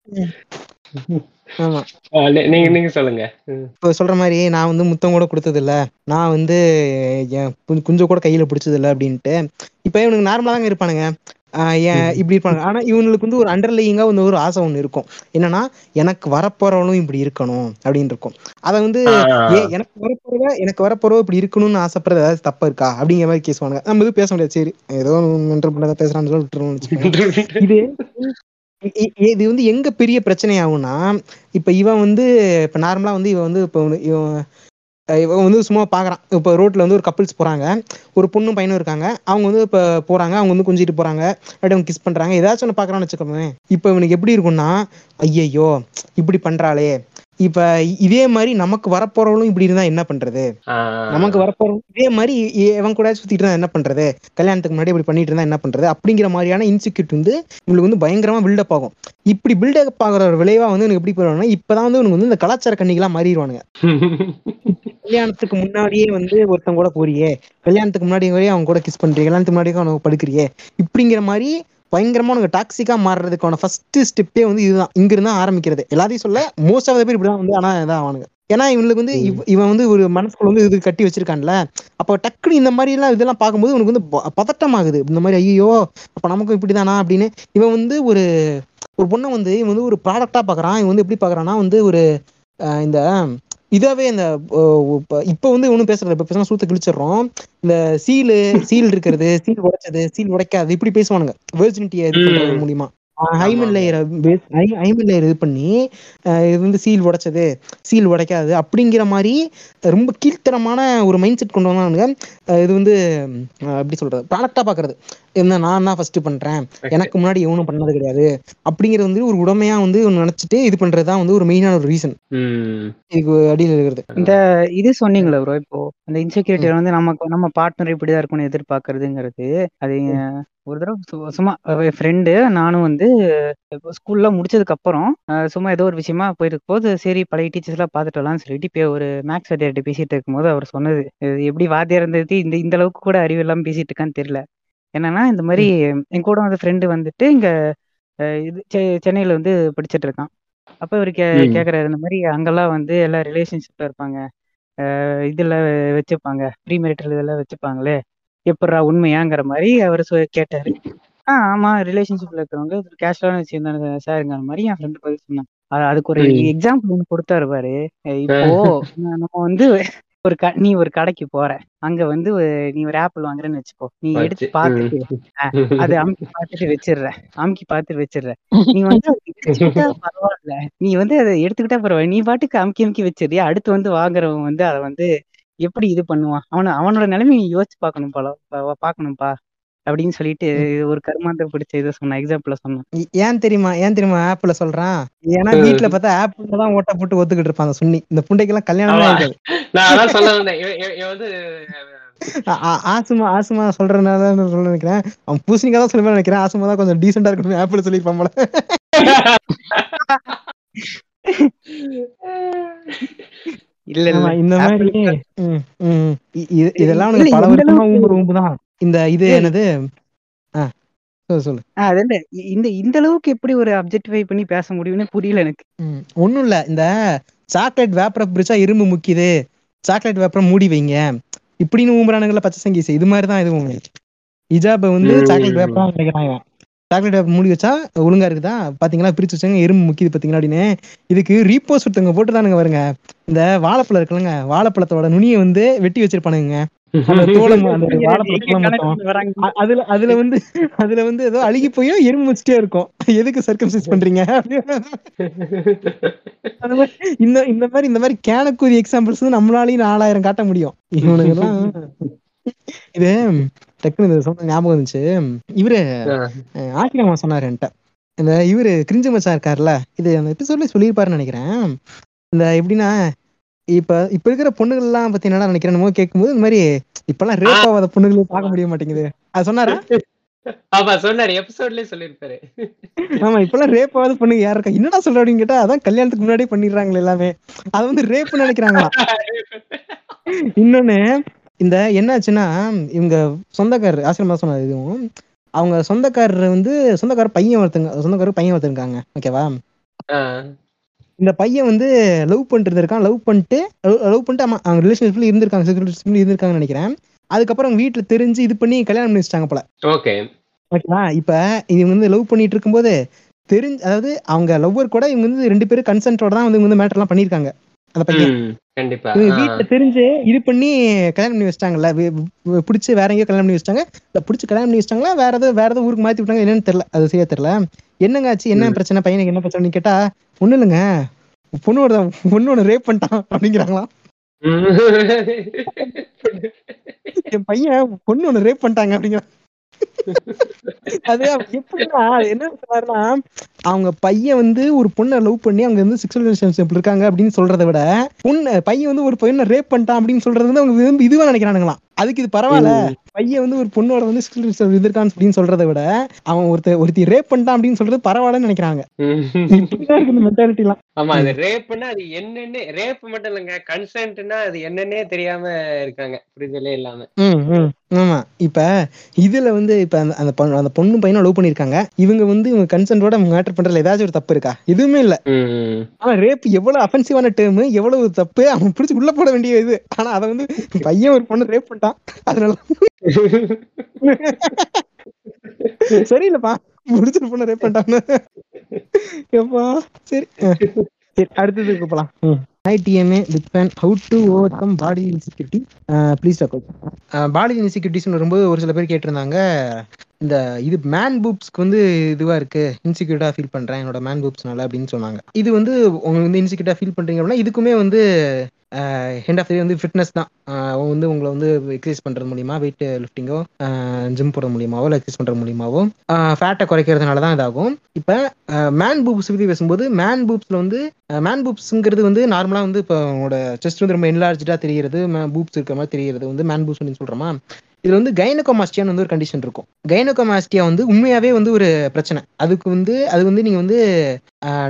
ஆமா. அஹ் நீ- நீங்க நீங்க சொல்லுங்க. ம். இப்போ சொல்ற மாதிரி நான் வந்து முத்தம் கூட கொடுத்தது இல்ல நான் வந்து குஞ்ச கூட கையில பிடிச்சது இல்ல அப்படின்ட்டு. இப்ப இவனுக்கு நார்மலா தாங்க இருப்பானுங்க. இப்படி இருப்பாங்க? ஆனா இவனுக்கு வந்து ஒரு அண்டர்லையிங்கா வந்து ஒரு ஆசை ஒண்ணு இருக்கும். என்னன்னா எனக்கு வரப்போறவனும் இப்படி இருக்கணும் அப்படின்னு இருக்கும். அதை வந்து ஏ எனக்கு வரப்போறவ எனக்கு வரப்போறவ இப்படி இருக்கணும்னு ஆசைப்படுறது ஏதாவது தப்பா இருக்கா? அப்படிங்கிற மாதிரி பேசுவானுங்க நம்ம எதுவும் பேச முடியாது. சரி ஏதோ பேசுறான்னு சொல்லி விட்டுருவோம்னு வச்சுக்கோங்க. இது இது வந்து எங்க பெரிய பிரச்சனை ஆகும்னா இப்ப இவன் வந்து இப்ப நார்மலா வந்து இவன் வந்து இப்ப இவன் இவன் வந்து சும்மா பாக்குறான். இப்ப ரோட்ல வந்து ஒரு கப்பிள்ஸ் போறாங்க. ஒரு பொண்ணும் பையனும் இருக்காங்க. அவங்க வந்து இப்ப போறாங்க. அவங்க வந்து குஞ்சிட்டு போறாங்க. அப்படியே அவங்க கிஸ் பண்றாங்க. ஏதாச்சும் ஒன்று பாக்குறான்னு வச்சுக்கோங்க இப்ப இவனுக்கு எப்படி இருக்கும்னா ஐயையோ இப்படி பண்றாளே. இப்ப இதே மாதிரி நமக்கு வரப்போறவளும் இப்படி இருந்தா என்ன பண்றது? நமக்கு வரப்போறோம் இதே மாதிரி இவன் கூட சுத்திட்டு இருந்தா என்ன பண்றது? கல்யாணத்துக்கு முன்னாடி இப்படி பண்ணிட்டு இருந்தா என்ன பண்றது? அப்படிங்கிற மாதிரியான இன்செக்யூரிட்டி வந்து உங்களுக்கு வந்து பயங்கரமா பில்டப் ஆகும். இப்படி பில்டப் ஆகுற ஒரு விளைவா வந்து எனக்கு எப்படி போயிடுவாங்கன்னா இப்பதான் வந்து உனக்கு வந்து இந்த கலாச்சார கண்ணிகளா மாறிடுவானுங்க. கல்யாணத்துக்கு முன்னாடியே வந்து ஒருத்தன் கூட போறியே. கல்யாணத்துக்கு முன்னாடி அவங்க கூட கிஸ் பண்றியே. கல்யாணத்துக்கு முன்னாடி அவனுக்கு படுக்கிறியே. இப்படிங்கிற மாதிரி பயங்கரமா உனக்கு டாக்ஸிக்கா மாறுறதுக்கான ஃபர்ஸ்ட் ஸ்டெப்பே வந்து இதுதான். இங்க இருந்தா ஆரம்பிக்கிறது. எல்லாத்தையும் சொல்ல மோஸ்ட் ஆஃப் பேர் இப்படிதான் வந்து ஆனா இதான் அவனுங்க. ஏன்னா இவனுக்கு வந்து இவ- இவன் வந்து ஒரு மனசுக்குள்ள வந்து இது கட்டி வச்சிருக்கான்ல. அப்போ டக்குனு இந்த மாதிரி எல்லாம் இதெல்லாம் பார்க்கும்போது இவனுக்கு வந்து பதட்டமாகுது. இந்த மாதிரி ஐயோ அப்ப நமக்கும் இப்படிதானா அப்படின்னு. இவன் வந்து ஒரு ஒரு பொண்ணை வந்து இவன் வந்து ஒரு ப்ராடக்டா பாக்குறான் இவன் வந்து எப்படி பாக்குறான்னா வந்து ஒரு இந்த இதாவே இந்த இப்ப- வந்து ஒன்றும் பேசுறது இப்ப பேசினா சூத்த கிழிச்சிடுறோம். இந்த சீலு சீல் இருக்கிறது சீல் உடைச்சது சீல் உடைக்காது இப்படி பேசுவானுங்க. வெர்ஜினிட்டியை இது பண்றது. மூலியமா. ஹைமன் லேயரை ஹைமன் லேயர் இது பண்ணி அஹ், இது வந்து சீல் உடைச்சது சீல் உடைக்காது அப்படிங்கிற மாதிரி ரொம்ப கீழ்த்தரமான ஒரு மைண்ட் செட் கொண்டு வந்தானுங்க. இது வந்து எப்படி சொல்றது ப்ராடக்டா பாக்குறது. என்ன நான் தான் ஃபர்ஸ்ட் பண்றேன் எனக்கு முன்னாடி எவனும் பண்ணது கிடையாது. அப்படிங்கிறது வந்து ஒரு உடமையா வந்து நினைச்சிட்டு இது பண்றதுதான் வந்து ஒரு மெயினான ஒரு ரீசன் ம். இதுக்கு அடியில் இருக்கிறது. இந்த இது சொன்னீங்களே ப்ரோ இப்போ அந்த இன்செக்யூரிட்டி வந்து நமக்கு நம்ம பார்ட்னர் இப்படிதான் இருக்கும்னு எதிர்பார்க்கறதுங்கிறது. அது ஒரு தடவை சும்மா ஃப்ரெண்டு நானும் வந்து இப்போ ஸ்கூல்ல முடிச்சதுக்கு அப்புறம் சும்மா ஏதோ ஒரு விஷயமா போயிருக்கும் போது சரி பழைய டீச்சர்ஸ் எல்லாம் பார்த்துட்டு வரலாம்னு சொல்லிட்டு இப்போ ஒரு மேக்ஸ் வாத்தியார்கிட்ட பேசிட்டு இருக்கும்போது அவர் சொன்னது. இது எப்படி வாத்தியார் இருந்தது இந்த இந்த அளவுக்கு கூட அறிவு இல்லாம பேசிட்டு இருக்கான்னு தெரியல. என்னன்னா இந்த மாதிரி என் கூட வந்து ஃப்ரெண்டு வந்துட்டு இங்க இது சென்னையில வந்து படிச்சிட்டு இருக்கான். அப்ப இவர் கே. கேக்குறாரு இந்த மாதிரி அங்கெல்லாம் வந்து எல்லாம் ரிலேஷன்ஷிப்ல இருப்பாங்க. இதுல வச்சுப்பாங்க. ப்ரீ மேரிட்டல் இதெல்லாம் வச்சுப்பாங்களே. எப்பட்றா உண்மையாங்கிற மாதிரி அவர் கேட்டாரு. ஆ ஆமா ரிலேஷன்ஷிப்ல இருக்கிறவங்க கேஷுவலான விஷயம் தானே சாருங்கிற மாதிரி என் ஃப்ரெண்டு பதில் சொன்னான். அது- அதுக்கு ஒரு. எக்ஸாம்பிள் ஒன்று கொடுத்தாரு பாரு. இப்போ நம்ம வந்து ஒரு க நீ ஒரு கடைக்கு போற. அங்க வந்து நீ ஒரு ஆப்பிள் வாங்குறேன்னு வச்சுக்கோ. நீ எடுத்து வச்சு, பார்த்துட்டு அது அமுக்கி பார்த்துட்டு வச்சிடுற. அமுக்கி பார்த்துட்டு வச்சிடுற. நீ வந்து பரவாயில்ல. நீ வந்து அதை எடுத்துக்கிட்டா பரவாயில்ல. நீ பாட்டுக்கு அமுக்கி அமுக்கி வச்சிருறியா அடுத்து வந்து வாங்குறவன் வந்து அதை வந்து எப்படி இது பண்ணுவான்? அவன அவனோட நிலைமை நீ யோசிச்சு பார்க்கணும் போல பா- பார்க்கணும்ப்பா அப்படின்னு சொல்லிட்டு ஒரு கருமாந்த பிடிச்ச இதை சொன்ன எக்ஸாம்பிள சொன்னான். ஏன் தெரியுமா ஏன் தெரியுமா ஆப்பிள சொல்றான்? ஏன்னா வீட்டுல பார்த்தா ஆப்பிள் தான் ஓட்ட போட்டு ஒத்துக்கிட்டு இருப்பாங்க சுண்ணி. இந்த புண்டைக்கெல்லாம் கல்யாணமே. இருக்காது நான் சொல்ல வந்து ஆ- ஆ- ஆசுமா ஆசுமா சொல்றதுனால சொல்ல நினைக்கிறேன். அவன் பூசணிக்கா தான் சொல்லுவேன் நினைக்கிறேன். ஆசுமா தான் கொஞ்சம் டீசெண்டா இருக்கணும் ஆப்பிள் சொல்லியிருப்பான் போல. இல்ல இந்த மாதிரி இதெல்லாம் பல வருஷமா ஊம்பு ஊம்பு தான் இந்த இது. என்னது? ஆ சொல்லு இந்த இந்த அளவுக்கு எப்படி ஒரு அப்ஜெக்டிஃபை பண்ணி பேச முடியும்னு புரியல எனக்கு. ம், ஒண்ணும் இல்ல. இந்த சாக்லேட் வேப்பரை பிரிச்சா இரும்பு முக்கியது. சாக்லேட் வேப்பரை மூடி வைங்க. இப்படின்னு ஊம்புறானுங்கள பச்சை சங்கீஸ் இது மாதிரி தான் இதுவும் இஜாப வந்து. சாக்லேட் வேப்பரா நினைக்கிறான் இவன் சாக்லேட் வேப்பர் மூடி வச்சா ஒழுங்கா இருக்குதா? பாத்தீங்களா? பிரிச்சு வச்சாங்க. எறும்பு முக்கியது பாத்தீங்களா அப்படின்னு. இதுக்கு ரீபோஸ் ஒருத்தவங்க போட்டுதானுங்க வருங்க இந்த வாழைப்பழம் இருக்குல்லங்க. வாழைப்பழத்தோட நுனியை வந்து வெட்டி வச்சிருப்பானுங்க அதுல அதுல வந்து அதுல வந்து ஏதோ அழுகி போய் எறும்பு வச்சுட்டே இருக்கும். எதுக்கு சர்க்கம்சைஸ் பண்றீங்க? இந்த இந்த மாதிரி இந்த மாதிரி கேனக்கூதி எக்ஸாம்பிள்ஸ் வந்து நம்மளாலையும் நாலாயிரம் காட்ட முடியும். இவனுங்கெல்லாம் இது டக்குனு இது சொன்ன ஞாபகம் இருந்துச்சு இவரு ஆசிரியமா சொன்னாரு என்கிட்ட. இந்த இவரு கிரிஞ்சு மச்சான் இருக்காருல்ல இது அந்த எபிசோட்ல சொல்லியிருப்பாருன்னு நினைக்கிறேன். இந்த எப்படின்னா இப்ப இப்ப இருக்கிற பொண்ணுகள் எல்லாம் பத்தி என்ன நினைக்கிறேன் கேட்கும்போது இந்த மாதிரி இப்பெல்லாம் ரேப் ஆகாத பொண்ணுகளை பார்க்க முடிய மாட்டேங்குது. அது சொன்னாரா? ஆமா சொன்னாரு. எபிசோட்லயே சொல்லிருப்பாரு ஆமா இப்பெல்லாம் ரேப் ஆகாத பொண்ணுங்க யார் இருக்கா? என்னடா சொல்ற அப்படின்னு கேட்டா அதான் கல்யாணத்துக்கு முன்னாடியே பண்ணிடுறாங்களே எல்லாமே. அது வந்து ரேப்னு நினைக்கிறாங்களா? இன்னொன்னு இந்த என்னாச்சுன்னா இவங்க சொந்தக்காரர் ஆசிரமா சொன்னது இதுவும். அவங்க சொந்தக்காரர் வந்து சொந்தக்காரர் பையன் ஒருத்தங்க சொந்தக்காரர் பையன் ஒருத்தர் இருக்காங்க ஓகேவா இந்த பையன் வந்து லவ் பண்ணிட்டு இருக்கான் லவ் பண்ணிட்டு லவ் பண்ணிட்டு ஆமா அவங்க ரிலேஷன்ஷிப்ல இருந்திருக்காங்க. செக்யூரிட்டி இருந்திருக்காங்கன்னு நினைக்கிறேன். அதுக்கப்புறம் அவங்க வீட்டுல தெரிஞ்சு இது பண்ணி கல்யாணம் பண்ணி வச்சிட்டாங்க போல. ஓகே ஓகேவா இப்ப இவங்க வந்து லவ் பண்ணிட்டு இருக்கும்போது தெரிஞ்சு அதாவது அவங்க லவ்வர் கூட இவங்க வந்து ரெண்டு பேரும் கன்சென்ட்டோட தான் வந்து இவங்க வந்து மேட்டர் எல்லாம் பண்ணிருக்காங்க அந்த பையன். கண்டிப்பா. வீட்டுல தெரிஞ்சு இது பண்ணி கல்யாணம் பண்ணி வச்சிட்டாங்கல்ல. பிடிச்சு வேற எங்கேயோ கல்யாணம் பண்ணி வச்சிட்டாங்க. இல்ல பிடிச்சு கல்யாணம் பண்ணி வச்சிட்டாங்களா? வேற ஏதோ வேற ஏதோ ஊருக்கு மாத்தி விட்டாங்க என்னன்னு தெரியல. அது சரியா தெரியல. என்னங்க ஆச்சு? என்ன. பிரச்சனை? பையனுக்கு என்ன பிரச்சனை கேட்டா ஒண்ணு இல்லைங்க. பொண்ணோட பொண்ணோட ரேப் பண்ணிட்டான் அப்படிங்கிறாங்களா? என் பையன் பொண்ணு ஒண்ணு ரேப் பண்ணிட்டாங்க அப்படிங்கிற அது எப்படின்னா என்ன சொல்றாருன்னா அவங்க பையன் வந்து ஒரு பொண்ணை லவ் பண்ணி அவங்க வந்து செக்ஷுவல் ரிலேஷன்ஷிப் இருக்காங்க அப்படின்னு சொல்றதை விட பொண்ணு பையன் வந்து ஒரு பொண்ணை ரேப் பண்ணிட்டான் அப்படின்னு சொல்றது வந்து அவங்க இதுவா நினைக்கிறானுங்களாம். அதுக்கு இது பரவாயில்ல. பையன் வந்து ஒரு பொண்ணோட வந்து ஸ்கில் இருந்திருக்கான் அப்படின்னு சொல்றதை விட அவன் ஒருத்த ஒருத்தி ரேப் பண்ணிட்டான் அப்படின்னு சொல்றது பரவாயில்லன்னு நினைக்கிறாங்க. இப்படிதான் இருக்கு இந்த மென்டாலிட்டி எல்லாம் ஆமா அது ரேப்னா அது என்னன்னு ரேப் மட்டும் இல்லைங்க கன்சென்ட்னா அது என்னன்னே தெரியாம இருக்காங்க புரிதலே இல்லாம. ஆமா. இப்ப இதுல வந்து இப்ப அந்த அந்த பொண்ணு பையனும் லவ் பண்ணிருக்காங்க இவங்க வந்து இவங்க கன்சென்ட்டோட மேட்டர் பண்றதுல ஏதாச்சும் ஒரு தப்பு இருக்கா? எதுவுமே இல்ல. ஆனா ரேப் எவ்வளவு அஃபென்சிவான டேர்ம் எவ்வளவு தப்பு அவன் பிடிச்சி உள்ள போட வேண்டிய இது. ஆனா அத வந்து பையன் ஒரு பொண்ணு ரேப் பண்ணிட்டான். அதனால சரியில்லப்பா. முடிச்சிட்டு போன ரேப் பண்ணிட்டாங்க. எப்பா? சரி. சரி அடுத்ததுக்கு போலாம் IDMA with pan how to overcome body insecurity please talk body இன்செக்யூரிட்டிஸ்னு வரும்போது ஒரு சில பேர் கேட்டிருந்தாங்க. இந்த இது மேன் பூப்ஸ்க்கு வந்து இதுவா இருக்கு. இன்செக்யூரிட்டா ஃபீல் பண்றேன். என்னோட மேன் பூப்ஸ்னால அப்படின்னு சொன்னாங்க. இது வந்து உங்களுக்கு வந்து இன்செக்யூரிட்டா ஃபீல் பண்றீங்க அப்படின்னா இதுக்குமே வந்து ஹெண்ட் ஆஃப் தி வந்து ஃபிட்னஸ் தான். அவங்க வந்து உங்களை வந்து எக்ஸசைஸ் பண்ணுறது மூலியமா வெயிட் லிஃப்டிங்கோ ஜிம் போடுற மூலியமாவோ இல்லை எக்ஸசைஸ் பண்ணுற மூலியமாவோ ஃபேட்டை குறைக்கிறதுனால தான் இதாகும். இப்போ மேன் பூப்ஸ் பற்றி பேசும்போது மேன் பூப்ஸில் வந்து மேன் பூப்ஸுங்கிறது வந்து நார்மலாக வந்து இப்போ உங்களோட செஸ்ட் வந்து ரொம்ப என்லார்ஜாக தெரிகிறது பூப்ஸ் இருக்கிற மாதிரி தெரிகிறது வந்து மேன் பூப்ஸ் அப்படின்னு சொல்கிறோமா இதுல வந்து கைனகோமாஸ்டியான்னு வந்து ஒரு கண்டிஷன் இருக்கும். கைனகோமாஸ்டியா வந்து உண்மையாவே வந்து ஒரு பிரச்சனை. அதுக்கு வந்து அது வந்து நீங்க வந்து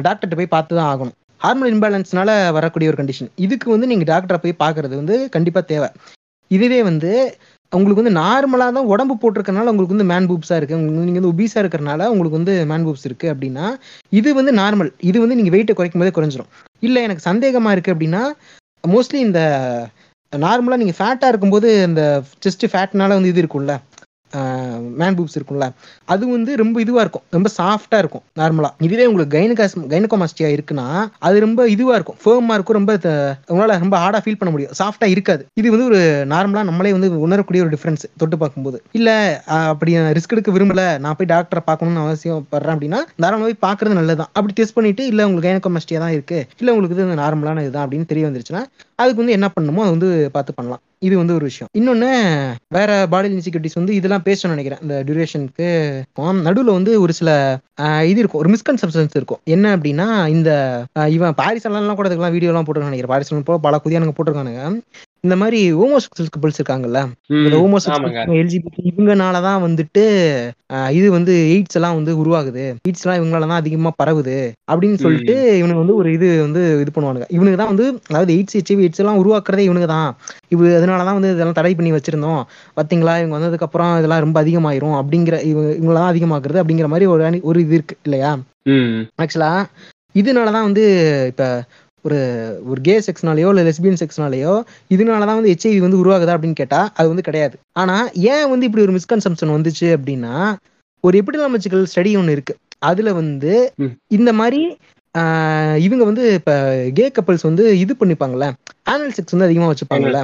டாக்டர்கிட்ட போய் பார்த்து தான் ஆகணும். ஹார்மோன் இம்பேலன்ஸ்னால வரக்கூடிய ஒரு கண்டிஷன் இதுக்கு வந்து நீங்க டாக்டரை போய் பார்க்கறது வந்து கண்டிப்பா தேவை. இதுவே வந்து உங்களுக்கு வந்து நார்மலாக தான் உடம்பு போட்டிருக்கனால உங்களுக்கு வந்து மேன் பூப்ஸாக இருக்குது உங்களுக்கு நீங்கள் வந்து ஒபீஸாக இருக்கிறனால உங்களுக்கு வந்து மேன் பூப்ஸ் இருக்குது அப்படின்னா இது வந்து நார்மல் இது வந்து நீங்கள் வெயிட்டை குறைக்கும் போதே குறைஞ்சிரும். இல்லை எனக்கு சந்தேகமாக இருக்குது அப்படின்னா மோஸ்ட்லி இந்த நார்மலாக நீங்கள் ஃபேட்டாக இருக்கும்போது இந்த செஸ்ட் ஃபேட்னால வந்து இது இருக்கும்ல. மேன் பூப்ஸ் இருக்கும்ல அது வந்து ரொம்ப இதுவாக இருக்கும். ரொம்ப சாஃப்டாக இருக்கும் நார்மலாக இதுவே உங்களுக்கு கைனகாஸ் கைனகோமாஸ்டியா இருக்குன்னா அது ரொம்ப இதுவாக இருக்கும். ஃபேமாக இருக்கும் ரொம்ப உங்களால் ரொம்ப ஹார்டாக ஃபீல் பண்ண முடியும். சாஃப்டாக இருக்காது. இது வந்து ஒரு நார்மலாக நம்மளே வந்து உணரக்கூடிய ஒரு டிஃப்ரென்ஸ் தொட்டு பார்க்கும்போது. இல்லை அப்படி ரிஸ்க் எடுக்க விரும்பல நான் போய் டாக்டரை பார்க்கணும்னு அவசியம் படுறேன் அப்படின்னா தாராளமாக போய் பார்க்கறது நல்லதுதான். அப்படி டெஸ்ட் பண்ணிட்டு இல்லை உங்களுக்கு கைனகோமாஸ்டியா தான் இருக்கு இல்லை உங்களுக்கு இது நார்மலான இதுதான் அப்படின்னு தெரிய வந்துருச்சுன்னா அதுக்கு வந்து என்ன பண்ணணுமோ அது வந்து பார்த்து பண்ணலாம். இது வந்து ஒரு விஷயம். இன்னொன்னு வேற பாடி இன்செக்யூரிட்டிஸ் வந்து இதெல்லாம் பேசணும்னு நினைக்கிறேன். இந்த டியூரேஷனுக்கு நடுவில் வந்து ஒரு சில இது இருக்கும். ஒரு மிஸ்கன்செப்ஷன்ஸ் இருக்கும். என்ன அப்படின்னா இந்த இவன் பாரிஸ் எல்லாம் கூட இதுக்கெல்லாம் வீடியோலாம் போட்டுருக்கான்னு நினைக்கிறேன். பாரிஸ் போல பல குதியானுங்க போட்டிருக்கானுங்க. இந்த மாதிரி ஹோமோசெக்சுவல் கப்பிள்ஸ் இருக்காங்கல்ல இந்த. ஹோமோசெக்சுவல் எல்ஜிபிடி இவங்கனால தான் வந்துட்டு இது வந்து எய்ட்ஸ் எல்லாம் வந்து உருவாகுது. எய்ட்ஸ் எல்லாம் இவங்களால தான் அதிகமா பரவுது அப்படின்னு சொல்லிட்டு இவனுக்கு வந்து ஒரு இது வந்து இது பண்ணுவானுங்க. இவனுக்கு தான் வந்து அதாவது எய்ட்ஸ் ஹெச்ஐவி எய்ட்ஸ் எல்லாம் உருவாக்குறதே இவனுக்கு தான் இவ அதனால தான் வந்து இதெல்லாம் தடை பண்ணி வச்சிருந்தோம். பாத்தீங்களா? இவங்க வந்ததுக்கு அப்புறம் இதெல்லாம் ரொம்ப அதிகமாயிரும் அப்படிங்கிற இவங்க இவங்கள தான் அதிகமாக்குறது அப்படிங்கிற மாதிரி ஒரு ஒரு இது இருக்கு இல்லையா. ஆக்சுவலா இதனால தான் வந்து இப்ப ஒரு ஒரு கே செக்ஸ்னாலேயோ இல்லை லெஸ்பியன் செக்ஸ்னாலேயோ இதனால தான் வந்து ஹெச்ஐவி வந்து உருவாகுதா அப்படின்னு கேட்டா அது வந்து கிடையாது ஆனா ஏன் வந்து இப்படி ஒரு மிஸ்கன்செப்ஷன் வந்துச்சு அப்படின்னா ஒரு எபிடலாமிச்சிக்கல் ஸ்டடி ஒன்று இருக்கு அதுல வந்து. இந்த மாதிரி இவங்க வந்து இப்ப கே கப்பல்ஸ் வந்து இது பண்ணிப்பாங்கல்ல ஆனல் செக்ஸ் வந்து அதிகமா வச்சுப்பாங்கல்ல.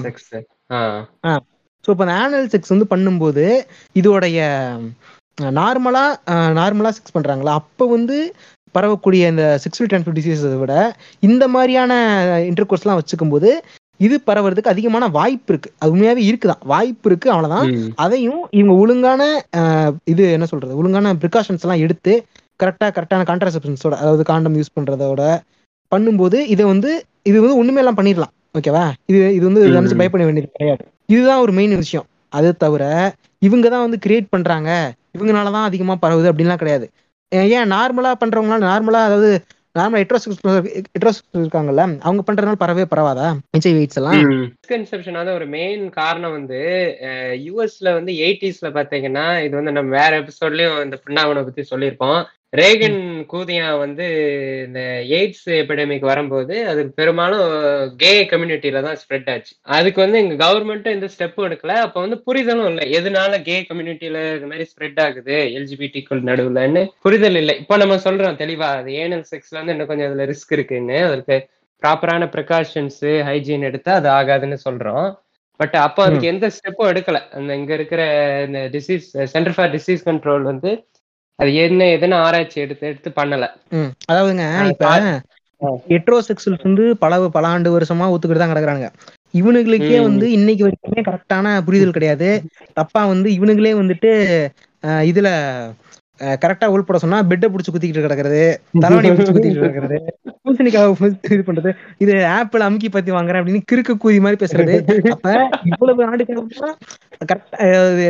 ஸோ இப்போ அந்த ஆனல் செக்ஸ் வந்து பண்ணும்போது இதோடைய நார்மலா நார்மலா செக்ஸ் பண்றாங்களா அப்போ வந்து பரவக்கூடிய இந்த செக்ஸுவல் ட்ரான்ஸ்மிட் டிசீஸை விட இந்த மாதிரியான இன்டர்கோர்ஸ்லாம் வச்சுக்கும் போது இது பரவறதுக்கு அதிகமான வாய்ப்பு இருக்கு. அது உண்மையாவே இருக்குதான். வாய்ப்பு இருக்கு அவ்வளவுதான். அதையும் இவங்க ஒழுங்கான இது என்ன சொல்றது? ஒழுங்கான ப்ரிகாஷன்ஸ் எல்லாம் எடுத்து கரெக்டா கரெக்டான கான்ட்ராசெப்ஷன்ஸோட அதாவது காண்டம் யூஸ் பண்றதோட பண்ணும்போது இதை வந்து இது வந்து ஒண்ணுமே எல்லாம் பண்ணிடலாம். ஓகேவா இது இது வந்து. நினைச்சு பயப்பட வேண்டியது கிடையாது. இதுதான் ஒரு மெயின் விஷயம். அது தவிர இவங்க தான் வந்து கிரியேட் பண்றாங்க. இவங்கனால தான் அதிகமா பரவுது அப்படின்லாம் கிடையாது. ஏன் நார்மலா பண்றவங்களால நார்மலா அதாவது நார்மலா எட்ரோசெக்ஸ் இருக்காங்கல்ல அவங்க பண்றதுனால பரவே பரவாதா? ஹெச்ஐவி எய்ட்ஸ் எல்லாம்? மிஸ்கன்செப்ஷன் வந்து ஒரு மெயின் காரணம் வந்து யூஎஸ்ல வந்து எயிட்டிஸ்ல பாத்தீங்கன்னா இது வந்து நம்ம வேற எபிசோட்லயும் இந்த பின்னாவனை பத்தி சொல்லியிருப்போம். ரேகன் கூதியா வந்து இந்த எய்ட்ஸ் எபிடமிக் வரும்போது அது பெரும்பாலும் கே கம்யூனிட்டியில தான் ஸ்ப்ரெட் ஆச்சு. அதுக்கு வந்து எங்க கவர்மெண்ட்டும் எந்த ஸ்டெப்பும் எடுக்கல. அப்ப வந்து புரிதலும் இல்லை. எதனால கே கம்யூனிட்டியில இந்த மாதிரி ஸ்ப்ரெட் ஆகுது? எல்ஜிபிடிக்குள் நடுவுலன்னு புரிதல் இல்லை. இப்போ நம்ம சொல்றோம் தெளிவா. அது ஏனல் செக்ஸ்ல வந்து இன்னும் கொஞ்சம் அதுல ரிஸ்க் இருக்குன்னு. அதற்கு ப்ராப்பரான ப்ரிகாஷன்ஸ் ஹைஜீன் எடுத்தா அது ஆகாதுன்னு சொல்றோம். பட் அப்போ அதுக்கு எந்த ஸ்டெப்பும் எடுக்கல. அந்த இங்க இருக்கிற இந்த disease centre for disease control வந்து அது என்ன எதுன்னு ஆராய்ச்சி எடுத்து எடுத்து பண்ணல. அதாவதுங்க இப்ப. ஹெட்ரோசெக்சுவல்ஸ் வந்து பல பல ஆண்டு வருஷமா ஒத்துக்கிட்டு தான் கிடக்குறாங்க இவனுங்களுக்கே. வந்து இன்னைக்கு வரைக்குமே கரெக்டான புரிதல் கிடையாது. தப்பா வந்து இவனுங்களே வந்துட்டு இதுல கரெக்டா உள் போட சொன்னா பெட்டை புடிச்சு குத்திக்கிட்டு கிடக்குறது தலைவணியை பிடிச்சு குத்திக்கிட்டு கிடக்குறது. பூசணிக்காக இது பண்றது. இது ஆப்பிள் அமுக்கி பத்தி வாங்குறேன் அப்படின்னு கிறுக்கு கூதி மாதிரி பேசுறது. அப்ப இவ்வளவு ஆண்டுகளுக்கு கரெக்டா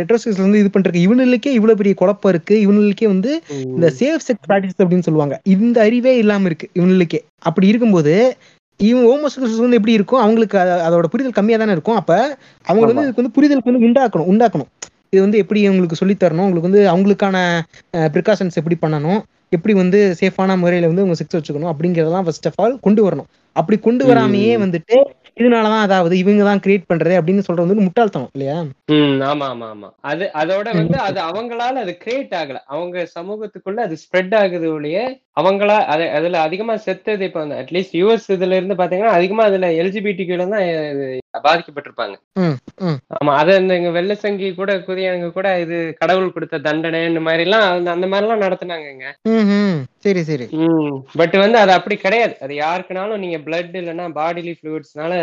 ஹெட்ரோசெக்ஸ் வந்து இது பண்றது இவனுங்களுக்கே இவ்வளவு பெரிய குழப்பம் இருக்கு. இவனுங்களுக்கே வந்து இந்த சேஃப் செக்ஸ் ப்ராக்டிஸ் அப்படின்னு சொல்லுவாங்க. இந்த அறிவே இல்லாம இருக்கு இவனுங்களுக்கே. அப்படி இருக்கும்போது இவன் ஹோமோசெக்சுவல்ஸ் வந்து எப்படி இருக்கும் அவங்களுக்கு அத- அதோட புரிதல் கம்மியா தானே இருக்கும். அப்ப அவங்க வந்து இதுக்கு வந்து புரிதலுக்கு வந்து உண்டாக்கணும் உண்டாக்கணும். இது வந்து எப்படி உங்களுக்கு சொல்லித் தரணும் உங்களுக்கு வந்து அவங்களுக்கான ப்ரிகாஷன்ஸ் எப்படி பண்ணணும் எப்படி வந்து சேஃபான முறையில வந்து உங்க செக்ஸ் வச்சுக்கணும் அப்படிங்கறதெல்லாம் ஃபர்ஸ்ட் ஆஃப் ஆல் கொண்டு வரணும். அப்படி கொண்டு வராமையே வந்துட்டு இதனாலதான் அதாவது இவங்க தான் கிரியேட் பண்றது அப்படின்னு சொல்றது வந்து முட்டாள்தனம் இல்லையா? ஆமா ஆமா ஆமா. அது அதோட வந்து அது அவங்களால அது கிரியேட் ஆகல. அவங்க சமூகத்துக்குள்ள அது ஸ்ப்ரெட் ஆகுது ஒழிய அவங்களா அது அதுல அதிகமா செத்தது இப்ப வந்து அட்லீஸ்ட் யூஎஸ் இதுல இருந்து பாத்தீங்கன்னா அதிகமா அதுல எல்ஜிபிடி தான் பாதிக்கப்பட்டிருப்பாங்க. ஆமா அது இந்த வெள்ளை சங்கி கூட குதியாங்க கூட இது கடவுள் கொடுத்த தண்டனை இந்த மாதிரி எல்லாம் அந்த- மாதிரி எல்லாம் நடத்துனாங்கங்க ம்ஹும். சரி சரி. பட் வந்து அது அப்படி கிடையாது. அது யாருக்குனாலும் நீங்க பிளட் இல்லைன்னா பாடிலி ஃப்ளூயிட்ஸ்னால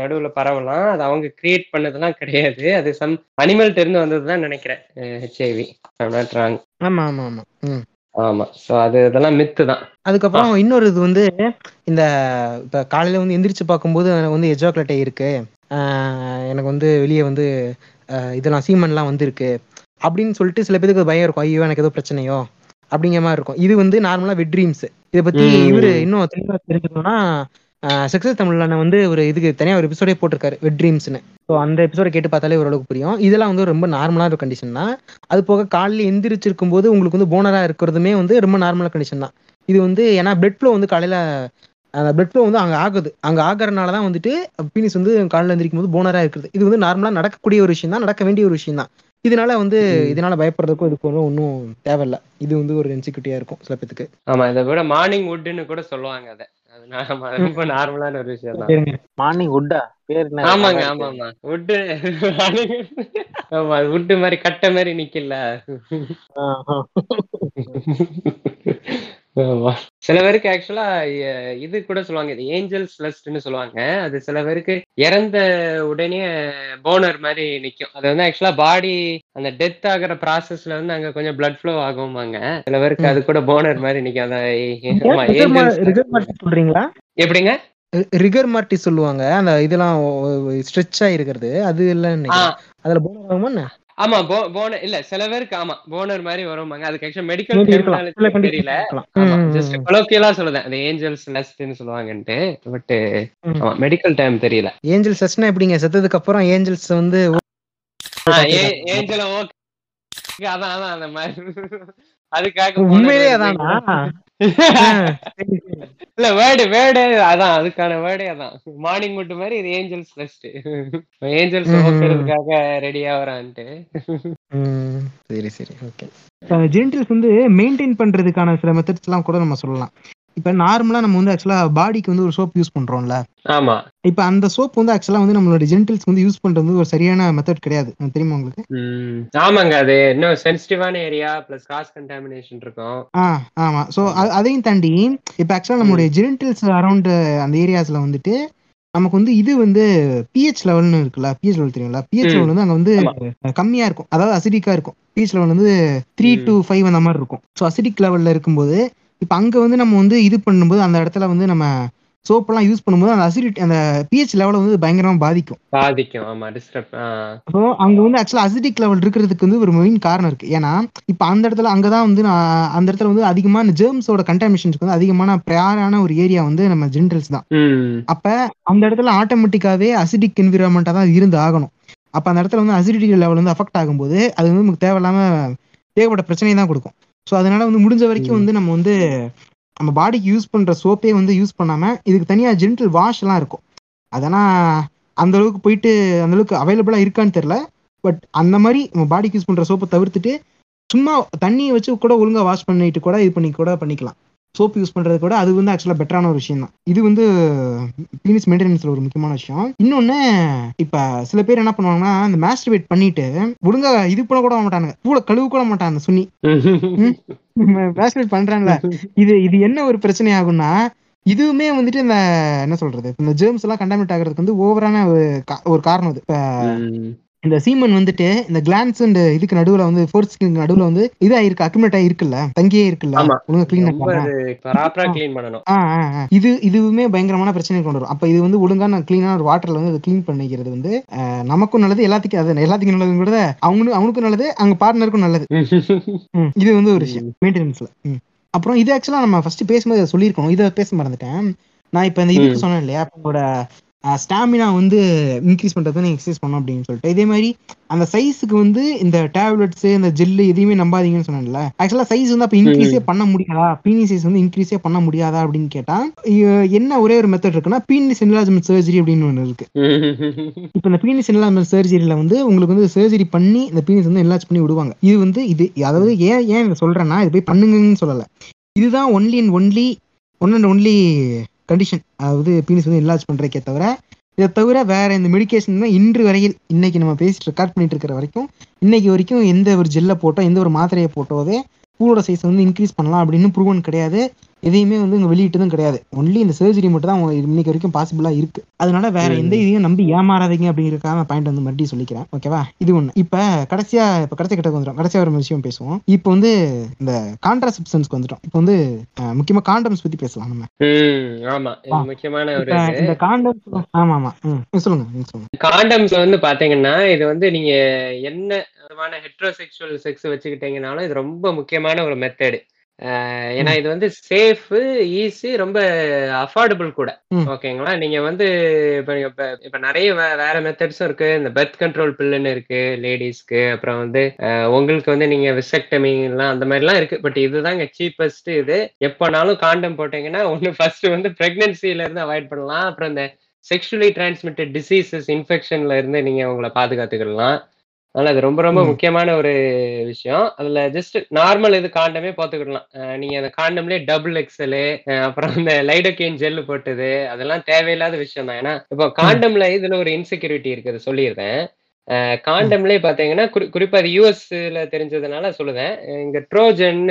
நடுவுல பரவலாம். அது அவங்க கிரியேட் பண்ணதெல்லாம் கிடையாது. அது சம் அனிமல்ட்ட இருந்து வந்ததுதான் நினைக்கிறேன். ஹெச்ஐவி ஆமா ஆமா ஆமா. ஆமா. சோ அது இதெல்லாம் மித்து தான். அதுக்கப்புறம் இன்னொரு இது வந்து இந்த இப்ப காலையில வந்து எந்திரிச்சு பார்க்கும்போது எனக்கு வந்து எஜாக்லட்டே இருக்கு. ஆஹ் எனக்கு வந்து வெளியே வந்து இதெல்லாம் சீமன்லாம் வந்திருக்கு. அப்படின்னு சொல்லிட்டு சில பேருக்கு பயம் இருக்கும். ஐயோ எனக்கு ஏதோ பிரச்சனையோ? அப்படிங்கிற மாதிரி இருக்கும். இது வந்து நார்மலா வெட் ட்ரீம்ஸ் இதை பத்தி. இவரு இன்னும் தெளிவா தெரிஞ்சுக்கணும்னா சக்சஸ் தமிழ்ல வந்து ஒரு இதுக்கு தனியா ஒரு எபிசோடே போட்டிருக்காரு வெட் ட்ரீம்ஸ்னு ஸோ அந்த எபிசோட கேட்டு பார்த்தாலே ஓரளவுக்கு புரியும். இதெல்லாம் வந்து ரொம்ப நார்மலான ஒரு கண்டிஷன் தான். அது போக காலையில எந்திரிச்சிருக்கும் போது உங்களுக்கு வந்து போனரா இருக்கிறதுமே வந்து ரொம்ப நார்மலான கண்டிஷன் தான். இது வந்து ஏன்னா பிளட் ஃப்ளோ வந்து காலையில அந்த பிளட் ஃப்ளோ வந்து அங்க ஆகுது. அங்க ஆகுறதுனால தான் வந்துட்டு பீனிஸ் வந்து காலையில எந்திரிக்கும் போது போனரா இருக்குது. இது வந்து நார்மலா நடக்கக்கூடிய ஒரு விஷயம் தான் நடக்க வேண்டிய ஒரு விஷயம் தான். இதனால வந்து. இதனால பயப்படுறதுக்கும் இதுக்கு ஒன்றும் ஒன்றும் தேவையில்ல. இது வந்து ஒரு இன்செக்யூரிட்டியா இருக்கும் சில பேத்துக்கு. ஆமா இதை விட மார்னிங் வுட்னு கூட சொல்லுவாங்க அதை. ரொம்ப நார்மலான ஒரு விஷயம் தான் மார்னிங் உட்டா பேர் ஆமாங்க ஆமா ஆமா வுட்டு ஆமா வுட்டு மாதிரி கட்டை மாதிரி நிக்கல. ஆமா. சில பேருக்கு ஆக்சுவலா இது கூட சொல்லுவாங்க இது ஏஞ்சல்ஸ் லஸ்ட்னு சொல்லுவாங்க. அது சில பேருக்கு இறந்த உடனே போனர் மாதிரி நிக்கும். அது வந்து ஆக்சுவலா பாடி அந்த டெத் ஆகுற ப்ராசஸ்ல வந்து அங்க கொஞ்சம் பிளட் ஃப்ளோ ஆகுமாங்க சில பேருக்கு அது கூட போனர் மாதிரி ரிகர் மார்ட்டி சொல்றீங்களா? எப்படிங்க? ரிகர் மார்ட்டி சொல்லுவாங்க. அந்த இதெல்லாம் ஸ்ட்ரெச் ஆயிருக்கிறது அது இல்லைன்னு. அதுல போனர் ஆகுமா? ஆமா போனர் இல்ல சில பேருக்கு ஆமா போனர் மாதிரி வருவாங்க அதுக்கு ஆக்சுவலா மெடிக்கல் தெரியல. ஜஸ்ட். கொலோக்கியலா சொல்லுதேன். அந்த ஏஞ்சல்ஸ் லஸ்ட்னு சொல்லுவாங்கன்ட்டு பட். ஆமா மெடிக்கல் டைம் தெரியல. ஏஞ்சல் சஸ்னா எப்படிங்க? செத்ததுக்கு அப்புறம் ஏஞ்சல்ஸ் வந்து ஏஞ்சல ஓகே அதான் அதான் அந்த மாதிரி. அதுக்காக உண்மையிலே போனர் அதானா? இல்ல வேர்டு வேர்டு அதான் அதுக்கான வேர்டே அதான். மார்னிங் மட்டும் மாதிரி இது ஏஞ்சல்ஸ் லஸ்ட் ஏஞ்சல்ஸ். ஓக்கிறதுக்காக ரெடி ஆகுறான்ட்டு ம், சரி சரி ஓகே ஜென்டில்ஸ் வந்து மெயின்டைன் பண்றதுக்கான சில மெத்தட்ஸ் எல்லாம் கூட நம்ம சொல்லலாம். இப்ப நார்மலா நம்ம வந்து ஆக்சுவலா பாடிக்கு வந்து ஒரு சோப் யூஸ் பண்றோம்ல. ஆமா. இப்ப அந்த சோப் வந்து ஆக்சுவலா வந்து நம்மளோட ஜென்டில்ஸ் வந்து யூஸ் பண்றது வந்து ஒரு சரியான மெத்தட் கிடையாது. தெரியுமா உங்களுக்கு. ஆமாங்க அது இன்னும் சென்சிட்டிவான ஏரியா பிளஸ் கிராஸ் கண்டாமினேஷன் இருக்கும். ஆமா. சோ அதையும் தாண்டி இப்ப ஆக்சுவலா நம்மளுடைய ஜென்டில்ஸ் அரௌண்ட் அந்த ஏரியாஸ்ல வந்துட்டு நமக்கு வந்து இது வந்து பிஹெச் லெவல்னு இருக்குல்ல பிஹெச் லெவல் தெரியுங்களா பிஹெச். லெவல் வந்து அங்க வந்து. கம்மியா இருக்கும். அதாவது அசிடிக்கா இருக்கும். பிஹெச் லெவல் வந்து த்ரீ. டு ஃபைவ் அந்த மாதிரி இருக்கும். ஸோ அசிடிக் லெவல்ல இருக்கும்போது இப்ப அங்க வந்து நம்ம வந்து இது பண்ணும்போது அந்த இடத்துல வந்து நம்ம சோப் எல்லாம் யூஸ் பண்ணும்போது அந்த அசிடிக் அந்த பிஹெச் லெவலை வந்து பயங்கரமா பாதிக்கும். பாதிக்கும். ஆமா டிஸ்டர்ப் ஸோ அங்க வந்து ஆக்சுவலா அசிடிக் லெவல் இருக்கிறதுக்கு வந்து ஒரு மெயின் காரணம் இருக்கு. ஏன்னா இப்ப அந்த இடத்துல அங்கதான் வந்து நான் அந்த இடத்துல வந்து அதிகமான ஜெர்ம்ஸோட கண்டாமினேஷனுக்கு வந்து அதிகமான ப்ரையாரான ஒரு ஏரியா வந்து நம்ம ஜென்டல்ஸ் தான். அப்ப அந்த இடத்துல ஆட்டோமேட்டிக்காவே அசிடிக் என்விரான்மெண்டா தான் இருந்து ஆகணும். அப்ப அந்த இடத்துல வந்து அசிடிட்டி லெவல் வந்து அஃபெக்ட் ஆகும்போது அது வந்து நமக்கு தேவையில்லாம ஏகப்பட்ட பிரச்சனையை தான் கொடுக்கும். ஸோ அதனால வந்து முடிஞ்ச வரைக்கும். வந்து நம்ம வந்து நம்ம பாடிக்கு யூஸ் பண்ற சோப்பே வந்து யூஸ் பண்ணாம இதுக்கு தனியா ஜென்டல் வாஷ் எல்லாம் இருக்கும். அதெல்லாம் அந்த அளவுக்கு போயிட்டு அந்த அளவுக்கு அவைலபிளா இருக்கான்னு தெரியல. பட் அந்த மாதிரி நம்ம பாடிக்கு யூஸ் பண்ற சோப்பை தவிர்த்துட்டு சும்மா தண்ணியை வச்சு கூட ஒழுங்கா வாஷ் பண்ணிட்டு கூட இது பண்ணி கூட பண்ணிக்கலாம். சோப் யூஸ் பண்றது கூட அது வந்து ஆக்சுவலா பெட்டரான ஒரு விஷயம் தான் இது வந்து பீனிஸ் மெயின்டெனன்ஸ்ல ஒரு முக்கியமான விஷயம். இன்னொன்னு இப்ப சில பேர் என்ன பண்ணுவாங்கன்னா இந்த மாஸ்டர்பேட் பண்ணிட்டு ஒழுங்கா இது பண்ண கூட மாட்டானுங்க. கூட கழுவு கூட மாட்டாங்க சுனி சுண்ணி. மாஸ்டர்பேட் பண்றாங்கல்ல இது இது என்ன ஒரு பிரச்சனை ஆகும்னா இதுவுமே வந்துட்டு இந்த என்ன சொல்றது இந்த ஜேர்ம்ஸ் எல்லாம் கண்டாமினேட் ஆகிறதுக்கு வந்து ஓவரான ஒரு காரணம் இது இந்த சீமன் வந்துட்டு இந்த கிளான்ஸ் அண்ட் இதுக்கு நடுவுல வந்து ஃபோர்ஸ்க்கு நடுவுல வந்து இதா இருக்கு அக்குமுலேட் ஆகி இருக்குல்ல? தங்கியே இருக்குல்ல. ஒழுங்கா க்ளீன் க்ளீன் பண்ணணும். இது இதுவுமே பயங்கரமான பிரச்சனை கொண்டு வரும். அப்ப இது வந்து ஒழுங்கான கிளீனான ஒரு வாட்டர்ல வந்து க்ளீன் பண்ணிக்கிறது வந்து நமக்கும் நல்லது எல்லாத்துக்கும் அது எல்லாத்துக்கும் நல்லது கூட அவனுக்கும் அவனுக்கும் நல்லது அங்க பார்ட்னருக்கும் நல்லது. இது வந்து ஒரு விஷயம். மெயின்டெனன்ஸ்ல அப்புறம் இது ஆக்சுவலா நம்ம ஃபர்ஸ்ட் பேசும்போது சொல்லியிருக்கணும். இதை பேச மறந்துட்டேன். நான் இப்ப இந்த இதுக்கு. சொன்னேன் இல்லையா? உங்களோட ஸ்டாமினா வந்து இன்க்ரீஸ் பண்றது நீங்க எக்ஸசைஸ் பண்ணணும் அப்படின்னு சொல்லிட்டு. இதே மாதிரி அந்த சைஸுக்கு வந்து இந்த டேப்லெட்ஸ் இந்த ஜெல்லு எதையுமே நம்பாதீங்கன்னு சொன்னேன்ல. ஆக்சுவலா சைஸ் வந்து அப்ப இன்க்ரீஸே பண்ண முடியாதா? பீனிஸ் சைஸ் வந்து இன்க்ரீஸே பண்ண முடியாதா அப்படின்னு கேட்டா இ- என்ன ஒரே ஒரு மெத்தட் இருக்குன்னா பீனிஸ் என்லார்ஜ்மெண்ட் சர்ஜரி அப்படின்னு ஒன்று இருக்கு. இப்போ இந்த பீனிஸ் என்லார்ஜ்மெண்ட் சர்ஜரியில வந்து உங்களுக்கு வந்து சர்ஜரி பண்ணி இந்த பீனிஸ் வந்து என்லார்ஜ் பண்ணி விடுவாங்க. இது வந்து இது அதாவது ஏன் ஏன் இதை சொல்றேன்னா இது போய் பண்ணுங்கன்னு சொல்லல. இதுதான் only and only one and only condition அதாவது பீனிஸ் வந்து என்லார்ஜ் பண்றதுக்கே தவிர இதை தவிர வேற இந்த மெடிகேஷன் தான் இன்று வரையில் இன்னைக்கு நம்ம பேசிட்டு ரெக்கார்ட் பண்ணிட்டு இருக்கிற வரைக்கும் இன்னைக்கு வரைக்கும் எந்த ஒரு ஜெல்லை போட்டோ எந்த ஒரு மாத்திரையை போட்டோவே பூவோட சைஸ் வந்து இன்க்ரீஸ் பண்ணலாம் அப்படின்னு ப்ரூவன் கிடையாது. எதையுமே வந்து இங்க வெளியிட்டதும் கிடையாது. ஒன்லி இந்த சர்ஜரி மட்டும் தான் இன்னைக்கு வரைக்கும் பாசிபிளா இருக்கு. அதனால வேற எந்த இதையும் நம்பி ஏமாறாதீங்க அப்படிங்கிறதுக்காக பாயிண்ட் வந்து மறுபடியும் சொல்லிக்கிறேன். ஓகேவா இது ஒண்ணு. இப்ப கடைசியா இப்ப கடைசி கிட்ட வந்துடும் கடைசியா ஒரு விஷயம் பேசுவோம். இப்போ வந்து இந்த கான்ட்ராசெப்ஷன்ஸ்க்கு வந்துட்டோம். இப்போ வந்து முக்கியமா காண்டம்ஸ் பத்தி பேசலாம் நம்ம. ஆமா. முக்கியமான ஒரு இந்த காண்டம்ஸ் ஆமா ஆமா. சொல்லுங்க சொல்லுங்க. காண்டம்ஸ் வந்து பாத்தீங்கன்னா இது வந்து நீங்க என்ன விதமான ஹெட்ரோசெக்சுவல் செக்ஸ் வச்சுக்கிட்டீங்கனாலும் இது ரொம்ப முக்கியமான ஒரு மெத்தடு ஏன்னா இது வந்து சேஃப் ஈஸி ரொம்ப அஃபோர்டபுள் கூட. ஓகேங்களா? நீங்க வந்து இப்ப இப்ப இப்ப நிறைய வேற மெத்தட்ஸும் இருக்கு. இந்த பெர்த் கண்ட்ரோல் பில்லுன்னு இருக்கு லேடிஸ்க்கு அப்புறம் வந்து உங்களுக்கு வந்து நீங்க விசெக்டமி எல்லாம் அந்த மாதிரி எல்லாம் இருக்கு. பட் இதுதாங்க சீப்பஸ்ட் இது. எப்பனாலும் காண்டம் போட்டீங்கன்னா ஒண்ணு ஃபர்ஸ்ட் வந்து பிரெக்னன்சில இருந்து அவாய்ட் பண்ணலாம். அப்புறம் இந்த செக்ஷுவலி டிரான்ஸ்மிட்டட் டிசீசஸ் இன்ஃபெக்ஷன்ல இருந்து நீங்க உங்களை பாதுகாத்துக்கலாம் அதனால அது ரொம்ப ரொம்ப. முக்கியமான ஒரு விஷயம். அதுல ஜஸ்ட் நார்மல் இது காண்டமே போத்துக்கிடலாம் அஹ் நீங்க அந்த காண்டம்லயே டபுள் எக்ஸலு அப்புறம் இந்த லைடோகேன் ஜெல் போட்டது அதெல்லாம் தேவையில்லாத விஷயம் தான். ஏன்னா இப்போ காண்டம்ல இதுல ஒரு இன்செக்யூரிட்டி இருக்குது சொல்லியிருந்தேன். காண்டம்லயே பாத்தீங்கன்னா குறி- குறிப்பா அது யூஎஸ்ல தெரிஞ்சதுனால சொல்லுவேன். இங்க ட்ரோஜன்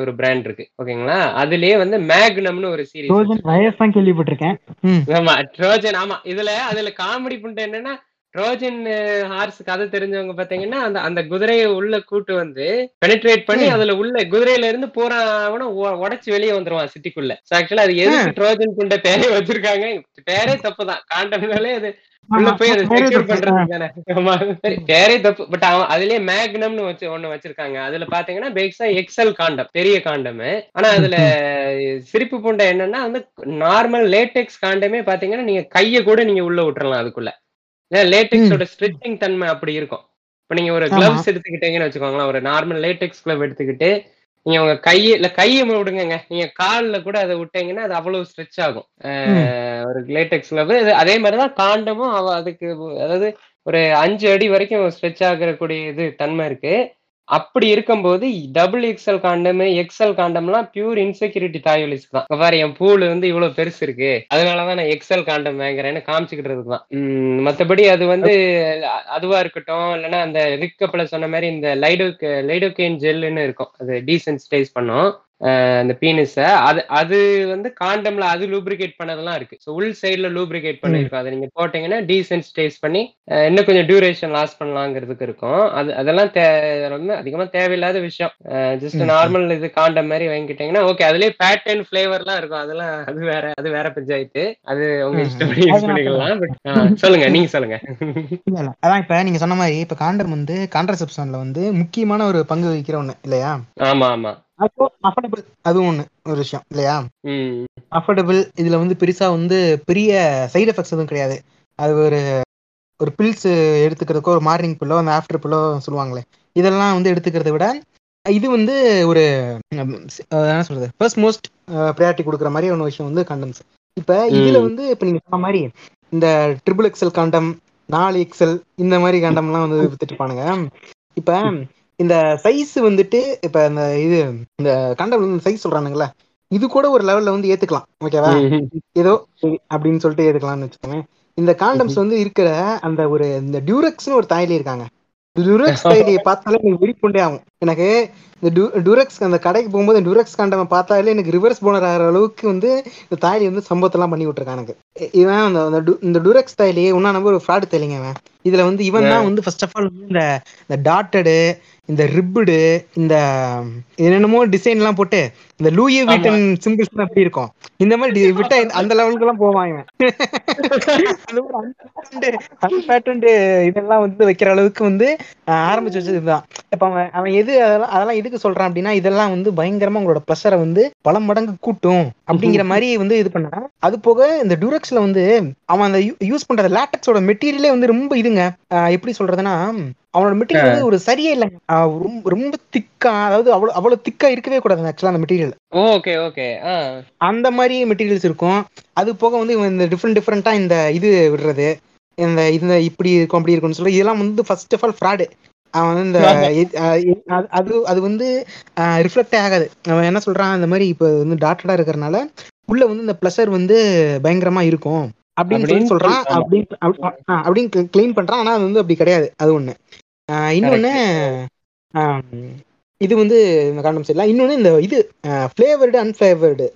ஒரு பிராண்ட் இருக்கு ஓகேங்களா? அதுலயே வந்து மேக்னம்னு ஒரு சீரிஸ் தான் கேள்விப்பட்டிருக்கேன். ஆமா ட்ரோஜன் ஆமா. இதுல அதுல காமெடி பண்ணிட்டு என்னன்னா ட்ரோஜன் ஹார்ஸ் கதை தெரிஞ்சவங்க பாத்தீங்கன்னா அந்த அந்த குதிரையை உள்ள கூட்டு வந்து பெனிட்ரேட் பண்ணி. அதுல உள்ள குதிரையில இருந்து பூரா உடைச்சு வெளியே வந்துருவான் சிட்டிக்குள்ள. ஆக்சுவலா அது எதுக்கு ட்ரோஜன் குண்ட பேரே வச்சிருக்காங்க? பேரே தப்புதான். காண்டம்னாலே அது உள்ள ஆமா, போய் அதை பேரே செக்யூர் தப்பு. பண்றது பேரே தப்பு. பட் அவன் அதுலயே மேக்னம்னு வச்சு ஒண்ணு வச்சிருக்காங்க. அதுல பாத்தீங்கன்னா பேக்ஸா எக்ஸல் காண்டம் பெரிய காண்டம். ஆனா அதுல சிரிப்பு பூண்டை என்னன்னா வந்து நார்மல் லேட்டெக்ஸ் காண்டமே பாத்தீங்கன்னா நீங்க கைய கூட நீங்க உள்ள விட்டுறலாம் அதுக்குள்ள. லேட்டெக்ஸோட ஸ்ட்ரிச்சிங் தன்மை அப்படி இருக்கும். இப்ப நீங்க ஒரு. கிளவ்ஸ் எடுத்துக்கிட்டீங்கன்னு வச்சுக்கோங்களேன் ஒரு நார்மல் லேட்டெக்ஸ் கிளவ் எடுத்துக்கிட்டு நீங்க உங்க கையை இல்ல கையை விடுங்க நீங்க கால்ல கூட அதை விட்டீங்கன்னா அது அவ்வளவு ஸ்ட்ரெச் ஆகும். ஒரு லேட்டெக்ஸ் கிளவ் அதே மாதிரிதான் காண்டமும் அதுக்கு அதாவது ஒரு அஞ்சு அடி வரைக்கும் ஸ்ட்ரெச் ஆகக்கூடிய இது தன்மை இருக்கு. அப்படி இருக்கும்போது டபுள் எக்ஸ்எல் காண்டம் எக்ஸ்எல் காண்டம்லாம் பியூர் இன்செக்யூரிட்டி தாயோலிஸ்க்கு தான் இங்க பாரு என் பூல் வந்து இவ்வளவு பெருசு இருக்கு. அதனாலதான் நான் எக்ஸ்எல் காண்டம் வாங்குறேன்னு காமிச்சுக்கிட்டதுக்கு தான் மற்றபடி மத்தபடி அது வந்து அதுவா இருக்கட்டும் இல்லைன்னா அந்த ரிக் சொன்ன மாதிரி இந்த லைடோக்கு லைடோகேன் ஜெல்லுன்னு இருக்கும். அது டீசென்சிடைஸ் பண்ணும். அந்த பீனிஸ அது அது வந்து காண்டம்ல அது லூப்ரிகேட் பண்ணதெல்லாம் இருக்கு. ஸோ உள் சைடுல லூப்ரிகேட் பண்ணிருக்கும். அதை நீங்க போட்டீங்கன்னா டீசென்சிடைஸ் பண்ணி இன்னும் கொஞ்சம் டியூரேஷன் லாஸ் பண்ணலாங்கிறதுக்கு இருக்கும். அது அதெல்லாம் தே ரொம்ப அதிகமா தேவையில்லாத விஷயம். ஜஸ்ட் நார்மல் இது காண்டம் மாதிரி வாங்கிட்டீங்கன்னா ஓகே அதுலயே பேட்டர்ன் ஃபிளேவர்லாம் இருக்கும். அதெல்லாம் அது வேற அது வேற பஞ்சாயத்து அது உங்க இஷ்டப்படி யூஸ் பண்ணிக்கலாம். பட் சொல்லுங்க நீங்க சொல்லுங்க. அதான் இப்ப நீங்க சொன்ன மாதிரி இப்ப காண்டம் வந்து கான்ட்ரசெப்ஷன்ல வந்து முக்கியமான ஒரு பங்கு வகிக்கிற ஒண்ணு இல்லையா? ஆமா ஆமா. அஃபோர்டபுள் அதுவும் ஒண்ணு ஒரு விஷயம் இல்லையா? அஃபோர்டபுள் இதுல வந்து பெருசா வந்து பெரிய சைடு எஃபெக்ட்ஸ் எதுவும் கிடையாது. அது ஒரு ஒரு பில்ஸ் எடுத்துக்கிறதுக்கோ ஒரு மார்னிங் பில்லோ அந்த ஆஃப்டர் பில்லோ சொல்லுவாங்களே. இதெல்லாம் வந்து எடுத்துக்கிறத விட இது வந்து ஒரு என்ன சொல்றது? ஃபர்ஸ்ட் மோஸ்ட் ப்ரையாரிட்டி கொடுக்குற மாதிரி ஒரு விஷயம் வந்து கண்டம்ஸ் இப்ப இதுல. வந்து இப்ப நீங்க சொன்ன மாதிரி இந்த ட்ரிபிள் எக்ஸல் காண்டம் நாலு எக்ஸல் இந்த மாதிரி காண்டம்லாம் வந்து வித்துட்டு இருப்பானுங்க. இப்ப இந்த சைஸ் வந்துட்டு இப்ப இந்த இது இந்த காண்டம் சைஸ் சொல்றானுங்களே இது கூட ஒரு லெவல்ல வந்து ஏத்துக்கலாம் ஓகேவா. ஏதோ அப்படின்னு சொல்லிட்டு ஏத்துக்கலாம்னு வச்சுக்கோங்க இந்த காண்டம்ஸ் வந்து இருக்கிற அந்த ஒரு இந்த டியூரக்ஸ்னு ஒரு தாயிலே இருக்காங்க. டியூரக்ஸ் தாயிலியை பார்த்தாலே நீங்க வெடிப்புண்டே ஆகும். எனக்கு இந்த டுரெக்ஸ் அந்த கடைக்கு போகும்போது டுரெக்ஸ் காண்டமை பார்த்தாலே எனக்கு ரிவர்ஸ் போனர் ஆகிற அளவுக்கு வந்து இந்த தாயலி வந்து சம்பவத்தெல்லாம் பண்ணி விட்டுருக்கான் எனக்கு இவன் அந்த இந்த டுரெக்ஸ் தாயலி ஒன்னா நம்பர் ஒரு ஃப்ராடு தாயலிங்க அவன் இதுல வந்து இவன் தான் வந்து ஃபர்ஸ்ட் ஆஃப் ஆல் இந்த இந்த டாட்டடு இந்த ரிப்புடு இந்த என்னென்னமோ டிசைன் எல்லாம் போட்டு இந்த லூயி வீட்டன் சிம்பிள்ஸ் அப்படி இருக்கும்? இந்த மாதிரி விட்டா அந்த லெவலுக்கு எல்லாம் unpatterned இதெல்லாம் வந்து வைக்கிற அளவுக்கு வந்து ஆரம்பிச்சு வச்சது இதுதான் இப்ப அவன் அவன் எது அதெல்லாம் அதெல்லாம் எதுக்கு சொல்றான் அப்படின்னா இதெல்லாம் வந்து பயங்கரமா உங்களோட ப்ரெஷரை வந்து பல மடங்கு கூட்டும் அப்படிங்கிற மாதிரி வந்து இது பண்ணா அது போக இந்த டூரக்ஸ்ல வந்து அவன் அந்த யூஸ் பண்ற லேட்டக்ஸோட மெட்டீரியலே வந்து ரொம்ப இதுங்க. எப்படி சொல்றதுன்னா அவனோட மெட்டீரியல் வந்து ஒரு சரியே இல்லைங்க ரொம்ப ரொம்ப திக்கா அதாவது அவ்வளவு அவ்வளவு திக்கா இருக்கவே கூடாது ஆக்சுவலா அந்த மெட்டீரியல் ஓகே ஓகே அந்த மாதிரி மெட்டீரியல்ஸ் இருக்கும். அது போக வந்து இவன் இந்த டிஃப்ரெண்ட் டிஃப்ரெண்டா இந்த இது விடுறது. இந்த இந்த இப்படி இருக்கும் அப்படி இருக்கும்னு சொல்லி இதெல்லாம் வந்து ஃபர்ஸ்ட் ஆஃப் ஆல் ஃப்ராடு அவன் வந்து இந்த அது- அது வந்து ரிஃப்ளெக்டே ஆகாது. அவன் என்ன சொல்றான் இந்த மாதிரி இப்போ வந்து டாட்டடா இருக்கிறனால உள்ள வந்து இந்த ப்ளஷர் வந்து பயங்கரமா இருக்கும். அப்படின்னு சொல்லி சொல்றான். அப்படின்னு அப்படின்னு கிளைம் பண்றான். ஆனா அது வந்து அப்படி கிடையாது. அது ஒண்ணு. இன்னொன்னு இது வந்து இந்த காண்டம் சரியில்லை. இன்னொன்னு இந்த இது ஃபிளேவர்டு அன்ஃபிளேவர்டு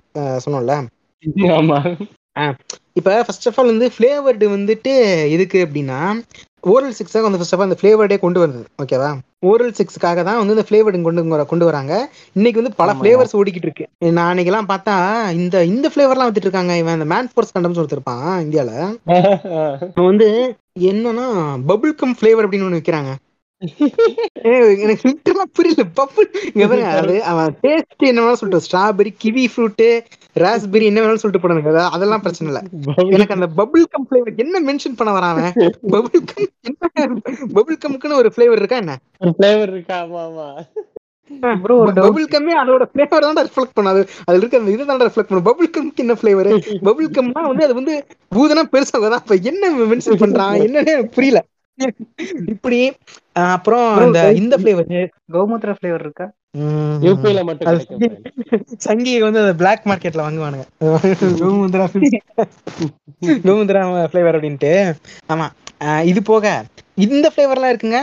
சொன்னோம்ல. ஆமா. இப்போ ஃபர்ஸ்ட் ஆஃப் ஆல் வந்து ஃப்ளேவர்டு வந்துட்டு எதுக்கு அப்படின்னா ஓரல் சிக்ஸாக வந்து ஃபர்ஸ்ட் ஆஃப் ஆல் அந்த ஃப்ளேவர்டே கொண்டு வருது ஓகேவா ஓரல் சிக்ஸ்க்காக தான் வந்து இந்த ஃப்ளேவர்டு கொண்டு கொண்டு வராங்க. இன்னைக்கு வந்து பல. ஃப்ளேவர்ஸ் ஓடிக்கிட்டு இருக்கு நான் அன்னைக்கெல்லாம் பார்த்தா இந்த இந்த ஃப்ளேவர்லாம் வித்துட்டு இருக்காங்க இவன் இந்த மேன் ஃபோர்ஸ் கண்டம்ஸ் ஒருத்தருப்பான் இந்தியால. அவன் வந்து என்னன்னா பபுள் கம் ஃப்ளேவர் அப்படின்னு ஒன்று விற்கிறாங்க எனக்கு literally புரியல பப்பு. இங்க பாருங்க அது அவன் டேஸ்ட் என்ன வேணாலும் சொல்லிட்டு ஸ்ட்ராபெரி கிவி ஃப்ரூட் ராஸ்பெரி என்ன வேணாலும் சொல்லிட்டு போனாங்க அதெல்லாம் பிரச்சனை இல்ல. எனக்கு அந்த பபுள் கம் ஃபிளேவர் என்ன மென்ஷன் பண்ண வரான் பபுள் கம் என்ன பபுள் கம்க்குன்னு ஒரு ஃபிளேவர் இருக்கா என்ன? ஃபிளேவர் இருக்கா? ஆமா ஆமா. பபுள் கம்மே அதோட ஃபிளேவர் தான் ரிஃப்ளெக்ட் பண்ணாது. அதுல இருக்க அந்த இதுதான் ரிஃப்ளெக்ட் பண்ணும். பபுள் கம்க்கு என்ன ஃபிளேவர் பபுள் கம்னா வந்து அது வந்து பூதனா பெருசா தான் அப்ப என்ன மென்ஷன் பண்றான்? என்னன்னு புரியல. இப்படி அப்புறம் Bro, இந்த இந்த ஃபிளேவர் கௌமுத்ரா ஃபிளேவர் இருக்கா? யூபில மட்டும் அது கிடைக்கும் சங்கி வந்து பிளாக் மார்க்கெட்ல வாங்குவானுங்க. கோமுந்திரா கோமுந்திரா ஃபிளேவர் அப்படின்ட்டு. ஆமா இது போக இந்த ஃபிளேவர்லாம் இருக்குங்க.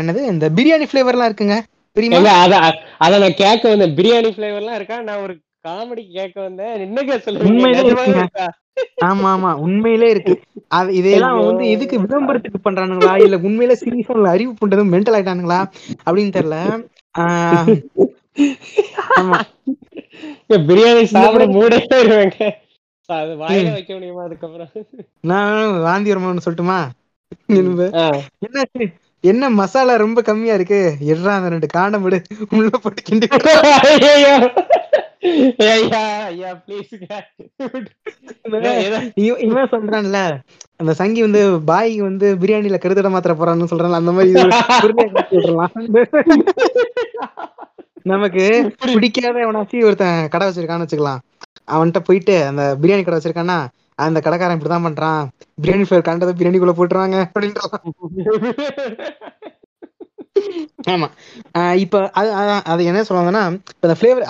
என்னது? இந்த பிரியாணி ஃபிளேவர்லாம் இருக்குங்க. தெரியுமா? அத அத நான் கேட்க வந்தேன். பிரியாணி ஃபிளேவர்லாம் இருக்கா? நான் ஒரு காமெடி கேட்க வந்தேன். நிஜமாவே இருக்குங்க. இருக்கா? ஆமா ஆமா. உண்மையிலே இருக்கு. இதெல்லாம் அவன் வந்து எதுக்கு விளம்பரத்துக்கு பண்றானுங்களா இல்ல உண்மையிலே சீரியஸா அறிவு பண்றது மென்டல் ஆயிட்டானுங்களா அப்படின்னு தெரியல ஆஹ் ஆமா ஏன் பிரியாணி சாப்பிட மூடே வாயில வைக்க முடியுமா அதுக்கப்புறம் நான் வாந்தி வருமானு சொல்லட்டுமா என்னது? என்ன மசாலா ரொம்ப கம்மியா இருக்கு? எட்ரா அந்த ரெண்டு காண்டம் விடு. உள்ள போட்டு கிண்டி இவன் சொல்றான்ல அந்த சங்கி வந்து பாய்க்கு வந்து பிரியாணில கருதட மாத்திர போறான்னு சொல்றான்ல அந்த மாதிரி. நமக்கு பிடிக்காத எவனாச்சும் ஒருத்தன் கடை வச்சிருக்கான்னு வச்சுக்கலாம். அவன்கிட்ட போயிட்டு அந்த பிரியாணி கடை வச்சிருக்கானா அந்த கடைக்காரன் இப்படிதான் பண்றான். பிரியாணி ஃபிளேவர் கண்டதை பிரியாணிக்குள்ள போட்டுருவாங்க அப்படின்றான் ஆமா. இப்ப அது அதான் அது என்ன சொல்லுவாங்கன்னா இப்ப இந்த ஃபிளேவர்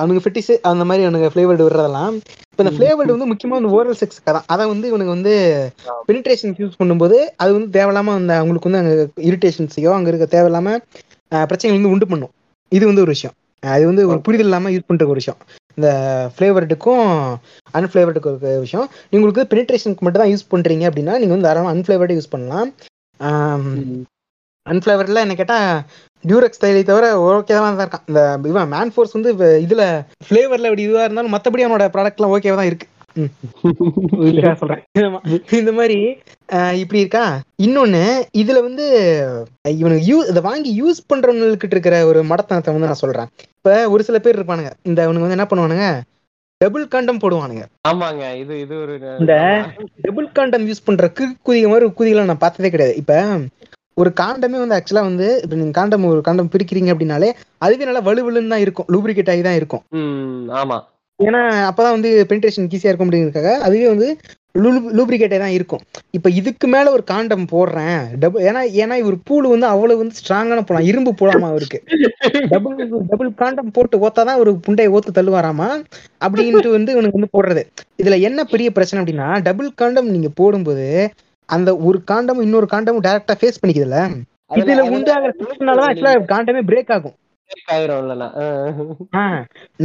அவனுக்கு ஃபிட்டிஸ் அந்த மாதிரி அவனுக்கு ஃபிளேவர்டு விடுறதெல்லாம் இப்ப இந்த ஃபிளேவர்டு வந்து முக்கியமா இந்த ஓரல் செக்ஸ் தான் அதை வந்து இவனுக்கு வந்து பெனிட்ரேஷன் யூஸ் பண்ணும்போது அது வந்து தேவையில்லாம அந்த அவங்களுக்கு வந்து அங்க இரிட்டேஷன்ஸையோ அங்க இருக்க தேவையில்லாம பிரச்சனைகள் வந்து உண்டு பண்ணும். இது வந்து ஒரு விஷயம். இது வந்து ஒரு புரிதல் இல்லாம யூஸ் பண்ற ஒரு விஷயம். இந்த ஃபிளேவர்டுக்கும் அன்ஃபிளேவர்டுக்கும் இருக்க விஷயம். உங்களுக்கு பெனிட்ரேஷனுக்கு மட்டும் தான் யூஸ் பண்றீங்க அப்படின்னா நீங்க வந்து தாராளமாக அன்ஃபிளேவர்டு யூஸ் பண்ணலாம். அன்ஃபிளவர்ல என்ன கேட்டா டியூரக்ஸ் தைலை தவிர ஓகே தான் இருக்கான். இந்த இவன் மேன் ஃபோர்ஸ் வந்து இதுல ஃபிளேவர்ல அப்படி இதுவா இருந்தாலும் மத்தபடி அவனோட ப்ராடக்ட்லாம் ஓகேவா தான் இருக்கு. இந்த மாதிரி இப்படி இருக்கா? இன்னொன்னு இதுல வந்து இவனுக்கு யூ இதை வாங்கி யூஸ் பண்றவங்களுக்கு இருக்கிற ஒரு மடத்தனத்தை வந்து நான் சொல்றேன். இப்ப ஒரு சில பேர் இருப்பானுங்க. இந்த அவனுங்க வந்து என்ன பண்ணுவானுங்க? டபுள் காண்டம் போடுவானுங்க. ஆமாங்க இது இது ஒரு இந்த டபுள் காண்டம் யூஸ் பண்ற குதிக மாதிரி குதிகளை நான் பார்த்ததே கிடையாது. இப்ப ஒரு காண்டமே வந்து ஆக்சுவலா வந்து இப்ப நீங்க காண்டம் ஒரு காண்டம் பிரிக்கிறீங்க அப்படின்னாலே அதுவே நல்லா வலுவலுன்னு தான் இருக்கும். லூப்ரிகேட் ஆகி தான் இருக்கும். ம் ஆமா. ஏன்னா அப்பதான் வந்து பென்ட்ரேஷன் ஈஸியா இருக்கும் அப்படிங்கிறதுக்காக அதுவே வந்து லூப்ரிகேட்டே தான் இருக்கும். இப்ப இதுக்கு மேல ஒரு காண்டம் போடுறேன் டபுள் ஏன்னா ஏன்னா இவர் பூல் வந்து அவ்வளவு வந்து ஸ்ட்ராங்கான போலாம் இரும்பு போலாமா அவருக்கு. டபுள் டபுள் காண்டம் போட்டு ஓத்தாதான் ஒரு புண்டையை ஓத்து தள்ளுவாராமா? அப்படின்ட்டு வந்து இவனுக்கு வந்து போடுறது. இதுல என்ன பெரிய பிரச்சனை அப்படின்னா டபுள் காண்டம் நீங்க போடும்போது அந்த ஒரு காண்டமும் இன்னொரு காண்டமும் டைரக்டா ஃபேஸ் பண்ணிக்குதுல்ல? இதுல உண்டாகிற ஆக்சுவலா காண்டமே பிரேக் ஆகும்.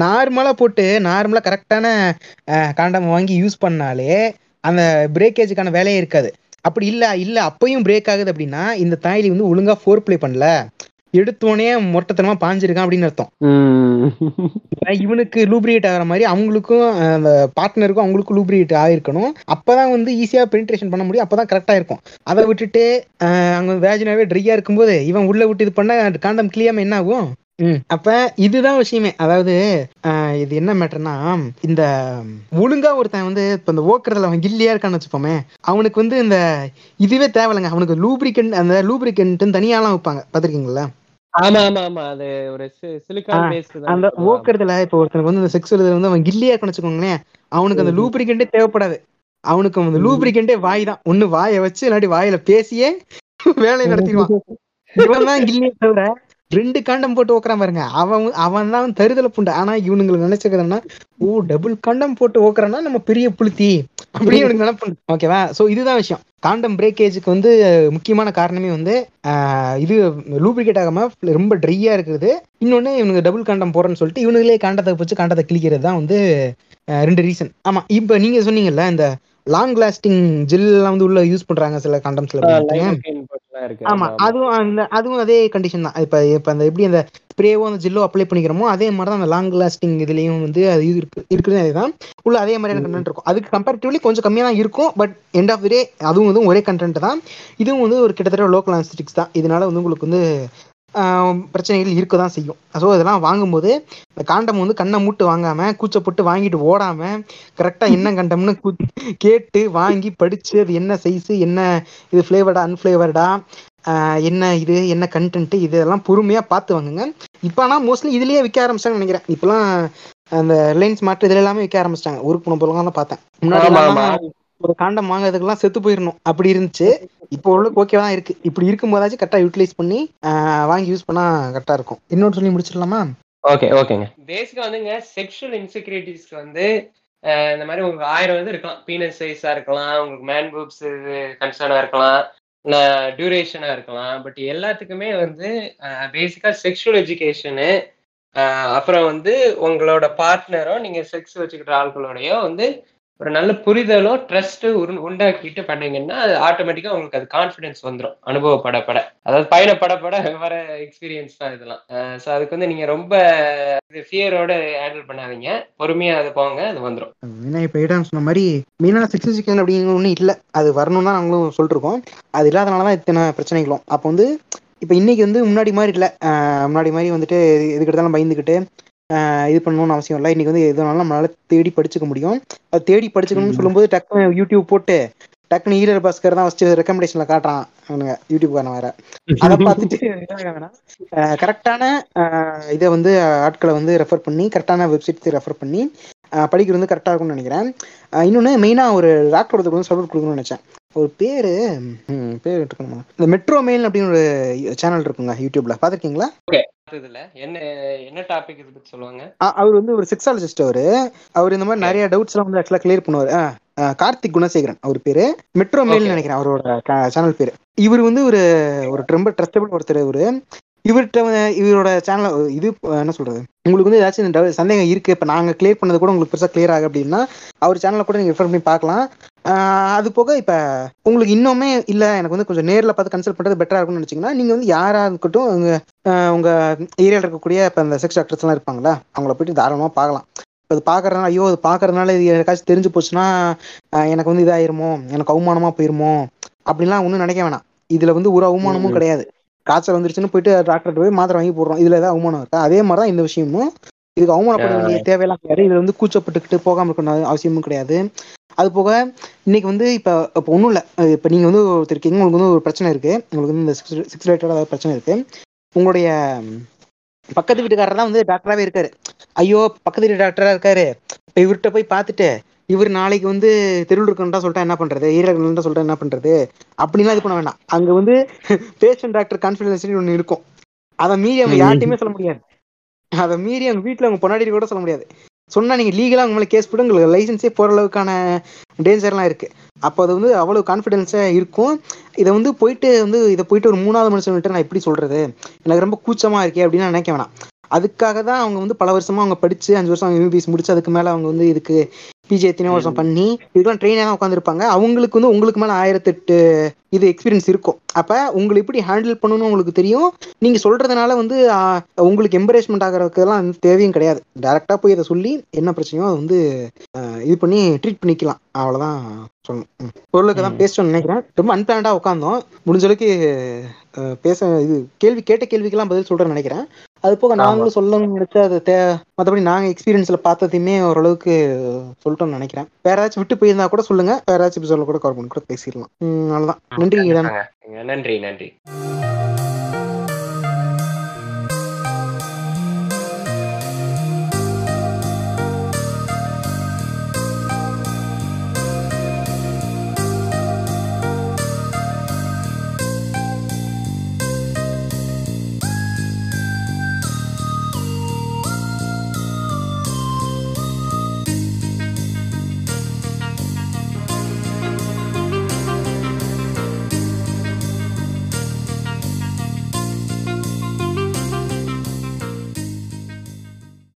நார்மலா போட்டு நார்மலா கரெக்டான காண்டம் வாங்கி யூஸ் பண்ணாலே அந்த பிரேக்கேஜுக்கான வேலையே இருக்காது. அப்படி இல்ல இல்ல அப்பயும் பிரேக் ஆகுது அப்படின்னா இந்த தாய்லி வந்து ஒழுங்கா ஃபோர் ப்ளே பண்ணல. எடுத்தோடனே மொட்டத்தனமா பாஞ்சிருக்கான் அப்படின்னு அர்த்தம். இவனுக்கு லூப்ரியேட் ஆகிற மாதிரி அவங்களுக்கும் அந்த பார்ட்னருக்கும் அவங்களுக்கும் லூப்ரியேட் ஆகிருக்கணும் அப்பதான் வந்து ஈஸியா பெனிட்ரேஷன் பண்ண முடியும். அப்பதான் கரெக்டா இருக்கும் அதை விட்டுட்டு அங்க வேஜினாவே ட்ரையா இருக்கும்போது இவன் உள்ள விட்டு இது பண்ண காண்டம் கிளியாம என்ன ஆகும். அப்ப இதுதான் விஷயமே. அதாவது இது என்ன மேட்டர்னா இந்த ஒழுங்கா ஒருத்தன் வந்து இப்ப இந்த ஓக்குறதுல அவன் கில்லியா இருக்கான்னு வச்சுப்போமே. அவனுக்கு வந்து இந்த இதுவே தேவையில்லைங்க. அவனுக்கு லூப்ரிகன்ட் அந்த லூப்ரிகன்ட் தனியாலாம் வைப்பாங்க. பாத்திருக்கீங்களா ஆமா ஆமா ஆமா. அது ஒரு சிலிக்கான் ஆ, பேஸ்ட் அந்த ஓக்குறதுல இப்ப ஒருத்தனுக்கு வந்து இந்த செக்ஸ் வந்து அவன் கில்லியா இருக்குன்னு வச்சுக்கோங்களேன். அவனுக்கு அந்த லூப்ரிகண்டே தேவைப்படாது. அவனுக்கு அந்த லூப்ரிகண்டே வாய் தான். ஒண்ணு வாயை வச்சு இல்லாட்டி வாயில பேசியே வேலையை நடத்திடுவான். இவன் தான் கில்லியே தவிர ரெண்டு காண்டம் போட்டு ஓக்குறான் பாருங்க. அவன் அவன் தான் தருதல புண்டு. ஆனா இவனுங்களுக்கு நினைச்சுக்கிறதுனா ஓ டபுள் காண்டம் போட்டு ஓக்குறான்னா நம்ம பெரிய புளுத்தி அப்படின்னு இவனுக்கு நினைப்பு ஓகேவா சோ இதுதான் விஷயம். காண்டம் பிரேக்கேஜுக்கு வந்து முக்கியமான காரணமே வந்து ஆஹ், இது லூப்ரிகேட் ஆகாம ரொம்ப ட்ரையா இருக்குது இன்னொன்னு இவனுக்கு டபுள் காண்டம் போறேன்னு சொல்லிட்டு இவனுங்களே காண்டத்தை வச்சு காண்டத்தை கிழிக்கிறது தான் வந்து ரெண்டு ரீசன் ஆமா இப்ப நீங்க சொன்னீங்கல்ல இந்த லாங் லாஸ்டிங் ஜெல்லாம் வந்து உள்ள யூஸ் பண்றாங்க சில காண்டம்ஸ்ல ஆமா அதுவும் அந்த அதுவும் அதே கண்டிஷன் தான். இப்ப இப்ப அந்த எப்படி அந்த ஸ்ப்ரேவோ அந்த ஜெல்லோ அப்ளை பண்ணிக்கிறோமோ அதே மாதிரி தான் அந்த லாங் லாஸ்டிங் இதுலயும் வந்து அது இருக்கு இருக்குது அதுதான் உள்ள அதே மாதிரியான கண்டென்ட் இருக்கும். அதுக்கு கம்பேரிட்டிவ்லி கொஞ்சம் கம்மியா தான் இருக்கும் but end of the day அதுவும் வந்து ஒரே கண்டென்ட் தான். இதுவும் வந்து ஒரு கிட்டத்தட்ட லோக்கல் அனஸ்டிக்ஸ் தான். இதனால வந்து உங்களுக்கு வந்து பிரச்சனைகள் இருக்க தான் செய்யும். ஸோ இதெல்லாம் வாங்கும்போது இந்த காண்டம் வந்து கண்ணை மூட்டு வாங்காம கூச்சப்பட்டு வாங்கிட்டு ஓடாம கரெக்டா என்ன கண்டம்னு கேட்டு வாங்கி படிச்சு அது என்ன சைஸ் என்ன இது ஃப்ளேவர்டா அன்ஃப்ளேவர்டா என்ன இது என்ன கண்டென்ட் இதெல்லாம் பொறுமையா பார்த்து வாங்குங்க. இப்போ ஆனால் மோஸ்ட்லி இதுலயே விற்க ஆரம்பிச்சாங்கன்னு நினைக்கிறேன். இப்போலாம் அந்த ரிலையன்ஸ் மார்ட் இதுல எல்லாமே விற்க ஆரம்பிச்சிட்டாங்க. ஊருக்கு போன பொருளாக தான் பார்த்தேன். முன்னாடி. ஒரு காண்டம் வாங்குறதுக்கெல்லாம் செத்து போயிடணும் அப்படி இருந்துச்சு. இப்போ உள்ள ஓகேவா தான் இருக்கு. இப்படி இருக்கும் போதாச்சும் கரெக்டாக யூட்டிலைஸ் பண்ணி வாங்கி யூஸ் பண்ணா கரெக்டா இருக்கும். இன்னொன்று சொல்லி முடிச்சிடலாமா? ஓகே ஓகேங்க பேசிக்கா வந்துங்க செக்ஷுவல் இன்செக்யூரிட்டிஸ்க்கு வந்து இந்த மாதிரி உங்களுக்கு ஆயிரம் இது இருக்கலாம். பீனஸ் சைஸா இருக்கலாம் உங்களுக்கு மேன் பூப்ஸ் கன்சர்னா இருக்கலாம் டியூரேஷனா இருக்கலாம். பட் எல்லாத்துக்குமே வந்து பேசிக்கா செக்ஷுவல் எஜுகேஷனு அப்புறம் வந்து உங்களோட பார்ட்னரோ நீங்க செக்ஸ் வச்சுக்கிற ஆட்களோடயோ வந்து ஒரு நல்ல புரிதலோ ட்ரஸ்ட் உண்டாக்கிட்டு பண்ணீங்கன்னா அது ஆட்டோமேட்டிக்கா உங்களுக்கு அது கான்ஃபிடன்ஸ் வந்துடும் அனுபவப்பட பட அதாவது பயணப்பட பட வர எக்ஸ்பீரியன்ஸ் தான் இதெல்லாம். ஸோ அதுக்கு வந்து நீங்க ரொம்ப ஃபியரோட ஹேண்டில் பண்ணாதீங்க. பொறுமையா அது போங்க அது வந்துடும் ஏன்னா இப்போ இடம் சொன்ன மாதிரி மீனா சிக்ஸ் எஜுகேஷன் அப்படிங்கிற ஒன்றும் இல்லை. அது வரணும் தான் நாங்களும் சொல்லிருக்கோம். அது இல்லாதனால தான் இத்தனை பிரச்சனைகளும். அப்போ வந்து இப்போ இன்னைக்கு வந்து முன்னாடி மாதிரி இல்லை. முன்னாடி மாதிரி வந்துட்டு எதுக்கு எடுத்தாலும் பயந்துக்கிட்டு இது பண்ணணும்னு அவசியம் இல்லை. இன்னைக்கு வந்து எதுனாலும் நம்மளால தேடி படிச்சுக்க முடியும். அது தேடி படிச்சுக்கணும்னு சொல்லும்போது டக்குன்னு யூடியூப் போட்டு டக்குன்னு ஈரர் பாஸ்கர் தான் ஃபர்ஸ்ட் ரெக்கமெண்டேஷன்ல காட்டுறான் அவனுங்க யூடியூப்காரன் வேற. அதை பார்த்துட்டு கரெக்டான இதை வந்து ஆட்களை வந்து ரெஃபர் பண்ணி கரெக்டான வெப்சைட்ஸ் ரெஃபர் பண்ணி படிக்கிறது வந்து கரெக்டாக இருக்கும்னு நினைக்கிறேன். ஆஹ் இன்னொன்னு மெயினாக ஒரு டாக்டர் ஒருத்தருக்கு வந்து சப்போர்ட் கொடுக்கணும்னு நினைச்சேன். ஒரு பேரு பேர் இருக்கணுமா இந்த மெட்ரோ மெயில் அப்படின்னு ஒரு சேனல் இருக்குங்க யூடியூப்ல பார்த்துருக்கீங்களா? இதுல என்ன என்ன டாபிக் இது பத்தி சொல்லுவாங்க? அவர் வந்து ஒரு செக்ஸாலஜிஸ்ட் அவரு. அவர் இந்த மாதிரி நிறைய டவுட்ஸ் எல்லாம் வந்து ஆக்சுவலா கிளியர் பண்ணுவார். கார்த்திக் குணசேகரன் அவர் பேரு. Metro Mail. நினைக்கிறேன் அவரோட சேனல் பேரு. இவர் வந்து ஒரு ஒரு ரொம்ப ட்ரஸ்டபிள் ஒருத்தர் இவரு இவர்கிட்ட இவரோட சேனல் இது என்ன சொல்றது? உங்களுக்கு வந்து ஏதாச்சும் இந்த சந்தேகம் இருக்கு இப்ப நாங்க கிளியர் பண்ணது கூட உங்களுக்கு பெருசா கிளியர் ஆகும் அப்படின்னா அவர் சேனலை கூட நீங்க ரெஃபர் பண்ணி பார்க்கலாம். அது போக இப்ப உங்களுக்கு இன்னுமே இல்ல எனக்கு வந்து கொஞ்சம் நேர்ல பார்த்து கன்சல்ட் பண்றது பெட்டரா இருக்கும்னு நினைச்சீங்கன்னா நீங்க வந்து யாரா இருக்கட்டும் உங்க ஆஹ் உங்க ஏரியால இருக்கக்கூடிய இப்ப இந்த செக்ஸ் டாக்டர்ஸ் எல்லாம் இருப்பாங்களா அவங்கள போயிட்டு தாராளமா பார்க்கலாம். இப்ப அது பாக்குறதுனால ஐயோ அது பாக்குறதுனால இது யாருக்காச்சும் தெரிஞ்சு போச்சுன்னா எனக்கு வந்து இதாயிருமோ எனக்கு அவமானமா போயிருமோ அப்படிலாம் ஒன்றும் நினைக்க வேணாம். இதுல வந்து ஒரு அவமானமும். கிடையாது. காய்ச்சல் வந்துருச்சுன்னு போயிட்டு டாக்டர் போய் மாத்திரை வாங்கி போடுறோம். இதுல ஏதாவது அவமானம் இருக்கா? அதே மாதிரி தான் இந்த விஷயமும். இதுக்கு அவமானப்பட வேண்டிய தேவையெல்லாம் கிடையாது இதுல வந்து கூச்சப்பட்டுக்கிட்டு போகாம இருக்கணும் அவசியமும் கிடையாது. அது போக இன்னைக்கு வந்து இப்ப இப்போ ஒன்றும் இல்லை. இப்போ நீங்க வந்து ஒருத்தர் இருக்கீங்க உங்களுக்கு வந்து ஒரு பிரச்சனை இருக்கு. உங்களுக்கு வந்து இந்த சிக்ஸ் சிக்ஸ் ரிலேட்டட் ஏதாவது பிரச்சனை இருக்கு. உங்களுடைய பக்கத்து வீட்டுக்காரர் தான் வந்து டாக்டராகவே இருக்காரு. ஐயோ பக்கத்து வீட்டு டாக்டரா இருக்காரு. இப்போ இவர்கிட்ட போய் பார்த்துட்டு இவர் நாளைக்கு வந்து இருக்கணும்டா சொல்லிட்டா என்ன பண்றது? ஈரகண்டா சொல்லிட்டா என்ன பண்றது? அப்படின்லாம் இது பண்ண வேண்டாம் அங்க வந்து பேஷண்ட் டாக்டர் கான்ஃபிடன்ஸ் ஒன்று இருக்கும். அதை மீறி அவங்க யார்ட்டையுமே சொல்ல முடியாது. அதை மீறி அவங்க வீட்டில் அவங்க பொன்னாடி கூட சொல்ல முடியாது. சொன்னா நீங்க லீகலா உங்க மேல கேஸ் போட்டு உங்களுக்கு லைசன்ஸே போற அளவுக்கான டேஞ்சர்லாம் இருக்கு. அப்போ அது வந்து அவ்வளோ கான்ஃபிடென்ஸாக இருக்கும். இதை வந்து போயிட்டு வந்து இதை போயிட்டு ஒரு மூணாவது மனுஷன்கிட்ட நான் எப்படி சொல்றது? எனக்கு ரொம்ப கூச்சமா இருக்கே அப்படின்னு நான் நினைக்க வேணாம். அதுக்காக தான் அவங்க வந்து பல வருஷமா அவங்க படிச்சு அஞ்சு வருஷம் எம்பிபிஎஸ் முடிச்சு அதுக்கு மேல அவங்க வந்து இதுக்கு பிஜி எத்தனை வருஷம் பண்ணி இதுக்கெல்லாம் ட்ரெயினாக உட்காந்துருப்பாங்க அவங்களுக்கு வந்து உங்களுக்கு மேல ஆயிரத்தெட்டு இது எக்ஸ்பீரியன்ஸ் இருக்கும். அப்ப உங்களை எப்படி ஹேண்டில் பண்ணணும்னு உங்களுக்கு தெரியும். நீங்க சொல்றதுனால வந்து உங்களுக்கு எம்பரேஸ்மெண்ட் ஆகிறதுக்கெல்லாம் தேவையும் கிடையாது. டேரக்டா போய் இதை சொல்லி என்ன பிரச்சனையோ அதை வந்து இது பண்ணி ட்ரீட் பண்ணிக்கலாம். அவ்வளவுதான் சொல்லணும். பொருளுக்கு தான். பேசணும்னு நினைக்கிறேன். ரொம்ப அன்பிளான்டா உட்காந்தோம் முடிஞ்ச அளவுக்கு அஹ், பேச இது கேள்வி கேட்ட கேள்விக்கெல்லாம் பதில் சொல்றேன்னு நினைக்கிறேன். அது போக நாங்களும் சொல்லணும்னு நினைச்சா அது தே மற்றபடி நாங்க எக்ஸ்பீரியன்ஸ்ல பார்த்ததையுமே ஓரளவுக்கு சொல்லிட்டோம்னு நினைக்கிறேன். வேற ஏதாச்சும் விட்டு போயிருந்தா கூட சொல்லுங்க. வேற ஏதாச்சும் சொல்ல கூட கால் பண்ணி கூட பேசிடலாம். ம், அவ்வளவுதான். நன்றி. நன்றி நன்றி.